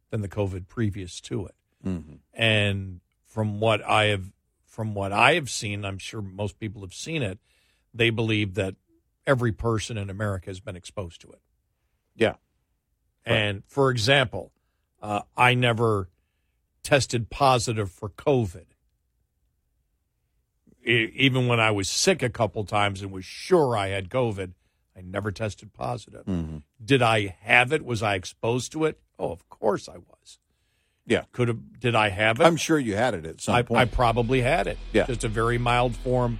than the COVID previous to it. Mm-hmm. And from what I have from what I have seen, I'm sure most people have seen it, they believe that every person in America has been exposed to it. Yeah. And for example, uh, I never tested positive for COVID. E- even when I was sick a couple times and was sure I had COVID, I never tested positive. Mm-hmm. Did I have it? Was I exposed to it? Oh, of course I was. Yeah. Could have. Did I have it? I'm sure you had it at some I, point. I probably had it. Yeah. Just a very mild form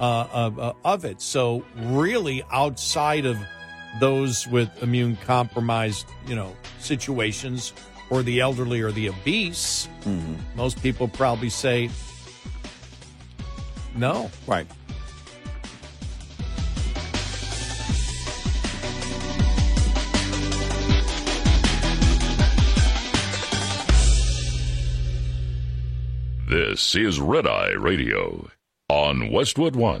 uh, of, uh, of it. So really, outside of those with immune compromised, you know, situations, or the elderly or the obese, Mm-hmm. most people probably say no. right. This is Red Eye Radio on Westwood One.